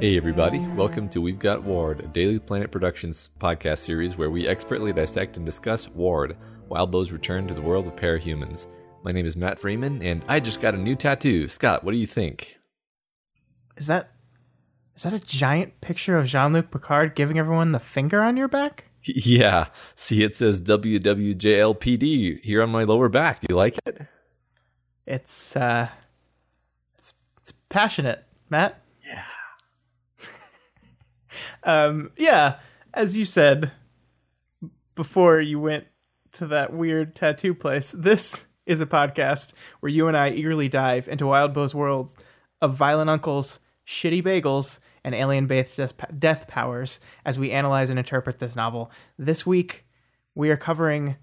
Hey, everybody. Welcome to We've Got Ward, a Daily Planet Productions podcast series where we expertly dissect and discuss Ward, Wildbow's return to the world of parahumans. My name is Matt Freeman, and I just got a new tattoo. Scott, what do you think? Is that is that a giant picture of Jean-Luc Picard giving everyone the finger on your back? Yeah. See, it says WWJLPD here on my lower back. Do you like it? It's uh it's it's passionate, Matt. Yeah. Um yeah, as you said before you went to that weird tattoo place, this is a podcast where you and I eagerly dive into Wild Wildbow's worlds of violent uncles, shitty bagels, and alien-based death powers as we analyze and interpret this novel. This week, we are covering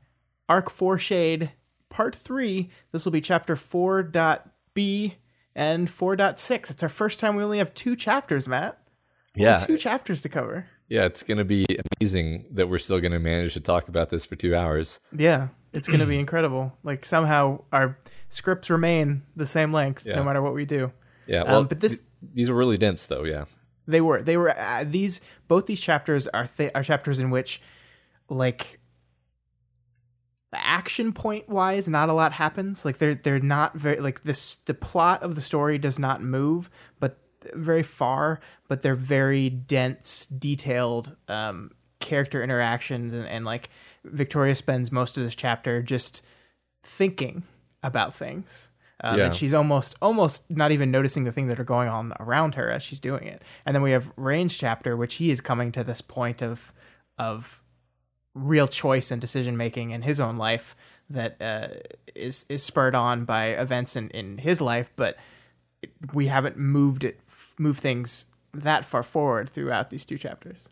Arc 4 Shade Part 3. This will be Chapter 4.b and 4.6. It's our first time we only have two chapters, Matt. Yeah. Two chapters to cover. Yeah, it's going to be amazing that we're still going to manage to talk about this for two hours. Yeah, it's going to be incredible. Like, somehow our scripts remain the same length Yeah. no matter what we do. Yeah. Well, Um, but this- th- these are really dense, though. Yeah. They were they were uh, these both these chapters are th- are chapters in which like action point wise not a lot happens like they're they're not very like this the plot of the story does not move but very far but they're very dense detailed um character interactions and, and like victoria spends most of this chapter just thinking about things um, Yeah. and she's almost almost not even noticing the things that are going on around her as she's doing it and then we have Rain's chapter which he is coming to this point of of real choice and decision making in his own life that uh, is is spurred on by events in, in his life but we haven't moved it moved things that far forward throughout these two chapters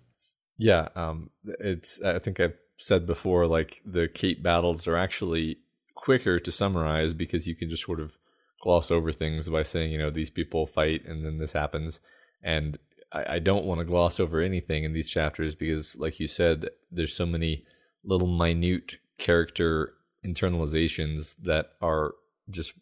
Yeah, um, it's. I think I've said before, like the cape battles are actually quicker to summarize because you can just sort of gloss over things by saying, you know, these people fight and then this happens, and I, I don't want to gloss over anything in these chapters because, like you said, there's so many little minute character internalizations that are just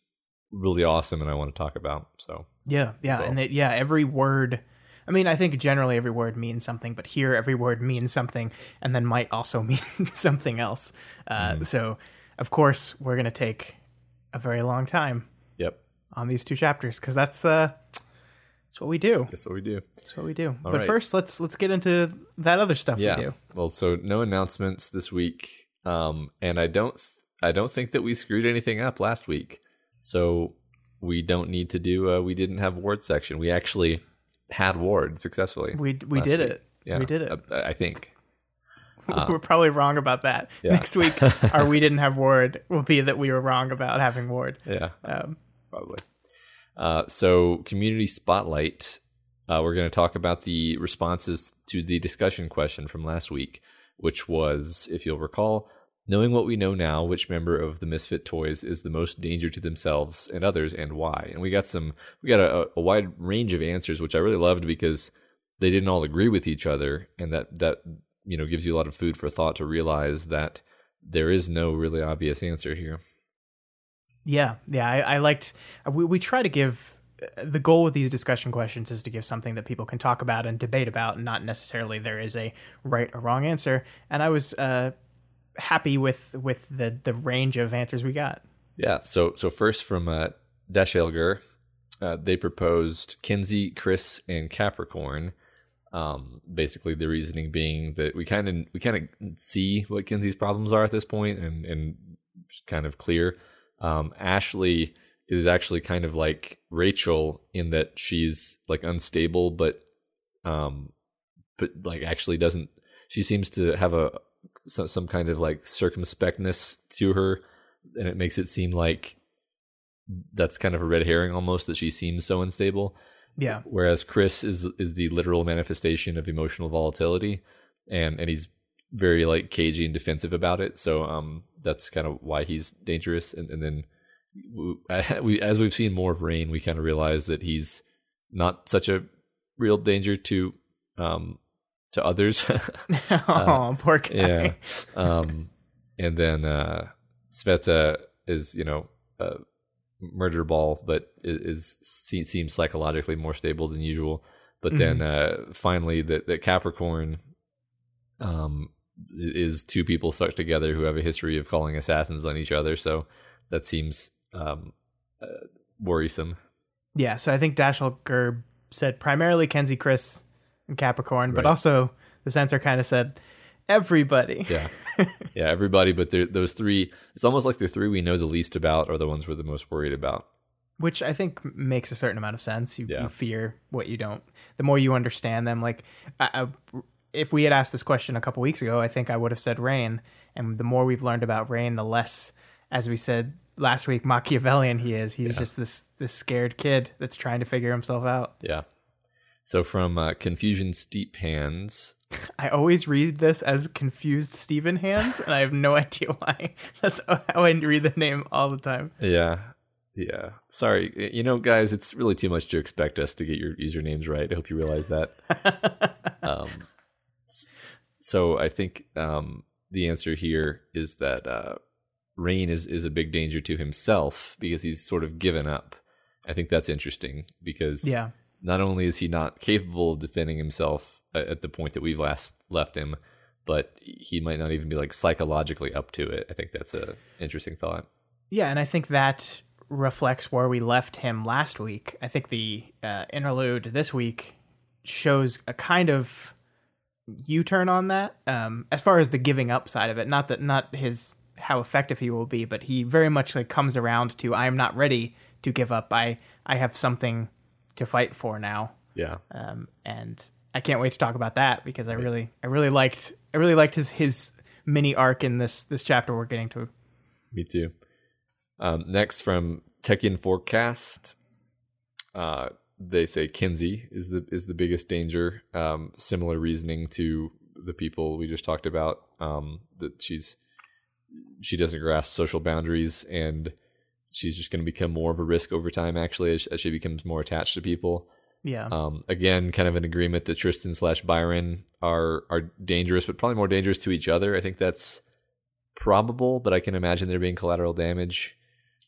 really awesome, and I want to talk about. So Yeah, yeah, So- and it, yeah, every word. I mean, I think generally every word means something, but here every word means something, and then might also mean something else. Uh, Mm-hmm. So, of course, we're gonna take a very long time yep, on these two chapters because that's uh, that's what we do. that's what we do. That's what we do. but right. first, let's let's get into that other stuff yeah. we do. Well, so no announcements this week, um, and I don't, I don't think that we screwed anything up last week. So we don't need to do. Uh, we didn't have ward section. We actually had ward successfully. We we did week. it. Yeah, We did it. I, I think. we're probably wrong about that. Yeah. Next week, our we didn't have ward will be that we were wrong about having ward. Yeah, Um, probably. Uh, so community spotlight. Uh, we're going to talk about the responses to the discussion question from last week, which was, if you'll recall, knowing what we know now, which member of the Misfit Toys is the most danger to themselves and others, and why. And we got some, we got a, a wide range of answers, which I really loved because they didn't all agree with each other, and that that you know gives you a lot of food for thought to realize that there is no really obvious answer here. Yeah, yeah, I, I liked. We we try to give the goal with these discussion questions is to give something that people can talk about and debate about, and not necessarily there is a right or wrong answer. And I was uh, happy with with the the range of answers we got. Yeah. So so first from uh, Dash Elgar, uh, they proposed Kenzie, Chris, and Capricorn. Um, basically, the reasoning being that we kind of we kind of see what Kenzie's problems are at this point, and and kind of clear. Um, Ashley is actually kind of like Rachel in that she's like unstable, but um, but like actually doesn't. She seems to have a some, some kind of like circumspectness to her and it makes it seem like that's kind of a red herring almost that she seems so unstable. Yeah, Whereas Chris is is the literal manifestation of emotional volatility, and and he's very like cagey and defensive about it. So um, that's kind of why he's dangerous. And and then we, we as we've seen more of Rain, we kind of realize that he's not such a real danger to um to others. oh, poor guy. yeah. Um, and then uh, Sveta is, you know, a murder ball, but i- is seems psychologically more stable than usual. but then uh, finally that that Capricorn um, is two people stuck together who have a history of calling assassins on each other. So that seems um, uh, worrisome. Yeah, so I think Dashiell Gerb said primarily Kenzie, Chris, and Capricorn, but also the censor kind of said everybody. Yeah, yeah, everybody. But those three, it's almost like the three we know the least about are the ones we're the most worried about. Which I think makes a certain amount of sense. You, Yeah. you fear what you don't. The more you understand them, like I, I, if we had asked this question a couple weeks ago, I think I would have said Rain. And the more we've learned about Rain, the less, as we said last week, Machiavellian he is. He's just this this scared kid that's trying to figure himself out. Yeah. So from uh, Confusion Steep Hands, I always read this as confused Stephen Hands, and I have no idea why. That's how I read the name all the time. Yeah. Yeah. Sorry. You know, guys, it's really too much to expect us to get your usernames right. I hope you realize that. um, so I think um, the answer here is that uh, Rain is, is a big danger to himself because he's sort of given up. I think that's interesting because Yeah. Not only is he not capable of defending himself at the point that we've last left him, but he might not even be like psychologically up to it. I think that's a interesting thought. Yeah, and I think that reflects where we left him last week. I think the uh, interlude this week shows a kind of U-turn on that, um, as far as the giving up side of it. Not that not his how effective he will be, but he very much like comes around to I am not ready to give up. I I have something to fight for now, Yeah. um, and I can't wait to talk about that because I really I really liked I really liked his his mini arc in this this chapter we're getting to. Me too. Um, next from Tekken Forecast, uh, they say Kenzie is the is the biggest danger. Um, similar reasoning to the people we just talked about. Um, that she's she doesn't grasp social boundaries and she's just going to become more of a risk over time. Actually, as, as she becomes more attached to people. Yeah. Um, again, kind of an agreement that Tristan slash Byron are are dangerous, but probably more dangerous to each other. I think that's probable, but I can imagine there being collateral damage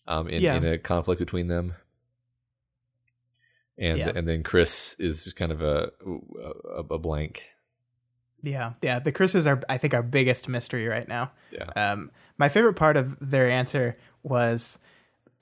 um, in, Yeah. in a conflict between them. And Yeah. and then Chris is just kind of a a, a blank. Yeah, yeah. The Chris is our I think, our biggest mystery right now. Yeah. Um, my favorite part of their answer was,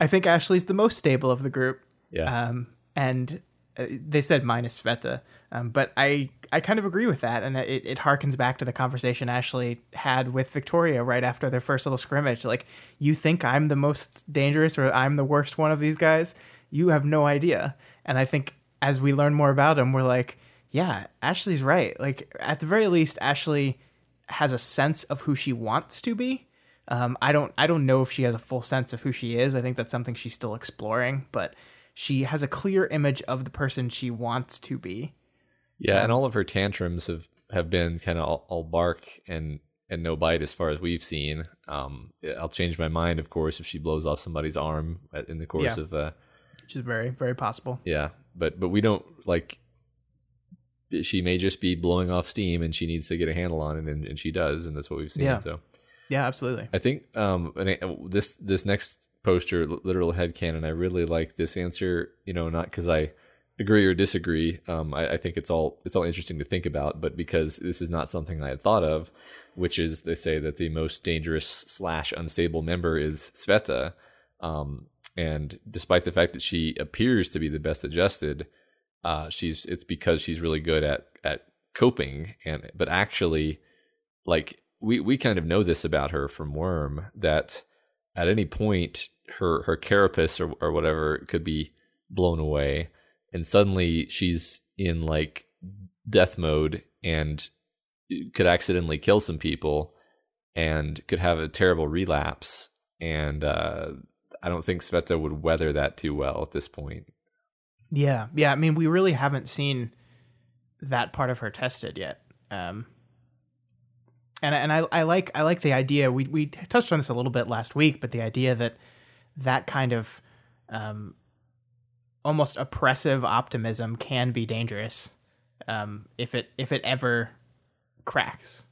I think Ashley's the most stable of the group. Yeah. Um, and uh, they said minus Sveta, um, but I I kind of agree with that, and it it harkens back to the conversation Ashley had with Victoria right after their first little scrimmage. Like, you think I'm the most dangerous or I'm the worst one of these guys? You have no idea. And I think as we learn more about him, we're like, yeah, Ashley's right. Like at the very least, Ashley has a sense of who she wants to be. Um, I don't I don't know if she has a full sense of who she is. I think that's something she's still exploring, but she has a clear image of the person she wants to be. Yeah, and all of her tantrums have, have been kind of all, all bark and and no bite as far as we've seen. Um, I'll change my mind, of course, if she blows off somebody's arm in the course Yeah. of uh, Which is very, very possible. yeah. But but we don't like. She may just be blowing off steam, and she needs to get a handle on it, and, and she does, and that's what we've seen. Yeah. So Yeah, absolutely. I think um this this next poster, literal headcanon, I really like this answer. You know, not because I agree or disagree. Um, I, I think it's all it's all interesting to think about, but because this is not something I had thought of, which is they say that the most dangerous slash unstable member is Sveta. Um, and despite the fact that she appears to be the best adjusted, uh, she's it's because she's really good at at coping and but actually like we we kind of know this about her from Worm that at any point her her carapace or or whatever could be blown away and suddenly she's in like death mode and could accidentally kill some people and could have a terrible relapse and uh I don't think Sveta would weather that too well at this point. Yeah, yeah. I mean, we really haven't seen that part of her tested yet. Um, and and I, I like I like the idea. We we touched on this a little bit last week, but the idea that that kind of um, almost oppressive optimism can be dangerous um, if it if it ever cracks.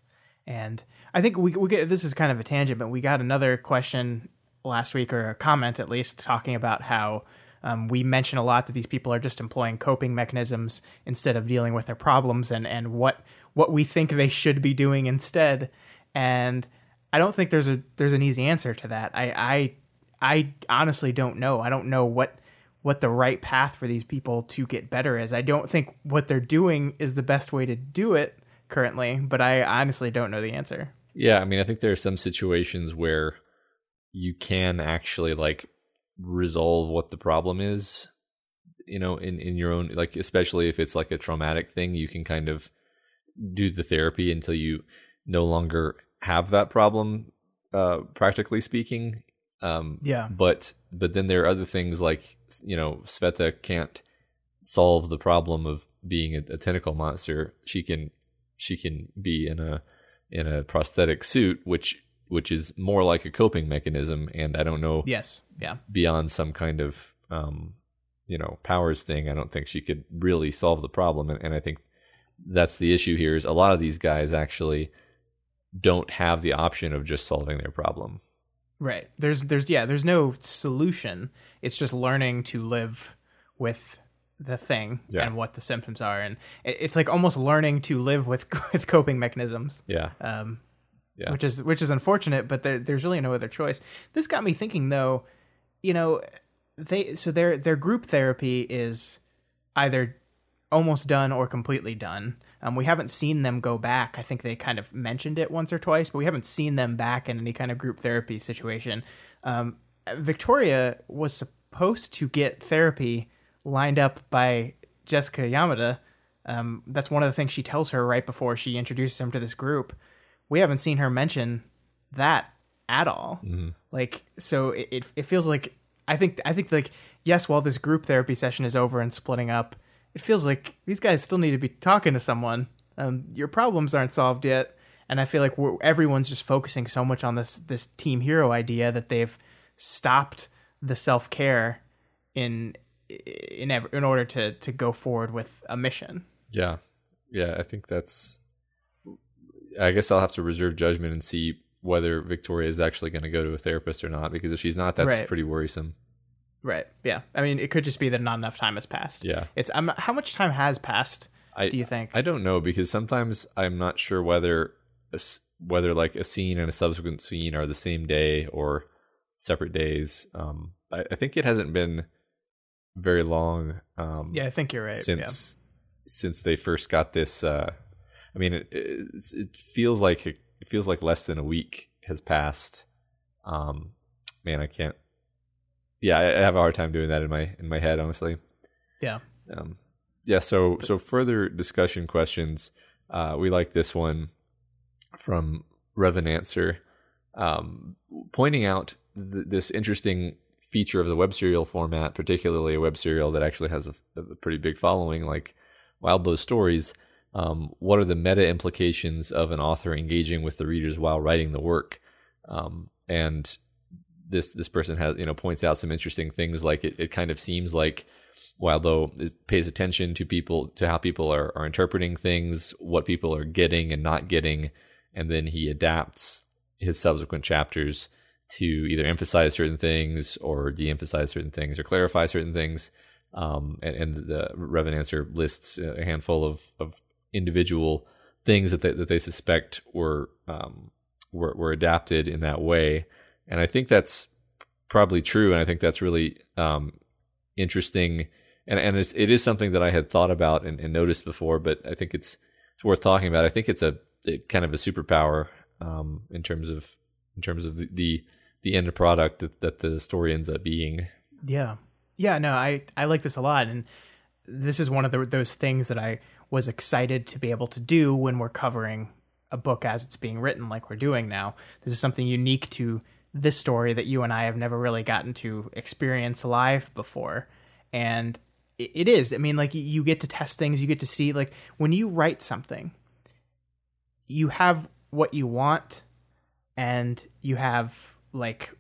And I think we we get this is kind of a tangent, but we got another question last week or a comment at least talking about how Um, we mention a lot that these people are just employing coping mechanisms instead of dealing with their problems and, and what what we think they should be doing instead. And I don't think there's a there's an easy answer to that. I I I honestly don't know. I don't know what what the right path for these people to get better is. I don't think what they're doing is the best way to do it currently, but I honestly don't know the answer. Yeah, I mean, I think there are some situations where you can actually like resolve what the problem is, you know, in in your own like especially if it's like a traumatic thing, you can kind of do the therapy until you no longer have that problem uh practically speaking um, yeah. But but then there are other things like you know Sveta can't solve the problem of being a, a, tentacle monster. She can she can be in a in a prosthetic suit, which which is more like a coping mechanism. And I don't know. Yes. Yeah. Beyond some kind of um, you know powers thing, I don't think she could really solve the problem. And, and I think that's the issue here. Is a lot of these guys actually don't have the option of just solving their problem. Right. There's there's yeah, there's no solution. It's just learning to live with the thing yeah. and what the symptoms are and it's like almost learning to live with with coping mechanisms. Yeah. Um yeah. which is which is unfortunate, but there, there's really no other choice. This got me thinking though, you know, they so their their group therapy is either almost done or completely done. Um, we haven't seen them go back. I think they kind of mentioned it once or twice, but we haven't seen them back in any kind of group therapy situation. Um, Victoria was supposed to get therapy lined up by Jessica Yamada. Um, that's one of the things she tells her right before she introduces him to this group. We haven't seen her mention that at all. Mm-hmm. Like, so it, it, it feels like I think I think like yes, while this group therapy session is over and splitting up, it feels like these guys still need to be talking to someone. Um, your problems aren't solved yet, and I feel like everyone's just focusing so much on this this team hero idea that they've stopped the self care in in ever, in order to to go forward with a mission. Yeah, yeah, I think that's. I guess I'll have to reserve judgment and see whether Victoria is actually going to go to a therapist or not. Because if she's not, that's right. pretty worrisome. Right. Yeah. I mean, it could just be that not enough time has passed. Yeah. It's um, how much time has passed? I, do you think? I don't know because sometimes I'm not sure whether a, whether like a scene and a subsequent scene are the same day or separate days. Um, I, I think it hasn't been very long. Um, yeah, I think you're right. Since yeah. since they first got this, uh, I mean, it, it feels like it feels like less than a week has passed. Um, man, I can't yeah, I have a hard time doing that in my in my head, honestly. Yeah. Um, yeah. So so further discussion questions. Uh, we like this one from Revenancer, um, pointing out th- this interesting feature of the web serial format, particularly a web serial that actually has a, a pretty big following, like Wild Wildbow Stories. Um, what are the meta implications of an author engaging with the readers while writing the work? Um, and this this person has you know points out some interesting things like it, it kind of seems like Wildbow pays attention to people to how people are, are interpreting things, what people are getting and not getting, and then he adapts his subsequent chapters to either emphasize certain things or de-emphasize certain things or clarify certain things. Um, and, and the Revenancer lists a handful of, of individual things that they, that they suspect were, um, were were adapted in that way and I think that's probably true. And I think that's really um, interesting. And, and it's, it is something that I had thought about and, and, noticed before, but I think it's, it's worth talking about. I think it's a, kind of a superpower um, in terms of, in terms of the, the, the end product that, that the story ends up being. Yeah. Yeah. No, I, I like this a lot. And this is one of the, those things that I was excited to be able to do when we're covering a book as it's being written, like we're doing now. This is something unique to this story that you and I have never really gotten to experience live before. And it is. I mean, like you get to test things, you get to see, like when you write something, you have what you want and you have like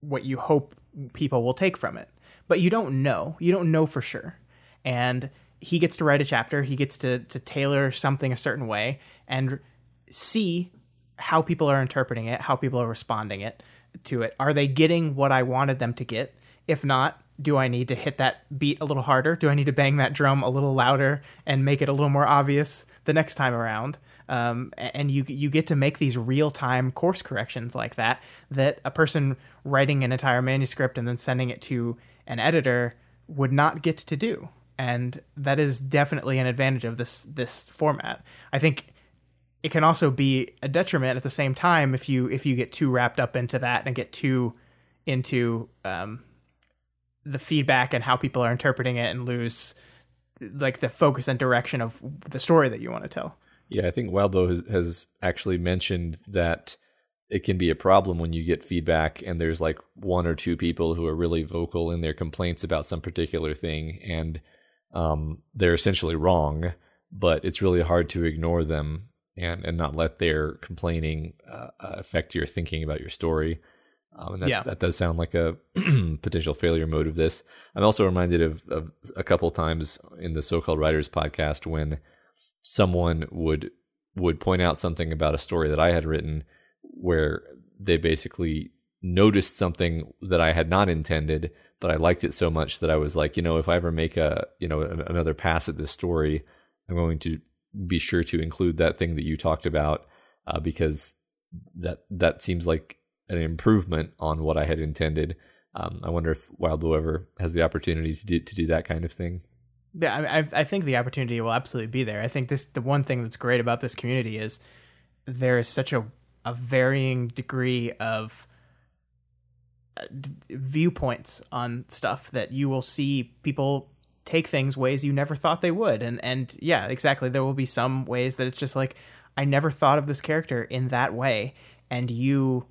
what you hope people will take from it. But you don't know. You don't know for sure. And he gets to write a chapter, he gets to to tailor something a certain way and see how people are interpreting it, how people are responding it to it. Are they getting what I wanted them to get? If not, do I need to hit that beat a little harder? Do I need to bang that drum a little louder and make it a little more obvious the next time around? Um, and you you get to make these real time course corrections like that that a person writing an entire manuscript and then sending it to an editor would not get to do. And that is definitely an advantage of this this format. I think it can also be a detriment at the same time if you if you get too wrapped up into that and get too into um, the feedback and how people are interpreting it and lose like the focus and direction of the story that you want to tell. Yeah, I think Wildbow has, has actually mentioned that it can be a problem when you get feedback and there's like one or two people who are really vocal in their complaints about some particular thing and um, they're essentially wrong, but it's really hard to ignore them and, and not let their complaining uh, affect your thinking about your story. Um, and that, Yeah. that does sound like a potential failure mode of this. I'm also reminded of, of a couple times in the so-called writers podcast when someone would would point out something about a story that I had written where they basically noticed something that I had not intended, but I liked it so much that I was like, you know, if I ever make a, you know, another pass at this story, I'm going to be sure to include that thing that you talked about uh, because that that seems like an improvement on what I had intended. Um, I wonder if Wildbow ever has the opportunity to do to do that kind of thing. Yeah, I, I I think the opportunity will absolutely be there. I think this the one thing that's great about this community is there is such a a varying degree of uh, viewpoints on stuff that you will see people take things ways you never thought they would and and yeah exactly there will be some ways that it's just like i never thought of this character in that way and you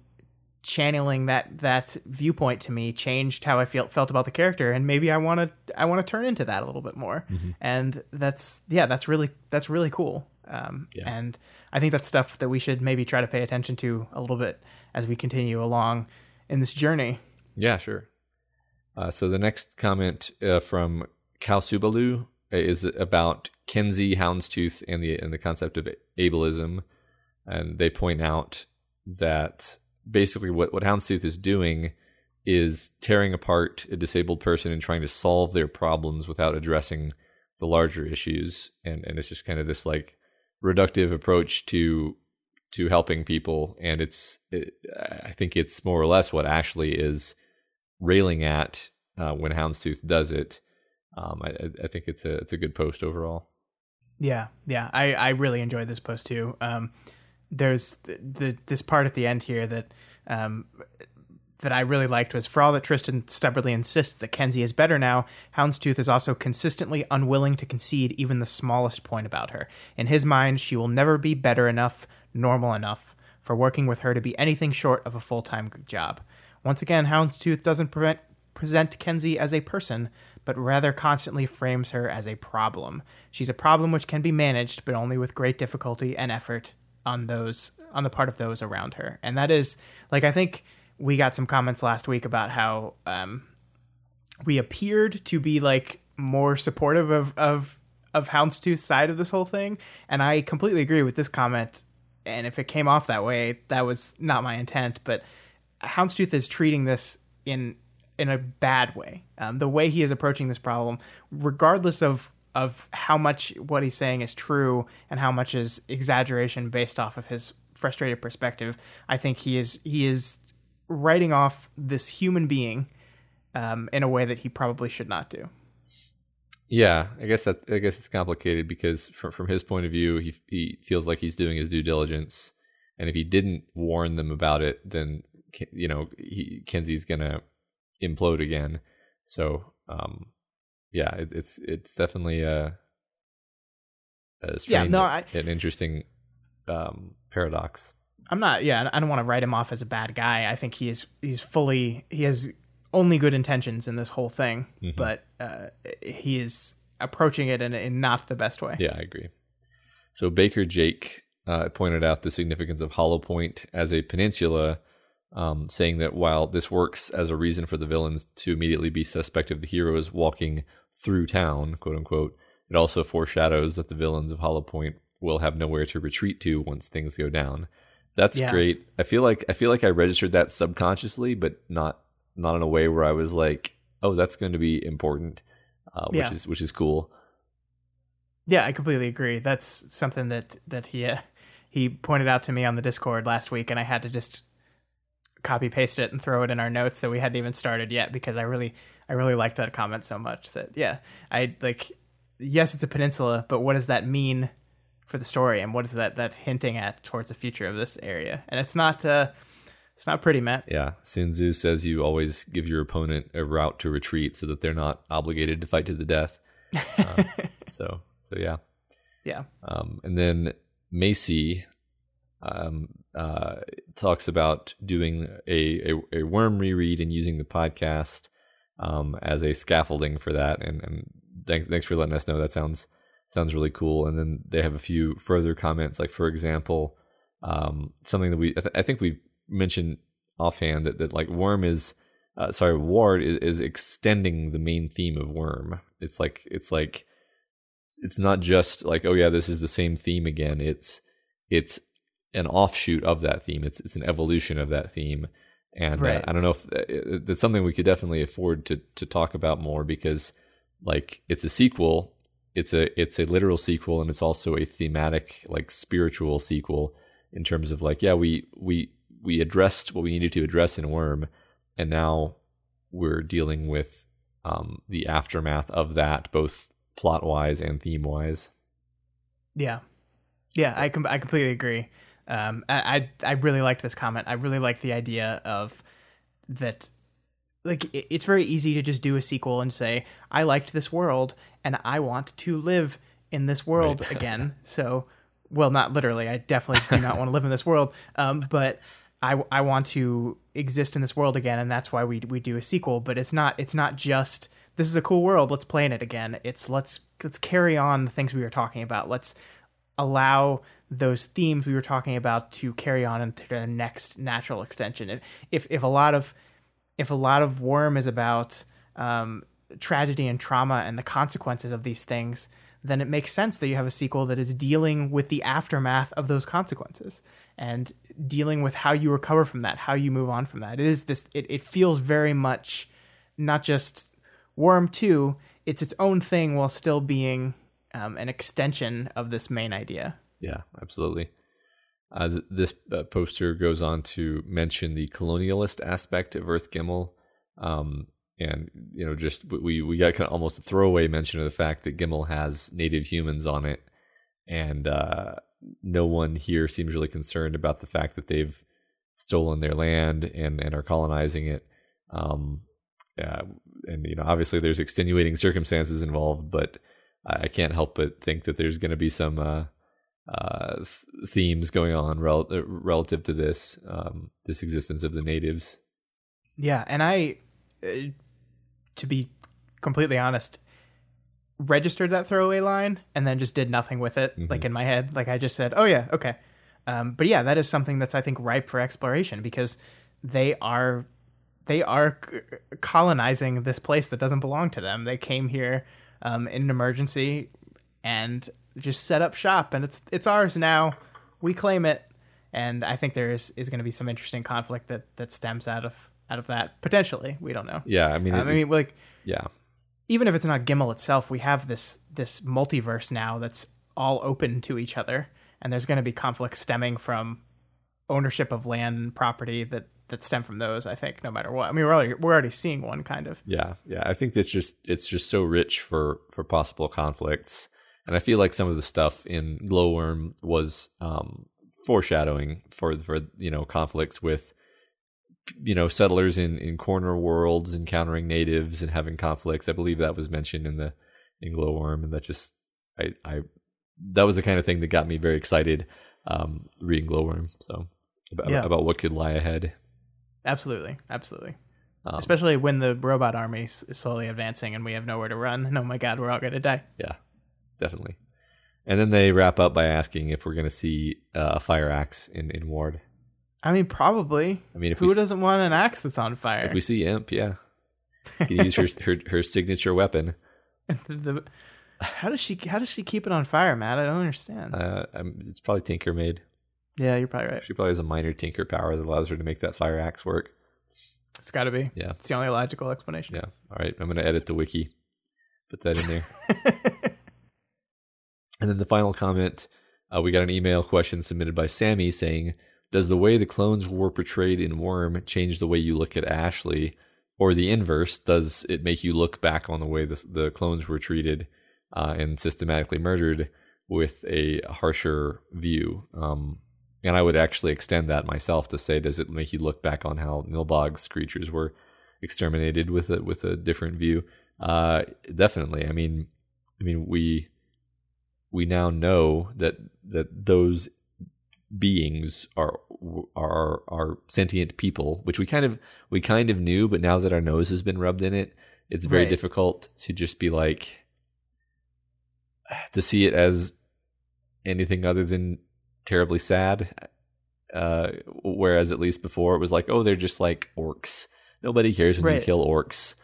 channeling that that viewpoint to me changed how I felt felt about the character, and maybe I want to I want to turn into that a little bit more. And that's yeah, that's really that's really cool. Um, Yeah. And I think that's stuff that we should maybe try to pay attention to a little bit as we continue along in this journey. Yeah, sure. Uh, so the next comment uh, from Kalsubalu is about Kenzie Houndstooth and the and the concept of ableism, and they point out that basically what what Houndstooth is doing is tearing apart a disabled person and trying to solve their problems without addressing the larger issues, and and it's just kind of this like reductive approach to to helping people, and it's it, I think it's more or less what Ashley is railing at uh, when Houndstooth does it. Um, I, I- think it's a it's a good post overall. Yeah, yeah, I, I really enjoyed this post too. Um, there's the, the this part at the end here that um, that I really liked was for all that Tristan stubbornly insists that Kenzie is better now, Houndstooth is also consistently unwilling to concede even the smallest point about her. In his mind, she will never be better enough, normal enough, for working with her to be anything short of a full time job. Once again, Houndstooth doesn't prevent, present Kenzie as a person, but rather constantly frames her as a problem. She's a problem which can be managed, but only with great difficulty and effort on those on the part of those around her. And that is like I think we got some comments last week about how um, we appeared to be like more supportive of of of Houndstooth's side of this whole thing, and I completely agree with this comment. And if it came off that way, that was not my intent. But Houndstooth is treating this in in a bad way. Um, the way he is approaching this problem, regardless of of how much what he's saying is true and how much is exaggeration based off of his frustrated perspective, I think he is he is writing off this human being um, in a way that he probably should not do. Yeah, I guess that I guess it's complicated because from from his point of view, he he feels like he's doing his due diligence, and if he didn't warn them about it, then you know he, Kenzie's gonna implode again. So, um, yeah, it, it's it's definitely a, a strange, no, I- an interesting um, paradox. I'm not. Yeah, I don't want to write him off as a bad guy. I think he is. He's fully. He has only good intentions in this whole thing, but uh, he is approaching it in, in not the best way. Yeah, I agree. So Baker Jake uh, pointed out the significance of Hollow Point as a peninsula, um, saying that while this works as a reason for the villains to immediately be suspect of the heroes walking through town, quote unquote, it also foreshadows that the villains of Hollow Point will have nowhere to retreat to once things go down. That's Yeah. great. I feel like I feel like I registered that subconsciously, but not not in a way where I was like, oh, that's going to be important, uh, which Yeah. is which is cool. Yeah, I completely agree. That's something that that he uh, he pointed out to me on the Discord last week, and I had to just copy paste it and throw it in our notes that we hadn't even started yet because I really I really liked that comment so much that yeah I like yes it's a peninsula, but what does that mean for the story and what is that that hinting at towards the future of this area? And it's not uh it's not pretty, Matt. Yeah, Sun Tzu says you always give your opponent a route to retreat so that they're not obligated to fight to the death. Uh, so so yeah. Yeah. Um, and then Macy um, uh, talks about doing a, a, a worm reread and using the podcast um, as a scaffolding for that. And, and thank, thanks for letting us know. That sounds sounds really cool. And then they have a few further comments, like for example, um, something that we I, th- I think we mentioned offhand that, that like worm is uh, sorry ward is, is extending the main theme of worm. It's like it's like it's not just like oh yeah this is the same theme again it's it's an offshoot of that theme. It's it's an evolution of that theme. And uh, i don't know if uh, that's something we could definitely afford to to talk about more because like it's a sequel. It's a it's a literal sequel and it's also a thematic like spiritual sequel in terms of like yeah we we we addressed what we needed to address in worm and now we're dealing with um the aftermath of that both plot wise and theme wise Yeah, yeah, I com- I completely agree. Um, I, I I really liked this comment. I really like the idea of that. Like it- it's very easy to just do a sequel and say I liked this world and I want to live in this world Right. again. So, well, not literally. I definitely do not want to live in this world. Um, but I I want to exist in this world again, and that's why we we do a sequel. But it's not it's not just this is a cool world. Let's play in it again. It's let's let's carry on the things we were talking about. Let's allow those themes we were talking about to carry on into the next natural extension. If if, if a lot of if a lot of worm is about um, tragedy and trauma and the consequences of these things, then it makes sense that you have a sequel that is dealing with the aftermath of those consequences and dealing with how you recover from that, how you move on from that. It is this. It, it feels very much not just Worm Two. It's its own thing while still being um, an extension of this main idea. Yeah, absolutely. Uh, th- this uh, poster goes on to mention the colonialist aspect of Earth Gimel, um, and you know, just we we got kind of almost a throwaway mention of the fact that Gimel has native humans on it, and uh, no one here seems really concerned about the fact that they've stolen their land and and are colonizing it. Um, and you know, obviously there's extenuating circumstances involved, but I can't help but think that there's going to be some uh, th- themes going on rel- relative to this um, this existence of the natives. Yeah, and I, uh, to be completely honest, registered that throwaway line and then just did nothing with it, like in my head. Like I just said, "Oh yeah, okay." Um, but yeah, that is something that's I think ripe for exploration because they are they are c- colonizing this place that doesn't belong to them. They came here um, in an emergency and just set up shop, and it's it's ours now. We claim it, and I think there is is going to be some interesting conflict that that stems out of out of that potentially. We don't know. Yeah, I mean, Um, I mean, like yeah, even if it's not Gimel itself, we have this this multiverse now that's all open to each other, and there's going to be conflicts stemming from ownership of land and property that that stem from those. I think no matter what. I mean, we're already we're already seeing one kind of. yeah, yeah. I think it's just it's just so rich for for possible conflicts, and I feel like some of the stuff in Glowworm was um, foreshadowing for for you know conflicts with you know settlers in in corner worlds encountering natives and having conflicts. I believe that was mentioned in the in Glowworm, and that just I I that was the kind of thing that got me very excited um, reading Glowworm. So about, Yeah. about what could lie ahead. Absolutely, absolutely. Um, Especially when the robot army is is slowly advancing and we have nowhere to run. And oh my god, we're all going to die. Yeah, definitely. And then they wrap up by asking if we're going to see uh, a fire axe in, in Ward. I mean, probably. I mean, if Who we doesn't want an axe that's on fire? if we see Imp, yeah, you can use her, her her signature weapon. The- how does she how does she keep it on fire, Matt? I don't understand. Uh, it's probably Tinker made. yeah, you're probably right. She probably has a minor Tinker power that allows her to make that fire axe work. It's got to be. Yeah. It's the only logical explanation. Yeah. All right. I'm going to edit the wiki. Put that in there. and then the final comment uh, we got an email question submitted by Sammy saying, Does the way the clones were portrayed in Worm change the way you look at Ashley? Or the inverse, does it make you look back on the way the, the clones were treated uh, and systematically murdered with a harsher view? Um, and I would actually extend that myself to say, does it make you look back on how Nilbog's creatures were exterminated with a with a different view? Uh, definitely. I mean, I mean we we now know that that those beings are are are sentient people, which we kind of we kind of knew, but now that our nose has been rubbed in it, it's very Right. difficult to just be like to see it as anything other than terribly sad. Uh, whereas at least before it was like, oh, they're just like orcs. Nobody cares when you kill orcs.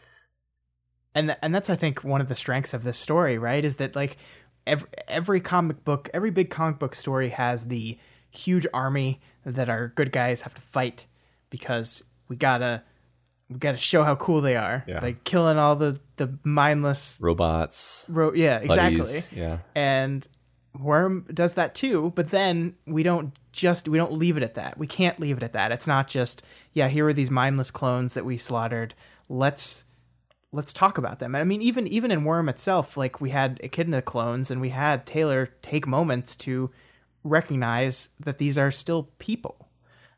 and th- and that's I think one of the strengths of this story, right? Is that like every every comic book, every big comic book story has the huge army that our good guys have to fight because we gotta we gotta show how cool they are Yeah. by killing all the the mindless. Robots. Ro- yeah, exactly. buddies, Yeah. and worm does that too but then we don't just we don't leave it at that we can't leave it at that it's not just yeah here are these mindless clones that we slaughtered let's let's talk about them. And i mean even even in worm itself like we had echidna clones and we had taylor take moments to recognize that these are still people.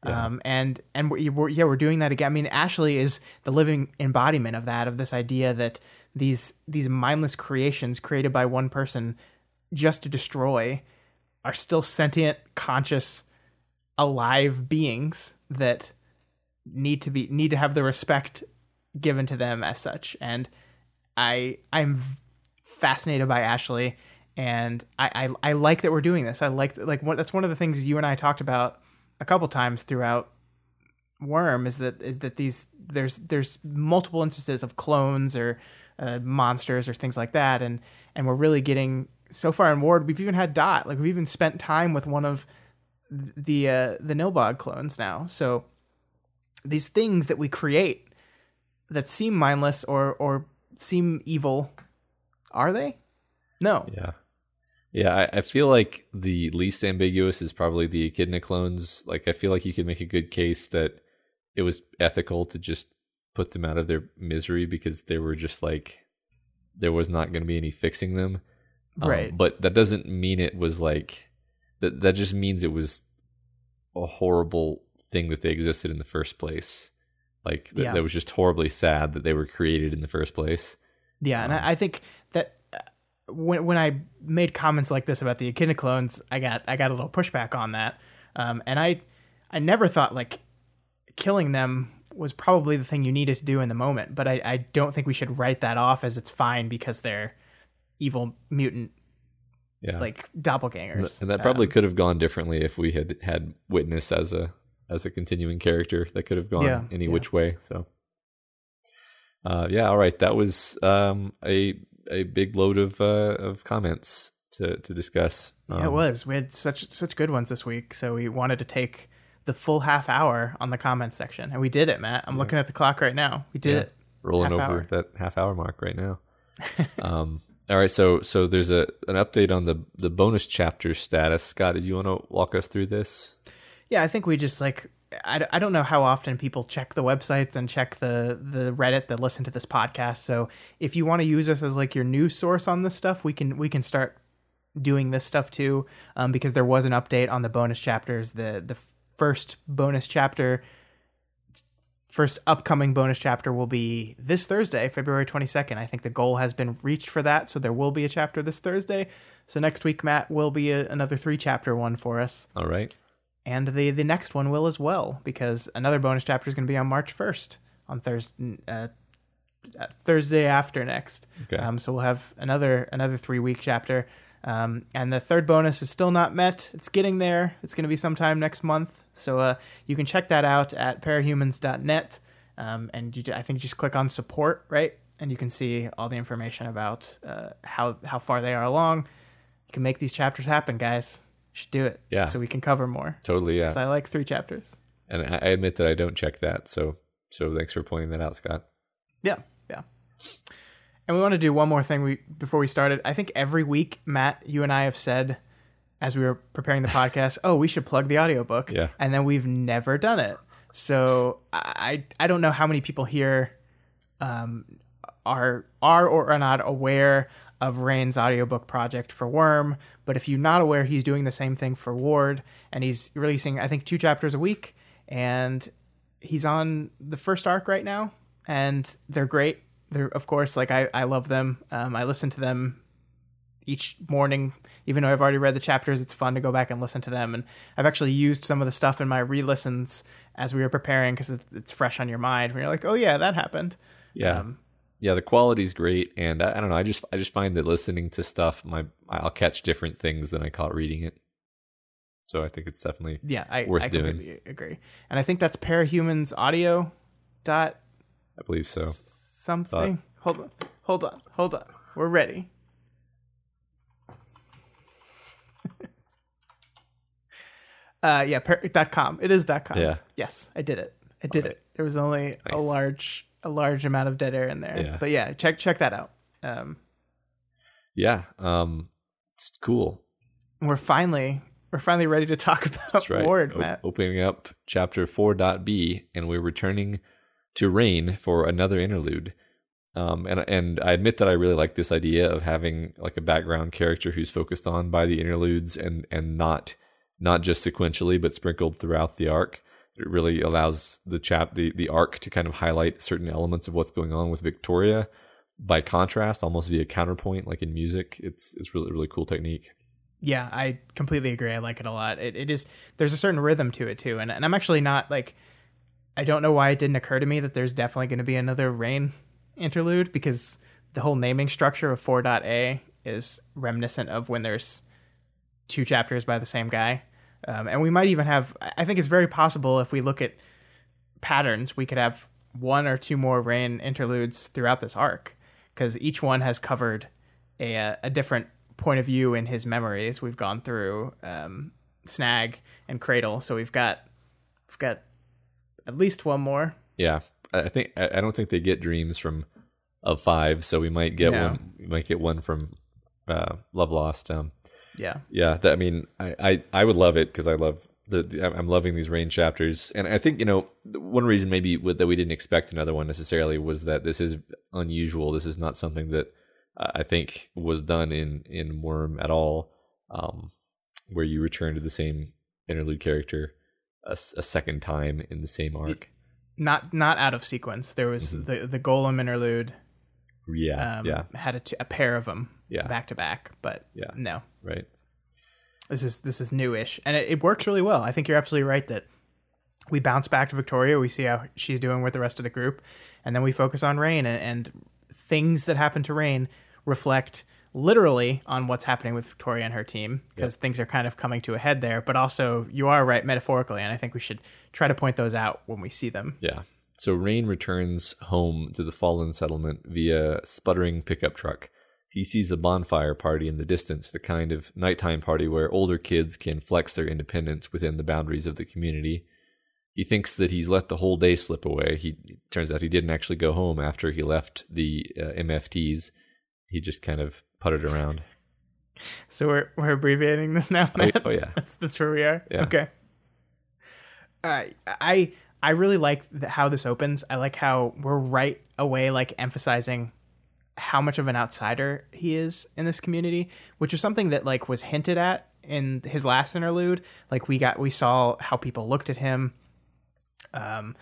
Um, and and we're, we're, yeah, we're doing that again. I mean, Ashley is the living embodiment of that, of this idea that these these mindless creations created by one person just to destroy are still sentient, conscious, alive beings that need to be need to have the respect given to them as such. And I I'm fascinated by Ashley, and I I, I like that we're doing this. I like like what that's one of the things you and I talked about a couple times throughout Worm is that is that these there's there's multiple instances of clones or uh, monsters or things like that, and and we're really getting so far in Ward. We've even had Dot, like we've even spent time with one of the uh, the Nilbog clones now. So these things that we create that seem mindless or or seem evil, are they? No. Yeah. Yeah, I, I feel like the least ambiguous is probably the echidna clones. Like, I feel like you could make a good case that it was ethical to just put them out of their misery because they were just like, there was not going to be any fixing them. Um, Right. but that doesn't mean it was like, that, that just means it was a horrible thing that they existed in the first place. Like, that, Yeah. that was just horribly sad that they were created in the first place. Yeah, and I, I think that uh, when when I made comments like this about the echidna clones, I got I got a little pushback on that, um, and I I never thought like killing them was probably the thing you needed to do in the moment, but I, I don't think we should write that off as it's fine because they're evil mutant Yeah. like doppelgangers. and that probably Um, could have gone differently if we had had witness as a as a continuing character that could have gone Yeah, any yeah. which way so uh yeah all right that was um a a big load of uh of comments to to discuss yeah, it Um, was. We had such such good ones this week, so we wanted to take the full half hour on the comments section, and we did it, Matt. I'm looking at the clock right now. We did Yeah. it. rolling half over hour. that half hour mark right now um all right so so there's a an update on the the bonus chapter status scott did you want to walk us through this Yeah, I think we just like I, I don't know how often people check the websites and check the the Reddit that listen to this podcast. So if you want to use us as like your news source on this stuff, we can we can start doing this stuff too. Um, because there was an update on the bonus chapters. The the first bonus chapter, first upcoming bonus chapter will be this Thursday, February twenty second. I think the goal has been reached for that, so there will be a chapter this Thursday. So next week, Matt will be a, another three chapter one for us all right and the the next one will as well because another bonus chapter is going to be on March first on Thursday uh, uh, Thursday after next. Okay. Um, so we'll have another another three week chapter. Um, and the third bonus is still not met. It's getting there. It's going to be sometime next month. So uh, you can check that out at parahumans.net. Um, and you, I think just click on support, right? And you can see all the information about uh, how how far they are along. You can make these chapters happen, guys. Should do it. Yeah. So we can cover more. totally yeah Because I like three chapters. and I I admit that I don't check that. So So thanks for pointing that out, Scott. Yeah, yeah. And we want to do one more thing we before we started. I think every week, Matt, you and I have said as we were preparing the podcast, oh, we should plug the audiobook. Yeah. And then we've never done it. So I I don't know how many people here um, are are or are not aware of Rain's audiobook project for Worm. But if you're not aware, he's doing the same thing for Ward, and he's releasing I think two chapters a week, and he's on the first arc right now, and they're great. They're of course like I I love them. Um, I listen to them each morning even though I've already read the chapters, it's fun to go back and listen to them. And I've actually used some of the stuff in my re-listens as we were preparing because it's fresh on your mind. When you're like, oh yeah, that happened. Yeah, um, yeah. The quality's great, and I, I, don't know. I just I just find that listening to stuff, my I'll catch different things than I caught reading it. So I think it's definitely yeah, I, worth I doing. completely agree. And I think that's Parahumans Audio dot. I believe so. Something. Thought. Hold on. Hold on. Hold on. We're ready. Uh, yeah, per- dot com. It is dot com. Yeah. Yes, I did it. I did it. There was only nice. a large a large amount of dead air in there. Yeah. But yeah, check check that out. Um, yeah. Um, it's cool. We're finally we're finally ready to talk about right. Ward, o- Matt. Opening up chapter 4.b, and we're returning to Rain for another interlude. Um, and and I admit that I really like this idea of having like a background character who's focused on by the interludes and and not not just sequentially but sprinkled throughout the arc. It really allows the chap the the arc to kind of highlight certain elements of what's going on with Victoria. By contrast, almost via counterpoint, like in music, it's it's really really cool technique. Yeah, I completely agree. I like it a lot. It it is there's a certain rhythm to it too, and and I'm actually not like I don't know why it didn't occur to me that there's definitely going to be another rain interlude because the whole naming structure of 4.a is reminiscent of when there's two chapters by the same guy. Um, and we might even have, I think it's very possible if we look at patterns, we could have one or two more rain interludes throughout this arc because each one has covered a, a different point of view in his memories. We've gone through um, Snag and Cradle, so we've got we've got at least one more. Yeah, I think I don't think they get dreams from of five, so we might get no. one. We might get one from uh, Love Lost. Um, yeah, yeah. That, I mean, I, I, I would love it because I love the, the, I'm loving these rain chapters, and I think you know one reason maybe that we didn't expect another one necessarily was that this is unusual. This is not something that uh, I think was done in in Worm at all, um, where you return to the same interlude character a, a second time in the same arc. Not not out of sequence. There was mm-hmm. the the golem interlude. Yeah, um, yeah. Had a, t- a pair of them yeah. back to back, but yeah, no, right. This is this is newish, and it, it works really well. I think you're absolutely right that we bounce back to Victoria. We see how she's doing with the rest of the group, and then we focus on Rain and, and things that happen to Rain reflect literally on what's happening with Victoria and her team because yep. things are kind of coming to a head there. But also, you are right metaphorically, and I think we should try to point those out when we see them. Yeah. So Rain returns home to the fallen settlement via sputtering pickup truck. He sees a bonfire party in the distance, the kind of nighttime party where older kids can flex their independence within the boundaries of the community. He thinks that he's let the whole day slip away. He turns out he didn't actually go home after he left the uh, MFTs. He just kind of puttered around. So we're we're abbreviating this now, Matt? Oh, oh yeah, that's that's where we are. Yeah. Okay. Uh, I I really like the, how this opens. I like how we're right away like emphasizing how much of an outsider he is in this community, which is something that like was hinted at in his last interlude. Like we got we saw how people looked at him. Um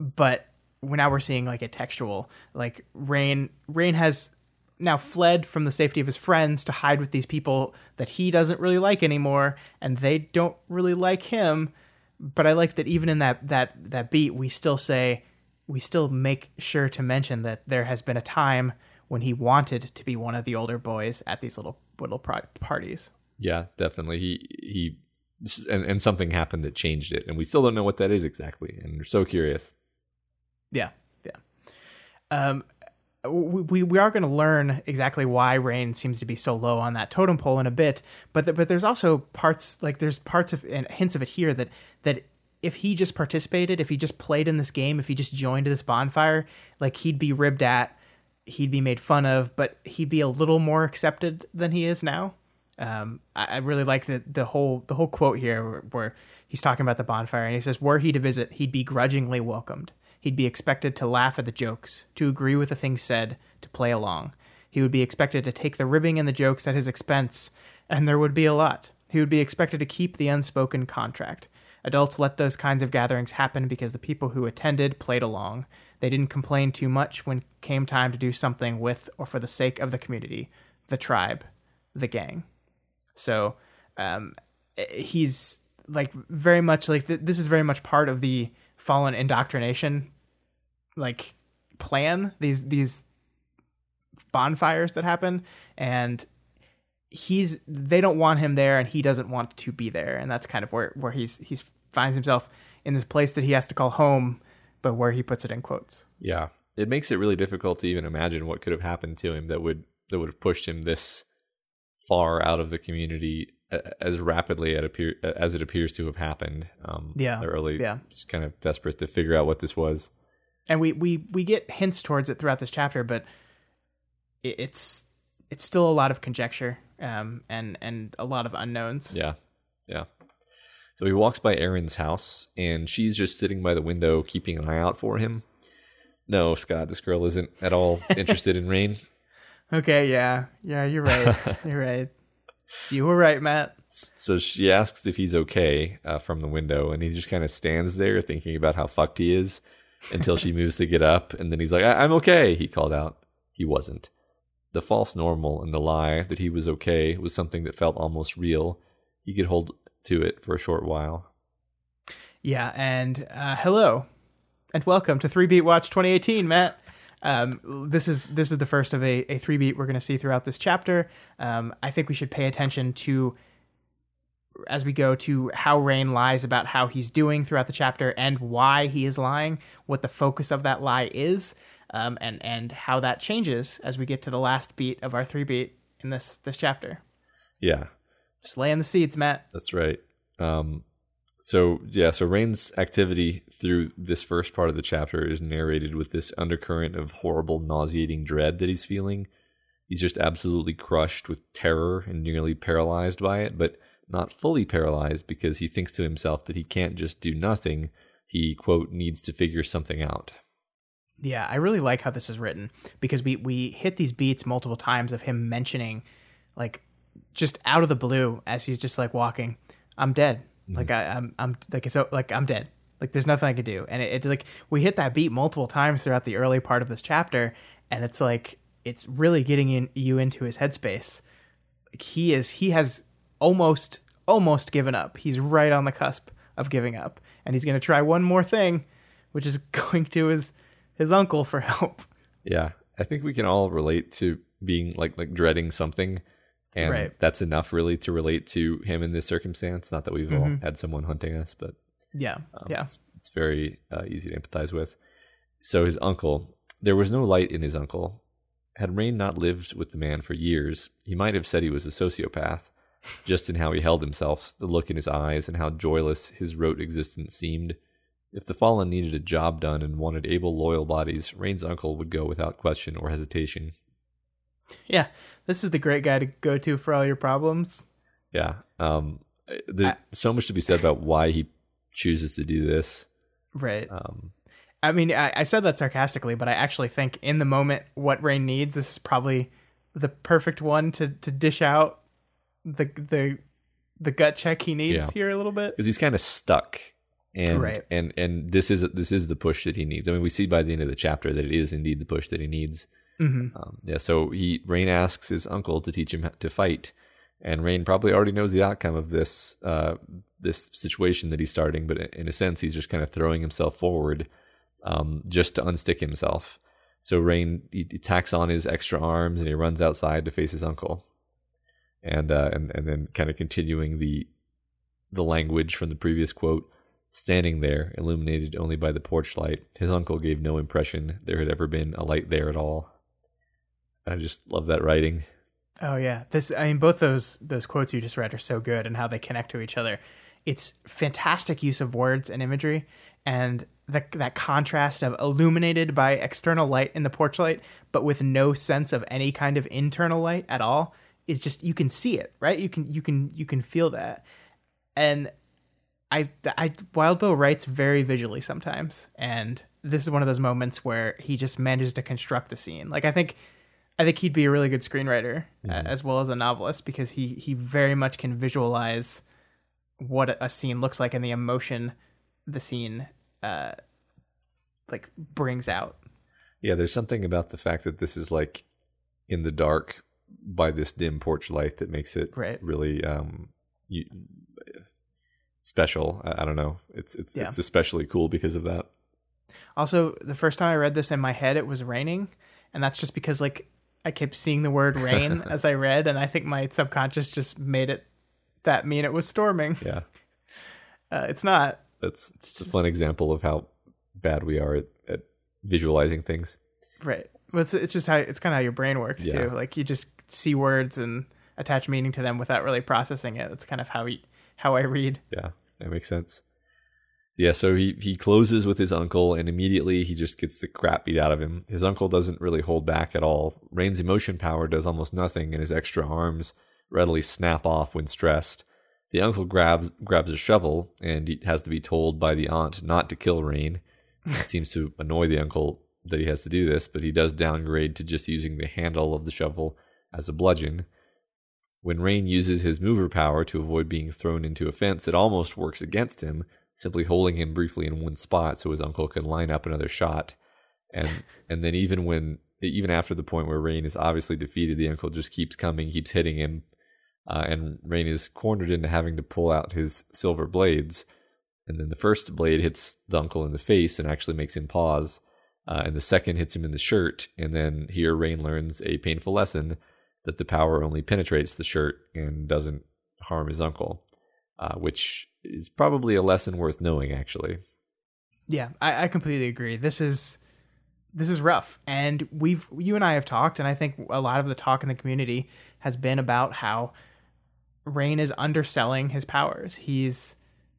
but now we're seeing like a textual like Rain Rain has now fled from the safety of his friends to hide with these people that he doesn't really like anymore and they don't really like him but i like that even in that that that beat we still say we still make sure to mention that there has been a time when he wanted to be one of the older boys at these little little parties. Yeah definitely. He he and, and something happened that changed it and we still don't know what that is exactly and we're so curious. Yeah yeah. Um we we are going to learn exactly why rain seems to be so low on that totem pole in a bit but the, but there's also parts like there's parts of and hints of it here that that if he just participated, if he just played in this game, if he just joined this bonfire, like he'd be ribbed at, he'd be made fun of, but he'd be a little more accepted than he is now. Um, I, I really like the the whole the whole quote here where, where he's talking about the bonfire and he says, "Were he to visit, he'd be grudgingly welcomed. He'd be expected to laugh at the jokes, to agree with the things said, to play along. He would be expected to take the ribbing and the jokes at his expense, and there would be a lot. He would be expected to keep the unspoken contract." Adults let those kinds of gatherings happen because the people who attended played along. They didn't complain too much when came time to do something with or for the sake of the community, the tribe, the gang. So um, he's like very much like th- this is very much part of the fallen indoctrination like plan these these bonfires that happen and he's they don't want him there and he doesn't want to be there and that's kind of where where he's he's finds himself in this place that he has to call home but where he puts it in quotes Yeah, it makes it really difficult to even imagine what could have happened to him that would that would have pushed him this far out of the community as rapidly as it appears to have happened. Um, Yeah, they're really yeah. just kind of desperate to figure out what this was. and we we we get hints towards it throughout this chapter but it, it's it's still a lot of conjecture um and and a lot of unknowns Yeah, yeah. So he walks by Erin's house, and she's just sitting by the window, keeping an eye out for him. No, Scott, this girl isn't at all interested in Rain. okay yeah yeah you're right you're right you were right matt So she asks if he's okay uh, from the window, and he just kind of stands there thinking about how fucked he is until she moves to get up, and then he's like, I- "I'm okay." He called out. He wasn't. The false normal and the lie that he was okay was something that felt almost real. He could hold to it for a short while. Yeah, and uh, hello, and welcome to Three Beat Watch 2018, Matt. Um, this is this is the first of a, a three beat we're going to see throughout this chapter. Um, I think we should pay attention to as we go to how Rain lies about how he's doing throughout the chapter and why he is lying, what the focus of that lie is, um, and and how that changes as we get to the last beat of our three beat in this this chapter. Yeah, Just laying the seeds, Matt. That's right. Um, so yeah, so Rain's activity through this first part of the chapter is narrated with this undercurrent of horrible, nauseating dread that he's feeling. He's just absolutely crushed with terror and nearly paralyzed by it, but not fully paralyzed because he thinks to himself that he can't just do nothing. He quote needs to figure something out. Yeah, I really like how this is written because we we hit these beats multiple times of him mentioning like just out of the blue as he's just like walking, I'm dead. Mm-hmm. Like I, I'm I'm like it's like I'm dead. Like there's nothing I could do. And it, it's like we hit that beat multiple times throughout the early part of this chapter, and it's like it's really getting in, you into his headspace. Like he is he has almost almost given up. He's right on the cusp of giving up, and he's gonna try one more thing, which is going to his his uncle for help. Yeah, I think we can all relate to being like like dreading something, and Right. that's enough really to relate to him in this circumstance. Not that we've all had someone hunting us, but Yeah, yeah. it's, it's very uh, easy to empathize with. So his uncle, there was no light in his uncle. Had Rain not lived with the man for years, he might have said he was a sociopath, just in how he held himself, the look in his eyes, and how joyless his rote existence seemed. If the fallen needed a job done and wanted able, loyal bodies, Rain's uncle would go without question or hesitation. Yeah, this is the great guy to go to for all your problems. Yeah. Um, there's so much to be said about why he chooses to do this. Right. Um, I mean, I, I said that sarcastically, but I actually think in the moment, what Rain needs, this is probably the perfect one to, to dish out the the the gut check he needs Yeah. here a little bit. because he's kind of stuck and Right. and and this is this is the push that he needs i mean we see by the end of the chapter that it is indeed the push that he needs Mm-hmm. um, yeah so he rain asks his uncle to teach him to fight and rain probably already knows the outcome of this uh this situation that he's starting but in a sense he's just kind of throwing himself forward um just to unstick himself so rain he, he tacks on his extra arms and he runs outside to face his uncle and uh and and then kind of continuing the the language from the previous quote. Standing there, illuminated only by the porch light, his uncle gave no impression there had ever been a light there at all. I just love that writing. Oh yeah, this. I mean, both those those quotes you just read are so good, and how they connect to each other. it's fantastic use of words and imagery and the, that contrast of illuminated by external light in the porch light but with no sense of any kind of internal light at all is just you can see it right you can you can you can feel that and i i Wildbow writes very visually sometimes and this is one of those moments where he just manages to construct a scene like i think i think he'd be a really good screenwriter uh, as well as a novelist because he he very much can visualize what a scene looks like and the emotion the scene uh like brings out Yeah, there's something about the fact that this is like in the dark by this dim porch light that makes it Right. really um you, special. I, I don't know. It's it's Yeah. it's especially cool because of that. Also, the first time I read this in my head, it was raining, and that's just because like I kept seeing the word rain as I read, and I think my subconscious just made it that mean it was storming. Yeah, Uh, it's not. that's it's a fun example of how bad we are at, at visualizing things. Right. But it's, it's just how it's kind of how your brain works Yeah. too. Like you just see words and attach meaning to them without really processing it. That's kind of how we how I read. Yeah, that makes sense. Yeah, so he, he closes with his uncle and immediately he just gets the crap beat out of him. His uncle doesn't really hold back at all. Rain's emotion power does almost nothing and his extra arms readily snap off when stressed. The uncle grabs grabs a shovel and he has to be told by the aunt not to kill Rain. It seems to annoy the uncle that he has to do this, but he does downgrade to just using the handle of the shovel as a bludgeon. When Rain uses his mover power to avoid being thrown into a fence, it almost works against him, simply holding him briefly in one spot so his uncle can line up another shot. And and then even when even after the point where Rain is obviously defeated, the uncle just keeps coming, keeps hitting him, uh, and Rain is cornered into having to pull out his silver blades. And then the first blade hits the uncle in the face and actually makes him pause. Uh, and the second hits him in the shirt. And then here Rain learns a painful lesson that the power only penetrates the shirt and doesn't harm his uncle, uh, which is probably a lesson worth knowing, actually. Yeah, I, I completely agree. This is this is rough, and we've you and I have talked, and I think a lot of the talk in the community has been about how Rain is underselling his powers. He's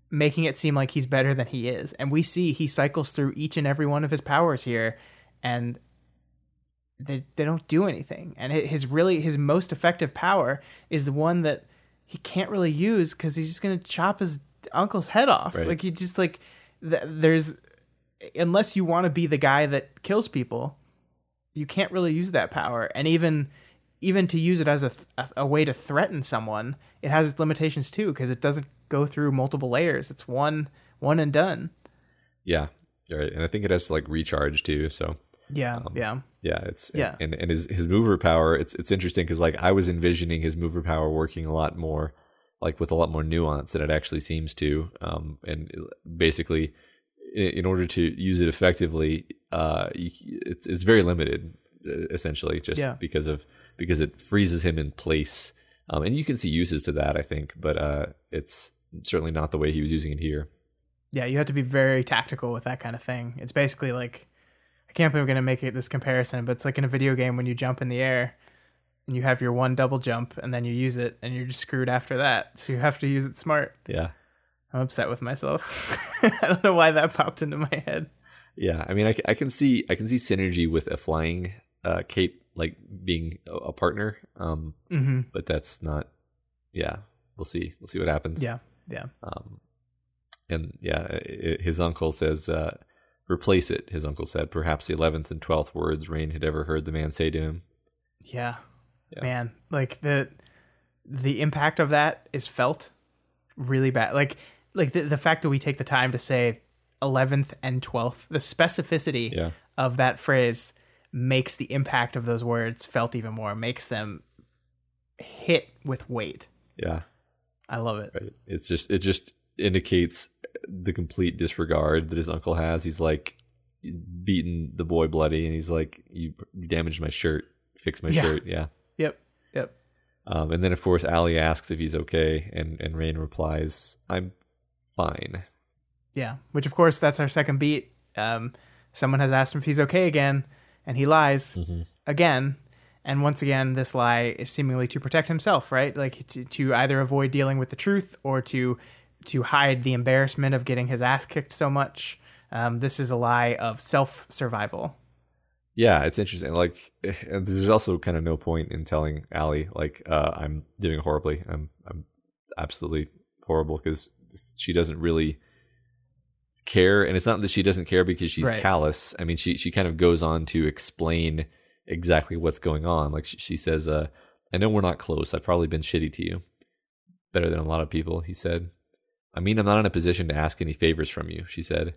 making it seem like he's better than he is, and we see he cycles through each and every one of his powers here, and they they don't do anything. And his really his most effective power is the one that he can't really use because he's just gonna chop his uncle's head off. Right. Like he just like th- there's unless you want to be the guy that kills people, you can't really use that power. And even even to use it as a, th- a, way to threaten someone, it has its limitations too because it doesn't go through multiple layers. It's one one and done. Yeah, you're right. And I think it has to like recharge too. So Yeah, yeah, yeah, it's Yeah. And and his his mover power, it's it's interesting because like I was envisioning his mover power working a lot more, like with a lot more nuance than it actually seems to. Um, and basically, in, in order to use it effectively, uh, you, it's it's very limited, essentially, just Yeah. because of because it freezes him in place. Um, and you can see uses to that, I think, but uh, it's certainly not the way he was using it here. yeah. You have to be very tactical with that kind of thing. It's basically like I can't believe I'm gonna make it this comparison, but it's like in a video game when you jump in the air and you have your one double jump and then you use it and you're just screwed after that. So you have to use it smart. Yeah. I'm upset with myself. I don't know why that popped into my head. Yeah, I mean, I can see I can see synergy with a flying uh, cape like being a, a partner, um, hmm but that's not. Yeah, we'll see. We'll see what happens. Yeah, yeah, Um, and yeah, i his uncle says, uh, "Replace it." His uncle said, perhaps the eleventh and twelfth words Rain had ever heard the man say to him. yeah, Yeah. Man, like the the impact of that is felt really bad. Like like the the fact that we take the time to say eleventh and twelfth, the specificity Yeah, of that phrase makes the impact of those words felt even more. Makes them hit with weight. yeah, I love it. right. It's just it just indicates the complete disregard that his uncle has. He's like beating the boy bloody, and he's like, "You damaged my shirt. Fix my Yeah. shirt." Yeah. Yep, yep. Um, and then, of course, Allie asks if he's okay, and, and Rain replies, I'm fine. Yeah, which of course that's our second beat. Um, someone has asked him if he's okay again, and he lies again. And once again, this lie is seemingly to protect himself, right? Like to, to either avoid dealing with the truth or to to hide the embarrassment of getting his ass kicked so much. Um, this is a lie of self survival. Yeah, it's interesting. Like, there's also kind of no point in telling Allie like uh, I'm doing horribly. I'm I'm absolutely horrible because she doesn't really care, and it's not that she doesn't care because she's Right. callous. I mean, she she kind of goes on to explain exactly what's going on. Like she, she says, uh, "I know we're not close. I've probably been shitty to you, better than a lot of people." He said. I mean, I'm not in a position to ask any favors from you, she said.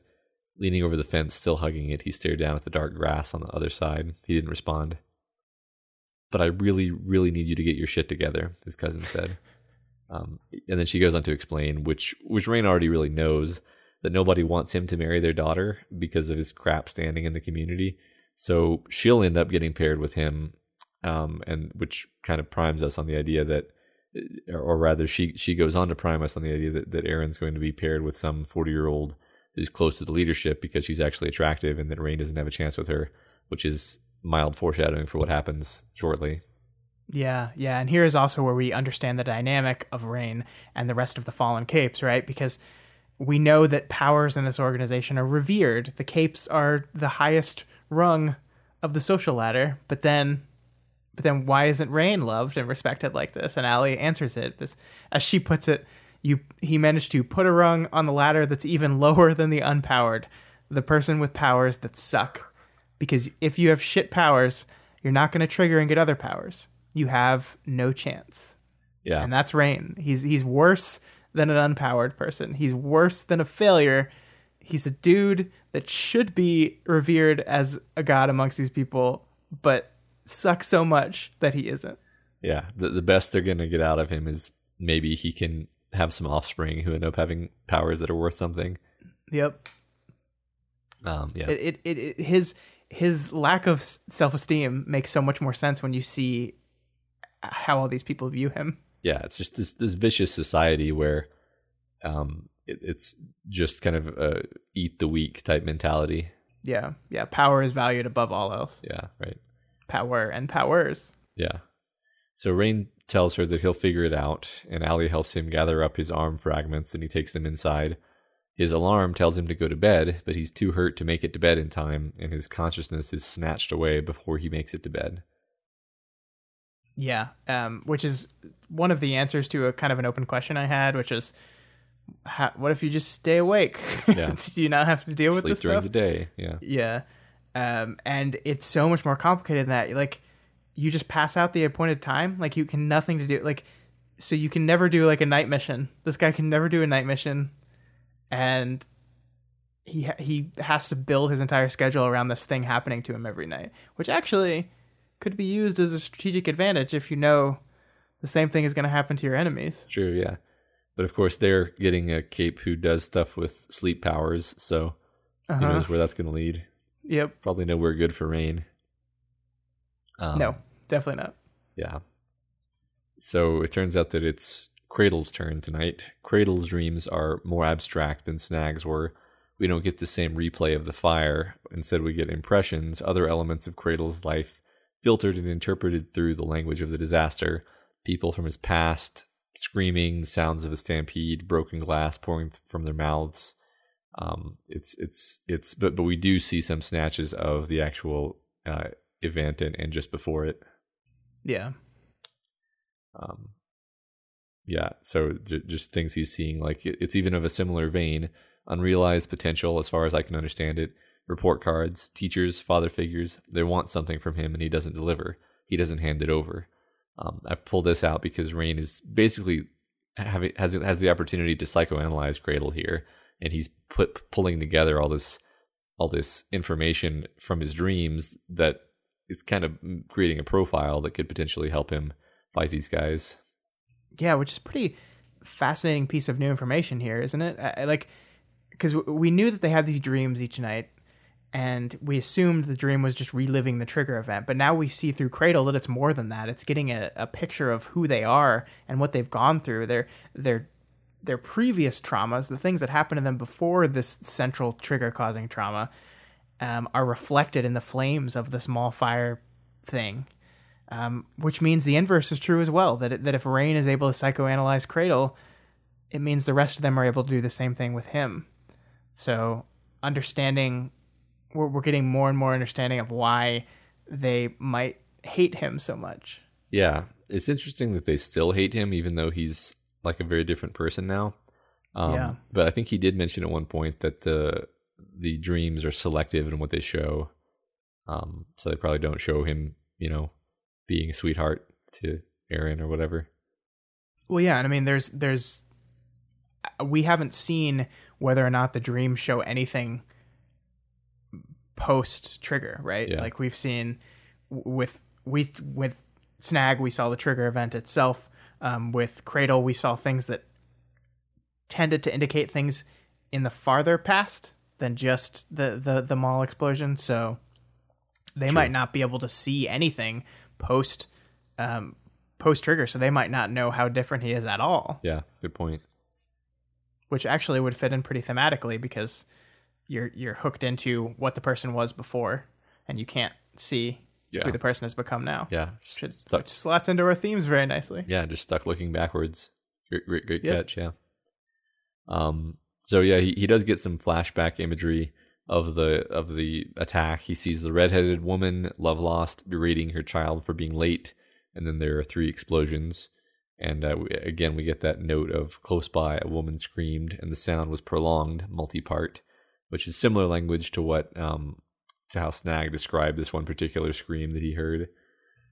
Leaning over the fence, still hugging it, he stared down at the dark grass on the other side. He didn't respond. But I really, really need you to get your shit together, his cousin said. Um, and then she goes on to explain, which which Rain already really knows, that nobody wants him to marry their daughter because of his crap standing in the community. So she'll end up getting paired with him, um, and which kind of primes us on the idea that, or rather, she she goes on to prime us on the idea that that Erin's going to be paired with some forty year old who's close to the leadership because she's actually attractive, and that Rain doesn't have a chance with her, which is mild foreshadowing for what happens shortly. Yeah, yeah, and here is also where we understand the dynamic of Rain and the rest of the Fallen Capes, right? Because we know that powers in this organization are revered. The Capes are the highest rung of the social ladder, but then but then why isn't Rain loved and respected like this? And Allie answers it as, as she puts it, you he managed to put a rung on the ladder that's even lower than the unpowered, the person with powers that suck. Because if you have shit powers, you're not going to trigger and get other powers. You have no chance. Yeah, And that's Rain. He's he's worse than an unpowered person. He's worse than a failure. He's a dude that should be revered as a god amongst these people, but sucks so much that he isn't. yeah. The the best they're gonna get out of him is maybe he can have some offspring who end up having powers that are worth something. Yep. Um, yeah, It, it, it, it his his lack of self esteem makes so much more sense when you see how all these people view him. yeah. It's just this this vicious society where, um, it, it's just kind of a eat the weak type mentality. Yeah, yeah. Power is valued above all else. Yeah, right. Power and powers. Yeah. So Rain tells her that he'll figure it out, and Allie helps him gather up his arm fragments and he takes them inside. His alarm tells him to go to bed, but he's too hurt to make it to bed in time, and his consciousness is snatched away before he makes it to bed. Yeah, um, which is one of the answers to a kind of an open question I had, which is, how, what if you just stay awake? Yeah. Do you not have to deal with Sleep this during stuff? the day. Yeah. Yeah. Um, and it's so much more complicated than that. Like, you just pass out the appointed time. Like, you can nothing to do. Like, so you can never do like a night mission. This guy can never do a night mission, and he ha- he has to build his entire schedule around this thing happening to him every night, which actually could be used as a strategic advantage if you know the same thing is going to happen to your enemies. True, yeah. But of course, they're getting a cape who does stuff with sleep powers, so who Uh-huh. knows where that's going to lead. Yep. Probably nowhere good for Rain. Um, no, definitely not. Yeah. So it turns out that it's Cradle's turn tonight. Cradle's dreams are more abstract than Snag's were. We don't get the same replay of the fire. Instead, we get impressions, other elements of Cradle's life, filtered and interpreted through the language of the disaster. People from his past, screaming, sounds of a stampede, broken glass pouring from their mouths. Um, it's it's it's but but we do see some snatches of the actual uh, event and, and just before it. Yeah. Um, yeah, so j- just things he's seeing, like it, it's even of a similar vein. Unrealized potential, as far as I can understand it. Report cards, teachers, father figures, they want something from him and he doesn't deliver. He doesn't hand it over. Um, I pull this out because Rain is basically having has has the opportunity to psychoanalyze Cradle here, and he's put pulling together all this all this information from his dreams that is kind of mm, creating a profile that could potentially help him fight these guys. Yeah, which is pretty fascinating piece of new information here, isn't it? I, like because we knew that they had these dreams each night, and we assumed the dream was just reliving the trigger event. But now we see through Cradle that it's more than that. It's getting a, a picture of who they are and what they've gone through. Their their previous traumas, the things that happened to them before this central trigger causing trauma, um, are reflected in the flames of the small fire thing um, which means the inverse is true as well. That it, that if Rain is able to psychoanalyze Cradle, it means the rest of them are able to do the same thing with him. So understanding, we're, we're getting more and more understanding of why they might hate him so much. Yeah, it's interesting that they still hate him, even though he's like a very different person now. Um, Yeah. But I think he did mention at one point that the the dreams are selective in what they show. Um, so they probably don't show him, you know, being a sweetheart to Erin or whatever. Well, yeah, and I mean, there's there's we haven't seen whether or not the dreams show anything post trigger, right? Yeah. Like we've seen with we with snag, we saw the trigger event itself. Um, with cradle, we saw things that tended to indicate things in the farther past than just the the the mall explosion. So they might not be able to see anything post um, post trigger, so they might not know how different he is at all. Yeah, good point. Which actually would fit in pretty thematically because you're you're hooked into what the person was before, and you can't see Yeah. who the person has become now. Yeah, Which stuck. slots into our themes very nicely. Yeah, just stuck looking backwards. Great, great, great Yeah. catch. Yeah. Um. So yeah, he, he does get some flashback imagery of the of the attack. He sees the redheaded woman, love lost, berating her child for being late, and then there are three explosions. And uh, we, again, we get that note of close by, a woman screamed, and the sound was prolonged, multi-part, which is similar language to what um to how Snag described this one particular scream that he heard.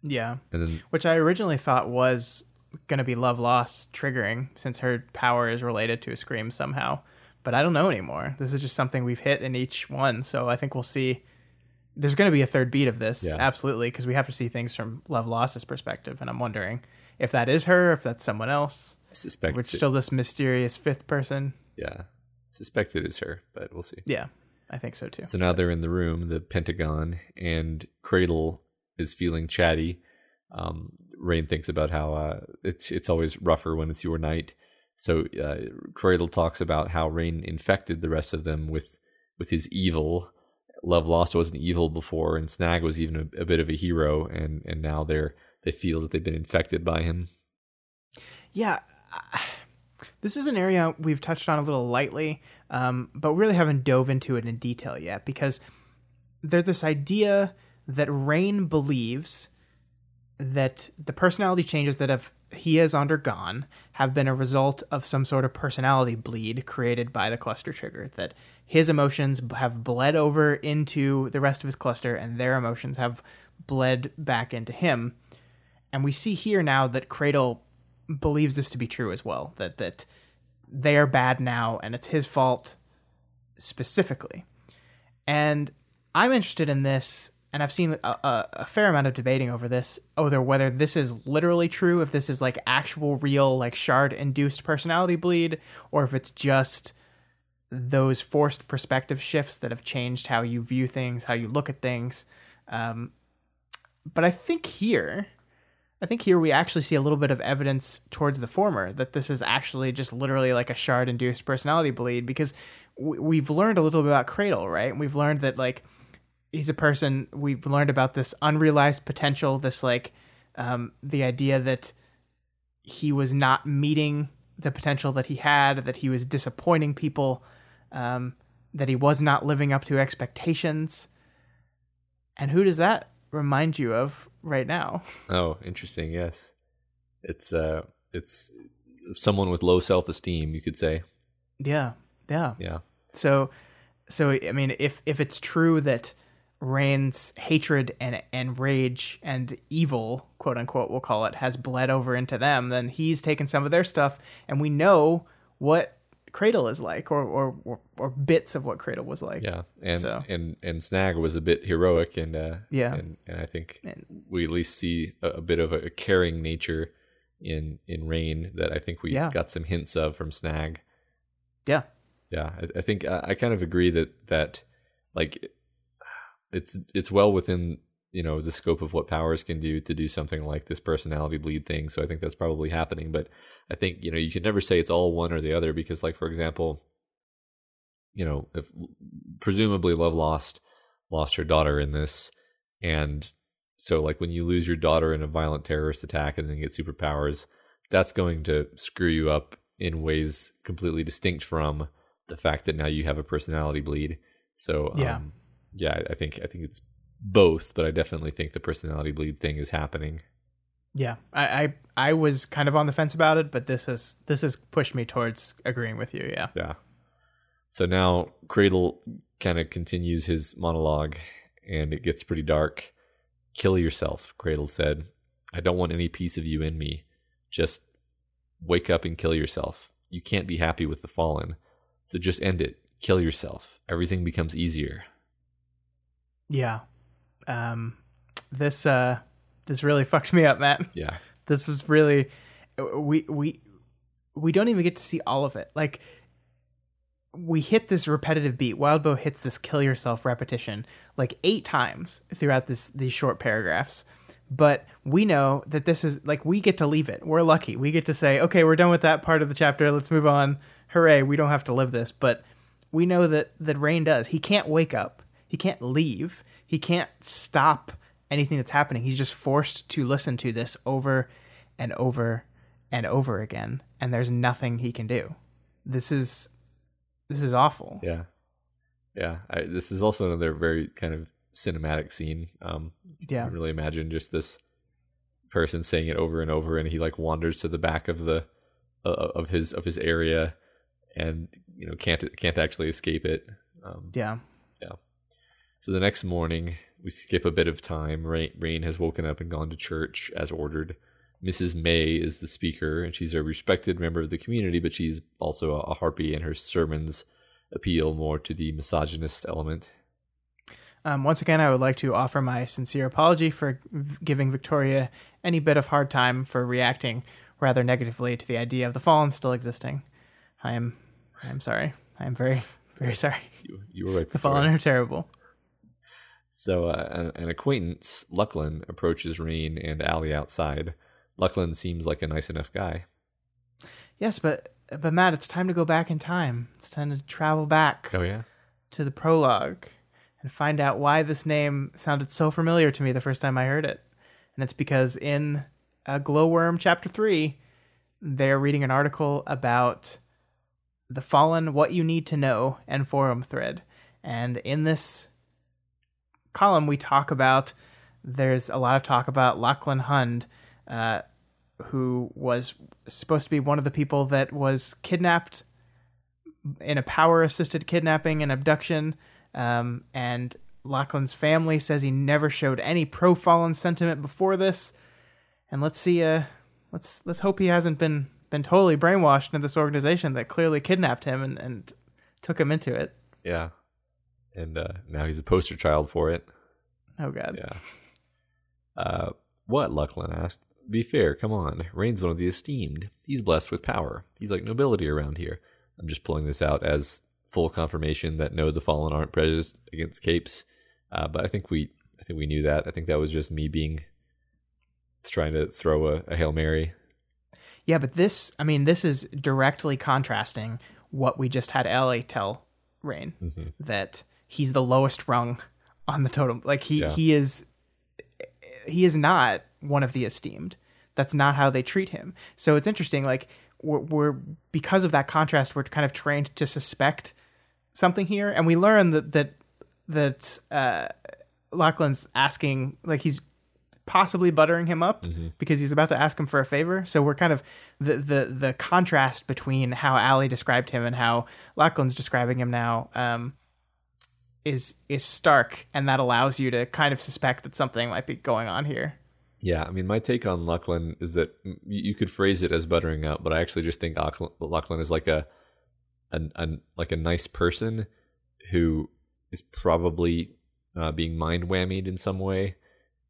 Yeah, And then which I originally thought was going to be love lost triggering since her power is related to a scream somehow. But I don't know anymore. This is just something we've hit in each one, so I think we'll see. There's going to be a third beat of this, Yeah. absolutely, because we have to see things from Love Lost's perspective, and I'm wondering if that is her, if that's someone else. I suspect still this mysterious fifth person. yeah, suspect it is her, but we'll see. Yeah, I think so too. So now they're in the room, the Pentagon, and Cradle is feeling chatty. Um, Rain thinks about how uh, it's it's always rougher when it's your night. So uh, Cradle talks about how Rain infected the rest of them with with his evil. Love Lost wasn't evil before, and Snag was even a, a bit of a hero, and and now they're they feel that they've been infected by him. Yeah, this is an area we've touched on a little lightly, um, but we really haven't dove into it in detail yet because there's this idea that Rain believes that the personality changes that have he has undergone have been a result of some sort of personality bleed created by the cluster trigger that his emotions have bled over into the rest of his cluster and their emotions have bled back into him. And we see here now that Cradle believes this to be true as well that that they are bad now and it's his fault specifically. And i'm interested in this and i've seen a, a, a fair amount of debating over this over whether this is literally true if this is like actual real like shard induced personality bleed or if it's just those forced perspective shifts that have changed how you view things how you look at things. Um, but i think here I think here we actually see a little bit of evidence towards the former that this is actually just literally like a shard induced personality bleed because we've learned a little bit about Cradle, right? We've learned that like he's a person. We've learned about this unrealized potential, this like um, the idea that he was not meeting the potential that he had, that he was disappointing people, um, that he was not living up to expectations. And who does that remind you of right now? Oh, interesting. Yes, it's uh, it's someone with low self esteem, you could say. Yeah, yeah. Yeah, So, so I mean, if if it's true that Rain's hatred and and rage and evil, quote unquote, we'll call it, has bled over into them, then he's taken some of their stuff, and we know what Cradle is like, or or or, or bits of what Cradle was like. yeah, and So- and and Snag was a bit heroic, and uh, Yeah. and, and I think And- we at least see a, a bit of a, caring nature in in Rain that I think we Yeah. got some hints of from Snag. yeah, Yeah, I, I think I, I kind of agree that that like it's it's well within you know the scope of what powers can do to do something like this personality bleed thing. So I think that's probably happening. But I think you know you can never say it's all one or the other because like for example, you know, if presumably Love lost lost her daughter in this, and so like when you lose your daughter in a violent terrorist attack and then get superpowers, that's going to screw you up in ways completely distinct from the fact that now you have a personality bleed. So Yeah. um, yeah, I think I think it's both, but I definitely think the personality bleed thing is happening. Yeah, I, I I was kind of on the fence about it, but this has this has pushed me towards agreeing with you. Yeah, Yeah. So now Cradle kind of continues his monologue and it gets pretty dark. Kill yourself, Cradle said. I don't want any piece of you in me. Just wake up and kill yourself. You can't be happy with the fallen. So just end it. Kill yourself. Everything becomes easier. yeah. Um, this uh, this really fucked me up, Matt. Yeah. This was really we we we don't even get to see all of it. Like we hit this repetitive beat. Wildbow hits this kill yourself repetition like eight times throughout this these short paragraphs. But we know that this is like we get to leave it. We're lucky. We get to say, okay, we're done with that part of the chapter. Let's move on. Hooray! We don't have to live this. But we know that that Rain does. He can't wake up. He can't leave. He can't stop anything that's happening. He's just forced to listen to this over and over and over again, and there's nothing he can do. This is this is awful. Yeah. Yeah. I, this is also another very kind of cinematic scene. Um, Yeah. I can really imagine just this person saying it over and over, and he like wanders to the back of the uh, of his of his area, and you know can't can't actually escape it. Um, Yeah. So the next morning, we skip a bit of time. Rain, Rain has woken up and gone to church as ordered. Mrs. May is the speaker, and she's a respected member of the community, but she's also a, harpy, and her sermons appeal more to the misogynist element. Um, once again, I would like to offer my sincere apology for giving Victoria any bit of hard time for reacting rather negatively to the idea of the fallen still existing. I am, I am sorry. I am very, very sorry. You, you were right. The fallen are terrible. So uh, an, an acquaintance, Lachlan, approaches Rain and Allie outside. Lachlan seems like a nice enough guy. Yes, but but Matt, it's time to go back in time. It's time to travel back Oh yeah, to the prologue and find out why this name sounded so familiar to me the first time I heard it. And it's because in uh, Glowworm chapter 3, they're reading an article about the fallen, what you need to know, and forum thread. And in this column, we talk about there's a lot of talk about Lachlan Hund, uh, who was supposed to be one of the people that was kidnapped in a power assisted kidnapping and abduction. Um, and Lachlan's family says he never showed any pro fallen sentiment before this. And let's see, uh, let's let's hope he hasn't been been totally brainwashed into this organization that clearly kidnapped him and, and took him into it. yeah, and uh, now he's a poster child for it. Oh god. Yeah. Uh, what? Lachlan asked. Be fair, come on. Rain's one of the esteemed. He's blessed with power. He's like nobility around here. I'm just pulling this out as full confirmation that no, the fallen aren't prejudiced against capes. Uh, but I think we, I think we knew that. I think that was just me being trying to throw a, a hail mary. Yeah, but this, I mean, this is directly contrasting what we just had Ellie tell Rain that he's the lowest rung on the totem. Like he Yeah. he is he is not one of the esteemed. That's not how they treat him. So it's interesting. Like we're, we're because of that contrast, we're kind of trained to suspect something here, and we learn that that that uh, Lachlan's asking like he's possibly buttering him up because he's about to ask him for a favor. So we're kind of the the the contrast between how Allie described him and how Lachlan's describing him now um, is is stark, and that allows you to kind of suspect that something might be going on here. Yeah, I mean, my take on Lachlan is that you could phrase it as buttering up, but I actually just think Lachlan is like a, an, an like a nice person who is probably uh, being mind whammied in some way,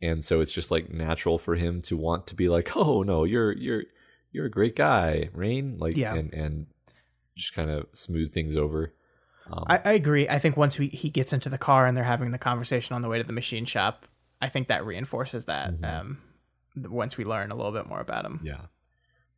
and so it's just like natural for him to want to be like, oh no, you're you're you're a great guy, Rain, like, Yeah. and and just kind of smooth things over. Um, I, I agree. I think once we, he gets into the car and they're having the conversation on the way to the machine shop, I think that reinforces that. Um, once we learn a little bit more about him. Yeah.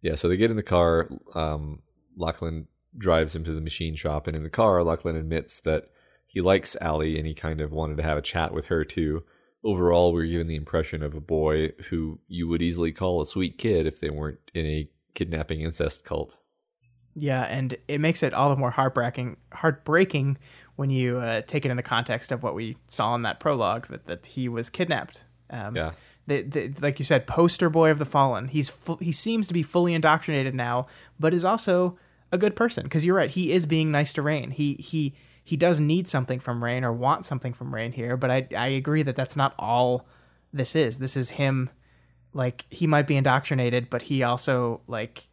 Yeah. So they get in the car. Um, Lachlan drives him to the machine shop. And in the car, Lachlan admits that he likes Allie and he kind of wanted to have a chat with her too. Overall, we're given the impression of a boy who you would easily call a sweet kid if they weren't in a kidnapping incest cult. Yeah, and it makes it all the more heartbreaking heartbreaking when you uh, take it in the context of what we saw in that prologue that, that he was kidnapped. Um, Yeah. the, the, like you said, poster boy of the fallen. He's fu- he seems to be fully indoctrinated now, but is also a good person. Because you're right, he is being nice to Rain. He he he does need something from Rain or want something from Rain here. But I I agree that that's not all this is. This is him. Like he might be indoctrinated, but he also like